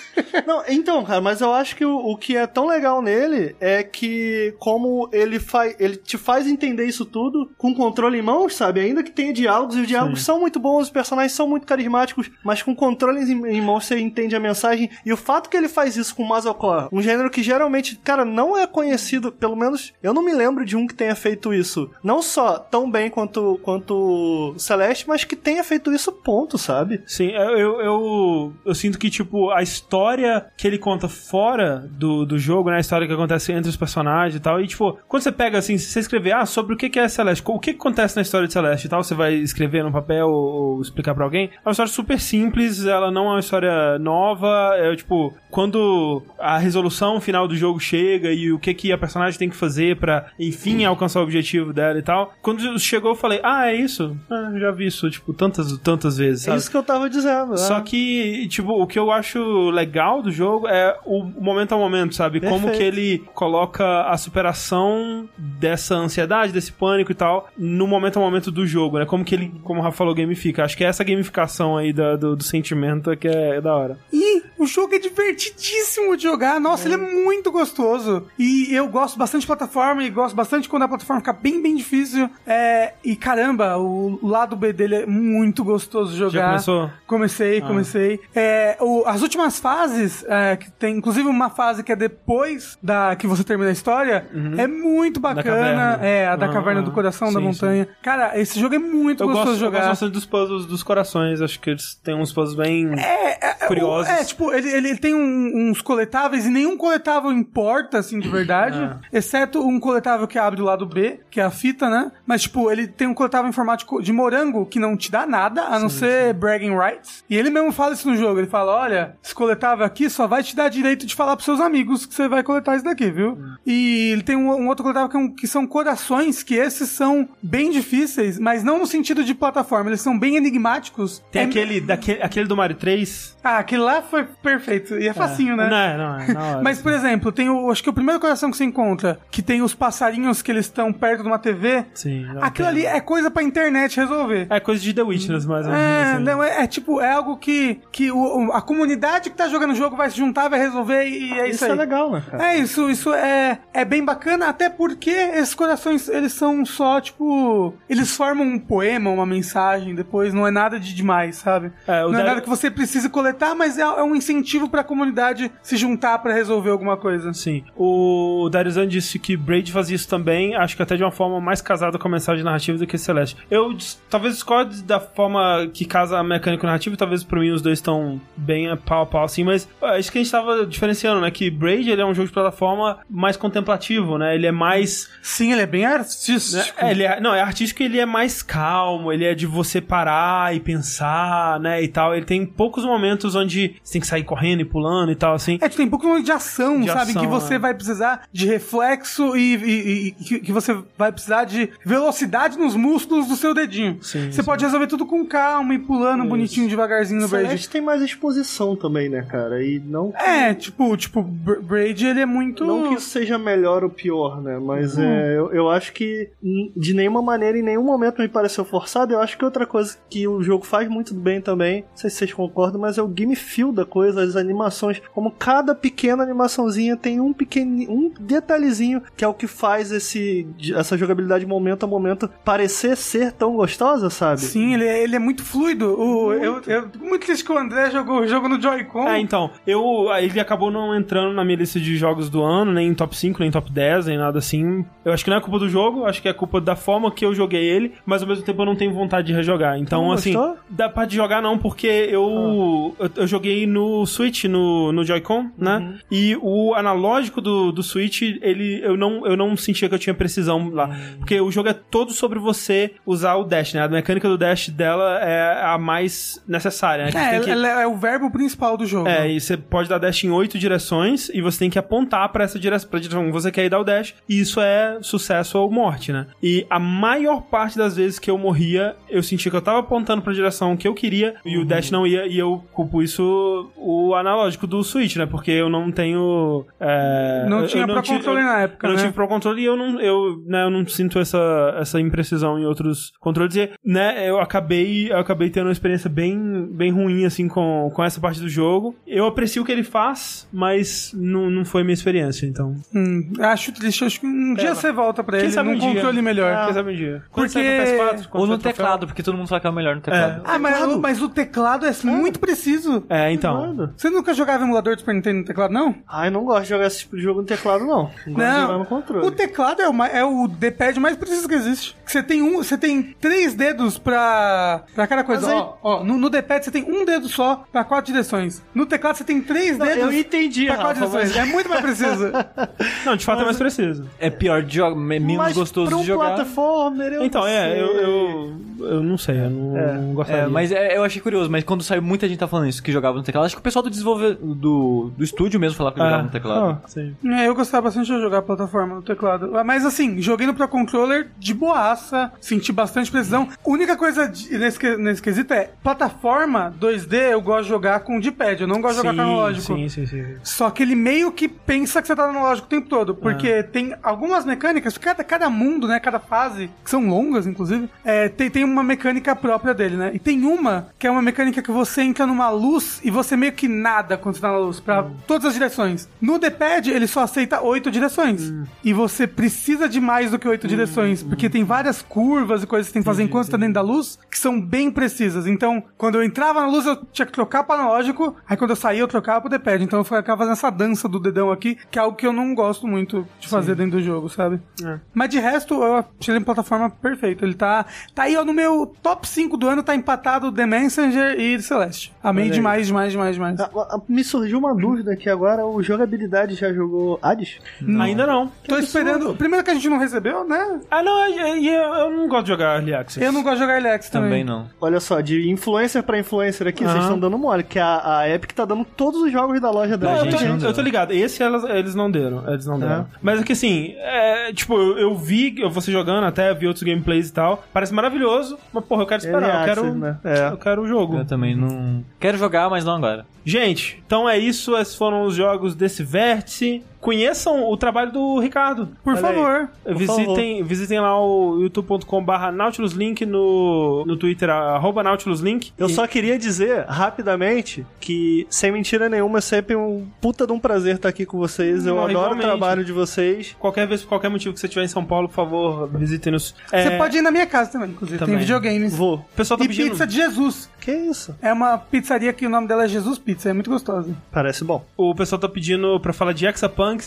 Não, então, cara, mas eu acho que o, o que é tão legal nele é que como ele faz, ele te faz entender isso tudo com controle em mãos, sabe? Ainda que tenha diálogos e os diálogos são muito bons, os personagens são muito carismáticos, mas com controles em, em mãos você entende a mensagem e o fato que ele faz isso com Mazocore, um gênero que geralmente, cara, não é conhecido, pelo menos eu não me lembro de um que tenha feito isso, não só tão bem quanto quanto Celeste, mas que tenha feito isso ponto, sabe? Sim, eu, eu, eu, eu sinto que, tipo, a história que ele conta fora do, do jogo, né? A história que acontece entre os personagens e tal. E, tipo, quando você pega, assim, se você escrever, ah, sobre o que é Celeste, o que acontece na história de Celeste e tal, você vai escrever no papel ou, explicar pra alguém. É uma história super simples, ela não é uma história nova. É, tipo, quando a resolução final do jogo chega e o que que a personagem tem que fazer pra, enfim, alcançar o objetivo dela e tal. Quando chegou, eu falei, ah, é isso? Ah, já vi isso, tipo, tantas, tantas vezes, É sabe? isso que eu tava dizendo. Só é. que, tipo, o que eu acho legal do jogo é o momento a momento, sabe? Como que ele coloca a superação dessa ansiedade, desse pânico e tal, no momento a momento do jogo, né? Como que ele, como o Rafa falou, gamifica. Acho que é essa gamificação aí da- do, do sentimento que é, da hora. E o jogo é divertidíssimo de jogar. Nossa, ele é muito gostoso. E eu gosto bastante de plataforma e gosto bastante quando a plataforma fica bem, bem difícil. É, e caramba, o lado B dele é muito gostoso de jogar. Já começou? Comecei, Ah. comecei. É, o- as últimas fases, é, que tem inclusive uma fase que é depois da que você termina a história, é muito bacana. É, a da Ah, caverna ah. do coração da Sim, montanha. Cara, esse jogo é muito Eu gostoso gosto, de eu gosto jogar. bastante dos puzzles dos corações. Acho que eles têm uns puzzles bem É, curiosos. É, tipo, ele, ele tem um- uns coletáveis e nenhum coletável importa, assim, de verdade. Ah. Exceto um coletável que abre do lado B, que é a fita, né? Mas, tipo, ele tem um coletável em formato de- morango que não te dá nada, a não ser bragging rights. E ele mesmo fala isso no jogo. Ele fala, olha, esse coletável aqui só vai te dar direito de falar pros seus amigos que você vai coletar isso daqui, viu? Hum. E ele tem um, um outro coletável que, é um- que são corações, que esses são bem difíceis, mas não no sentido de plataforma. Eles são bem enigmáticos. Tem É- aquele, daquele, aquele do Mario 3. ah, aquele lá foi perfeito. E é facinho, né? Não, é, não, é. Mas, por exemplo, tem o. Acho que o primeiro coração que você encontra, que tem os passarinhos que eles estão perto de uma TV. Sim, não Aquilo ali é coisa pra internet resolver. É coisa de The Witness, mais ou menos. É, assim. não, é, é tipo, é algo que, que o- a comunidade que tá jogando o jogo vai se juntar, vai resolver e é isso, Isso aí. é legal, né, cara? É isso, isso é, é bem bacana, até porque esses corações, eles são só, tipo, eles formam um poema, uma mensagem, depois não é nada de demais, sabe? É, não é nada que você precise coletar, mas é, é um incentivo pra comunidade se juntar pra resolver alguma coisa. Sim. O Darizan disse que Braid fazia isso também, acho que até de uma forma mais casada com a mensagem narrativa do que Celeste. Eu talvez discorde da forma que casa a mecânica narrativa, talvez pra mim os dois estão bem pau a pau assim, mas é isso que a gente tava diferenciando, né? Que Braid ele é um jogo de plataforma mais contemplativo, né? Ele é mais Sim, ele é bem artístico. né? É, ele é, não, é artístico ele é mais calmo, ele é de você parar e pensar, né, e tal. Ele tem poucos momentos onde você tem que sair correndo e pulando e tal, assim. É, tem pouco de ação, De sabe? ação, que você é. vai precisar de reflexo e, e- e- que, que você vai precisar de velocidade nos músculos do seu dedinho. Sim, você sim. pode resolver tudo com calma e pulando Isso. bonitinho, devagarzinho no Braid. Celeste tem mais exposição também, né, cara? E não É, tipo, tipo, Br- Braid ele é muito. Não que isso seja melhor ou pior, né? Mas Uhum. é, eu, eu acho que de nenhuma maneira, em nenhum momento me pareceu forçado. Eu acho que outra coisa que o jogo faz muito bem também, não sei se vocês concordam, mas é o game feel da coisa, as animações. Como cada pequena animaçãozinha tem um pequeno, um detalhezinho que é o que faz esse, essa jogabilidade momento a momento parecer ser tão gostosa, sabe? Sim, ele é, ele é muito fluido. O, eu, eu fico muito triste que o André jogou o jogo no Joy-Con. É, então, eu ele acabou não entrando na minha lista de jogos do ano, nem em top 5, nem em top 10, nem nada assim. Eu acho que não é culpa do jogo, acho que é culpa da forma que eu joguei ele, mas ao mesmo tempo eu não tenho vontade de rejogar. Então, Não assim, dá pra de jogar não, porque eu, eu, eu joguei no Switch, no, no Joy-Con, né? E o analógico do, do Switch, ele, eu não, eu não sentia que eu tinha precisão lá. Porque o jogo é todo sobre você usar o dash, né? A mecânica do dash dela é a mais necessária, né? É, que- ela é o verbo principal do jogo. é, e você pode dar dash em oito direções e você tem que apontar pra essa direção, pra direção que você quer ir dar o dash. E isso é sucesso ou morte, né? E a maior parte das vezes que eu morria, eu sentia que eu tava apontando pra direção que eu queria e o dash não ia. E eu culpo isso o analógico do Switch, né? Porque eu não tenho. é, Não tinha eu Pro tive- Controller eu- na época, Eu não né? tive Pro Controller e eu não, eu, né, eu não sinto essa, essa imprecisão em outros controles. E, né, eu acabei, eu acabei tendo uma experiência bem, bem ruim, assim, com, com essa parte do jogo. Eu aprecio o que ele faz, mas não, não foi minha experiência, então. Hum, acho triste. Acho que um dia você volta pra Quem ele sabe num um dia? controle melhor. Quem sabe um dia. Quando Porque- sair pro PS4, quando Ou no teclado, porque todo mundo fala que é o melhor no teclado. Ah, mas, mas o teclado é muito preciso. É, então. Você nunca jogava emulador de Super Nintendo no teclado, não? Ai, não gosto de jogar esse tipo de jogo no teclado, não. Gosto de jogar no controle. O teclado é o, é o D-pad mais preciso que existe. Você tem um, você tem três dedos pra, pra cada coisa. Mas aí- Ó, ó, no, no D-pad você tem um dedo só pra quatro direções. No teclado você tem três Não, dedos eu entendi, pra quatro Rafa, direções. mas- É muito mais preciso. Não, de fato é mais preciso. É pior de jogar, menos Mas gostoso pra um de jogar. plataformer, eu Então, não é, sei. eu, eu, eu não sei, eu não, É. não gostaria. É, mas é, eu achei curioso, mas quando saiu muita gente tá falando isso, que jogava no teclado, acho que o pessoal do desenvolver do, do estúdio mesmo falava que jogava no teclado. Ah, sim. É, eu gostava bastante de jogar plataforma no teclado. Mas assim, joguei no Pro Controller de boaça, senti bastante precisão. A única coisa de- nesse, nesse quesito é, plataforma 2D eu gosto de jogar com D-pad, eu não gosto de jogar com analógico. Sim, sim, sim. Só que ele meio que pensa que você tá no analógico o tempo todo. Porque tem algumas mecânicas, cada, cada mundo, né? Cada fase, que são longas, inclusive, é, tem, tem uma mecânica própria dele, né? E tem uma que é uma mecânica que você entra numa luz e você meio que nada quando você tá na luz, pra todas as direções. No D-pad, ele só aceita oito direções. E você precisa de mais do que oito direções, porque tem várias curvas e coisas que você tem que fazer enquanto você tá dentro da luz, que são bem precisas. Então, quando eu entrava na luz, eu tinha que trocar para analógico, aí quando eu saía, eu trocava pro D-pad. Então eu ficava fazendo essa dança do dedão aqui, que é algo que eu não gosto muito de fazer dentro do jogo, sabe? É. Mas de resto, eu achei ele uma plataforma perfeita. Ele tá, tá aí, ó, no meu top 5 do ano, tá empatado The Messenger e Celeste. Amei aí. demais, demais, demais, demais. Ah, ah, Me surgiu uma dúvida aqui agora, o jogabilidade já jogou Hades? Ainda não. Tô esperando. Primeiro que a gente não recebeu, né? Ah, não, e eu, eu não gosto de jogar Early Access. Eu não gosto de jogar Alex também. Também não. Olha só, de influencer pra influencer aqui, vocês estão dando mole, que a, a Epic tá dando todos os jogos da loja Não, dela. eu, gente tô, não eu tô ligado. Esse elas, eles não deram. Eles não deram. Mas é que assim, é, tipo, eu, eu vi você jogando, até vi outros gameplays e tal. Parece maravilhoso. mas porra, eu quero esperar, Early eu quero, access, né? É. eu quero o jogo. Eu também não. Quero jogar, mas não agora. Gente, então é isso. Esses foram os jogos desse vértice. Conheçam o trabalho do Ricardo. Por Olha aí. favor. Por Visitem, visitem lá o youtube.com/barra NautilusLink no, no Twitter, arroba NautilusLink. Eu E- só queria dizer rapidamente que, sem mentira nenhuma, é sempre um puta de um prazer estar aqui com vocês. Eu Não, adoro igualmente. o trabalho de vocês. Qualquer vez, por qualquer motivo que você estiver em São Paulo, por favor, visitem-nos. É, Você pode ir na minha casa também, inclusive. Também. Tem videogames. Vou. O pessoal tá E pedindo. pizza de Jesus. Que isso? É uma pizzaria que o nome dela é Jesus Pizza. É muito gostosa. Parece bom. O pessoal tá pedindo pra falar de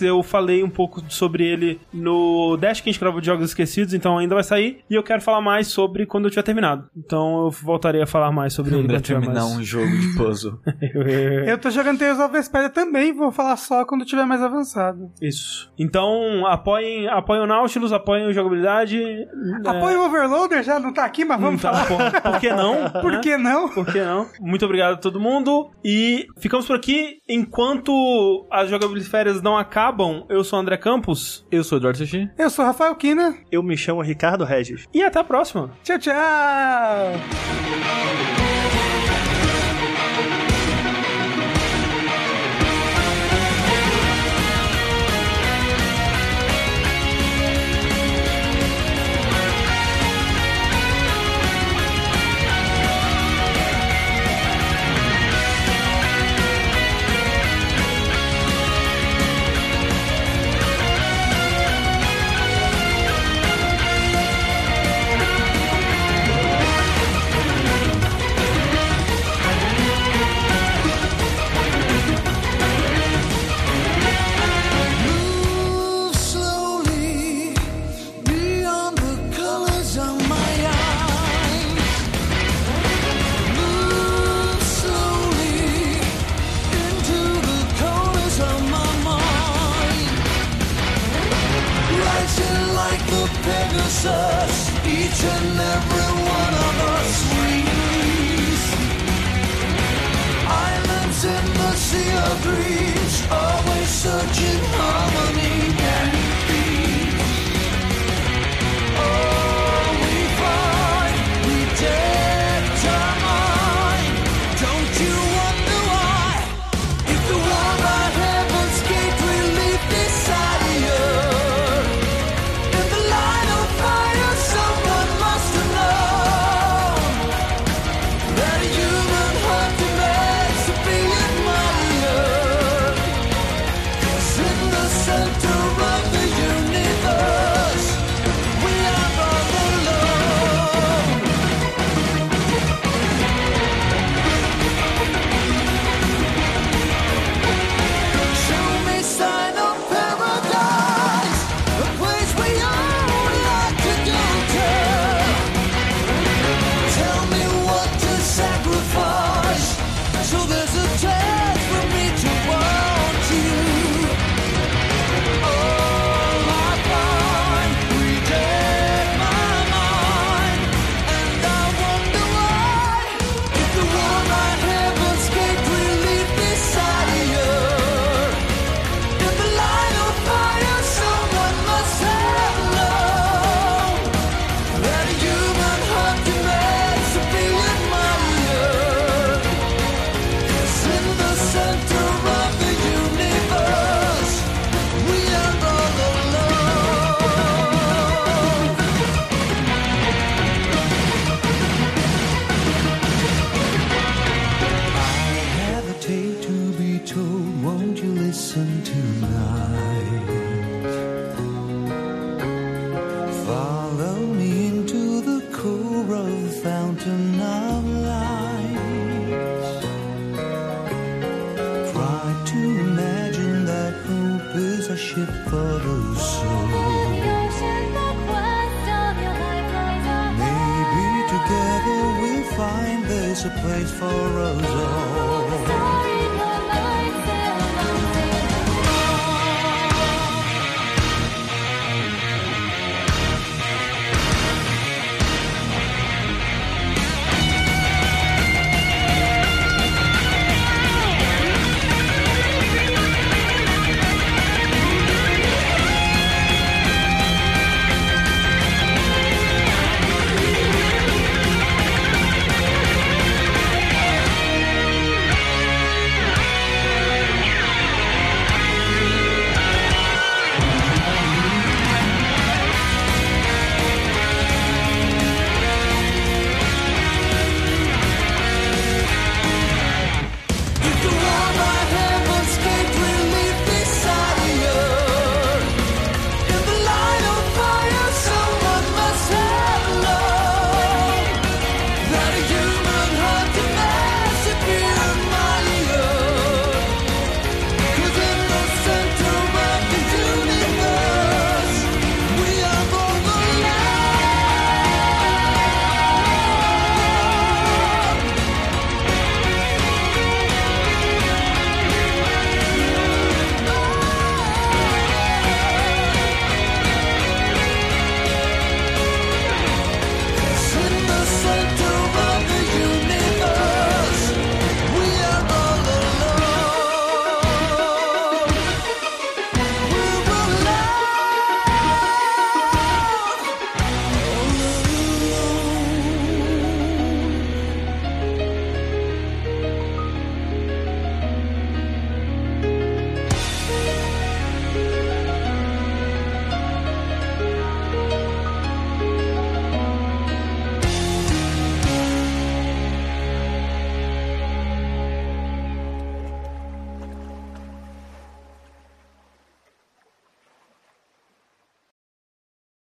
Eu falei um pouco sobre ele no Dash que a gente gravou de Jogos Esquecidos, então ainda vai sair. E eu quero falar mais sobre quando eu tiver terminado. Então eu voltarei a falar mais sobre ele quando terminar mais. um jogo de puzzle. Eu tô jogando Tales of Vesperia também. Vou falar só quando tiver mais avançado. Isso. Então apoiem, apoiem o Nautilus, apoiem o Jogabilidade. Apoio o Overloader, já não tá aqui, mas vamos Tá, falar. por, por que não? Por né? que não? Por que não? Muito obrigado a todo mundo. E ficamos por aqui. Enquanto as jogabilidades não acabam, eu sou o André Campos. Eu sou o Eduardo Sushi. Eu sou o Rafael Kina. Eu me chamo Ricardo Regis. E até a próxima. Tchau, tchau.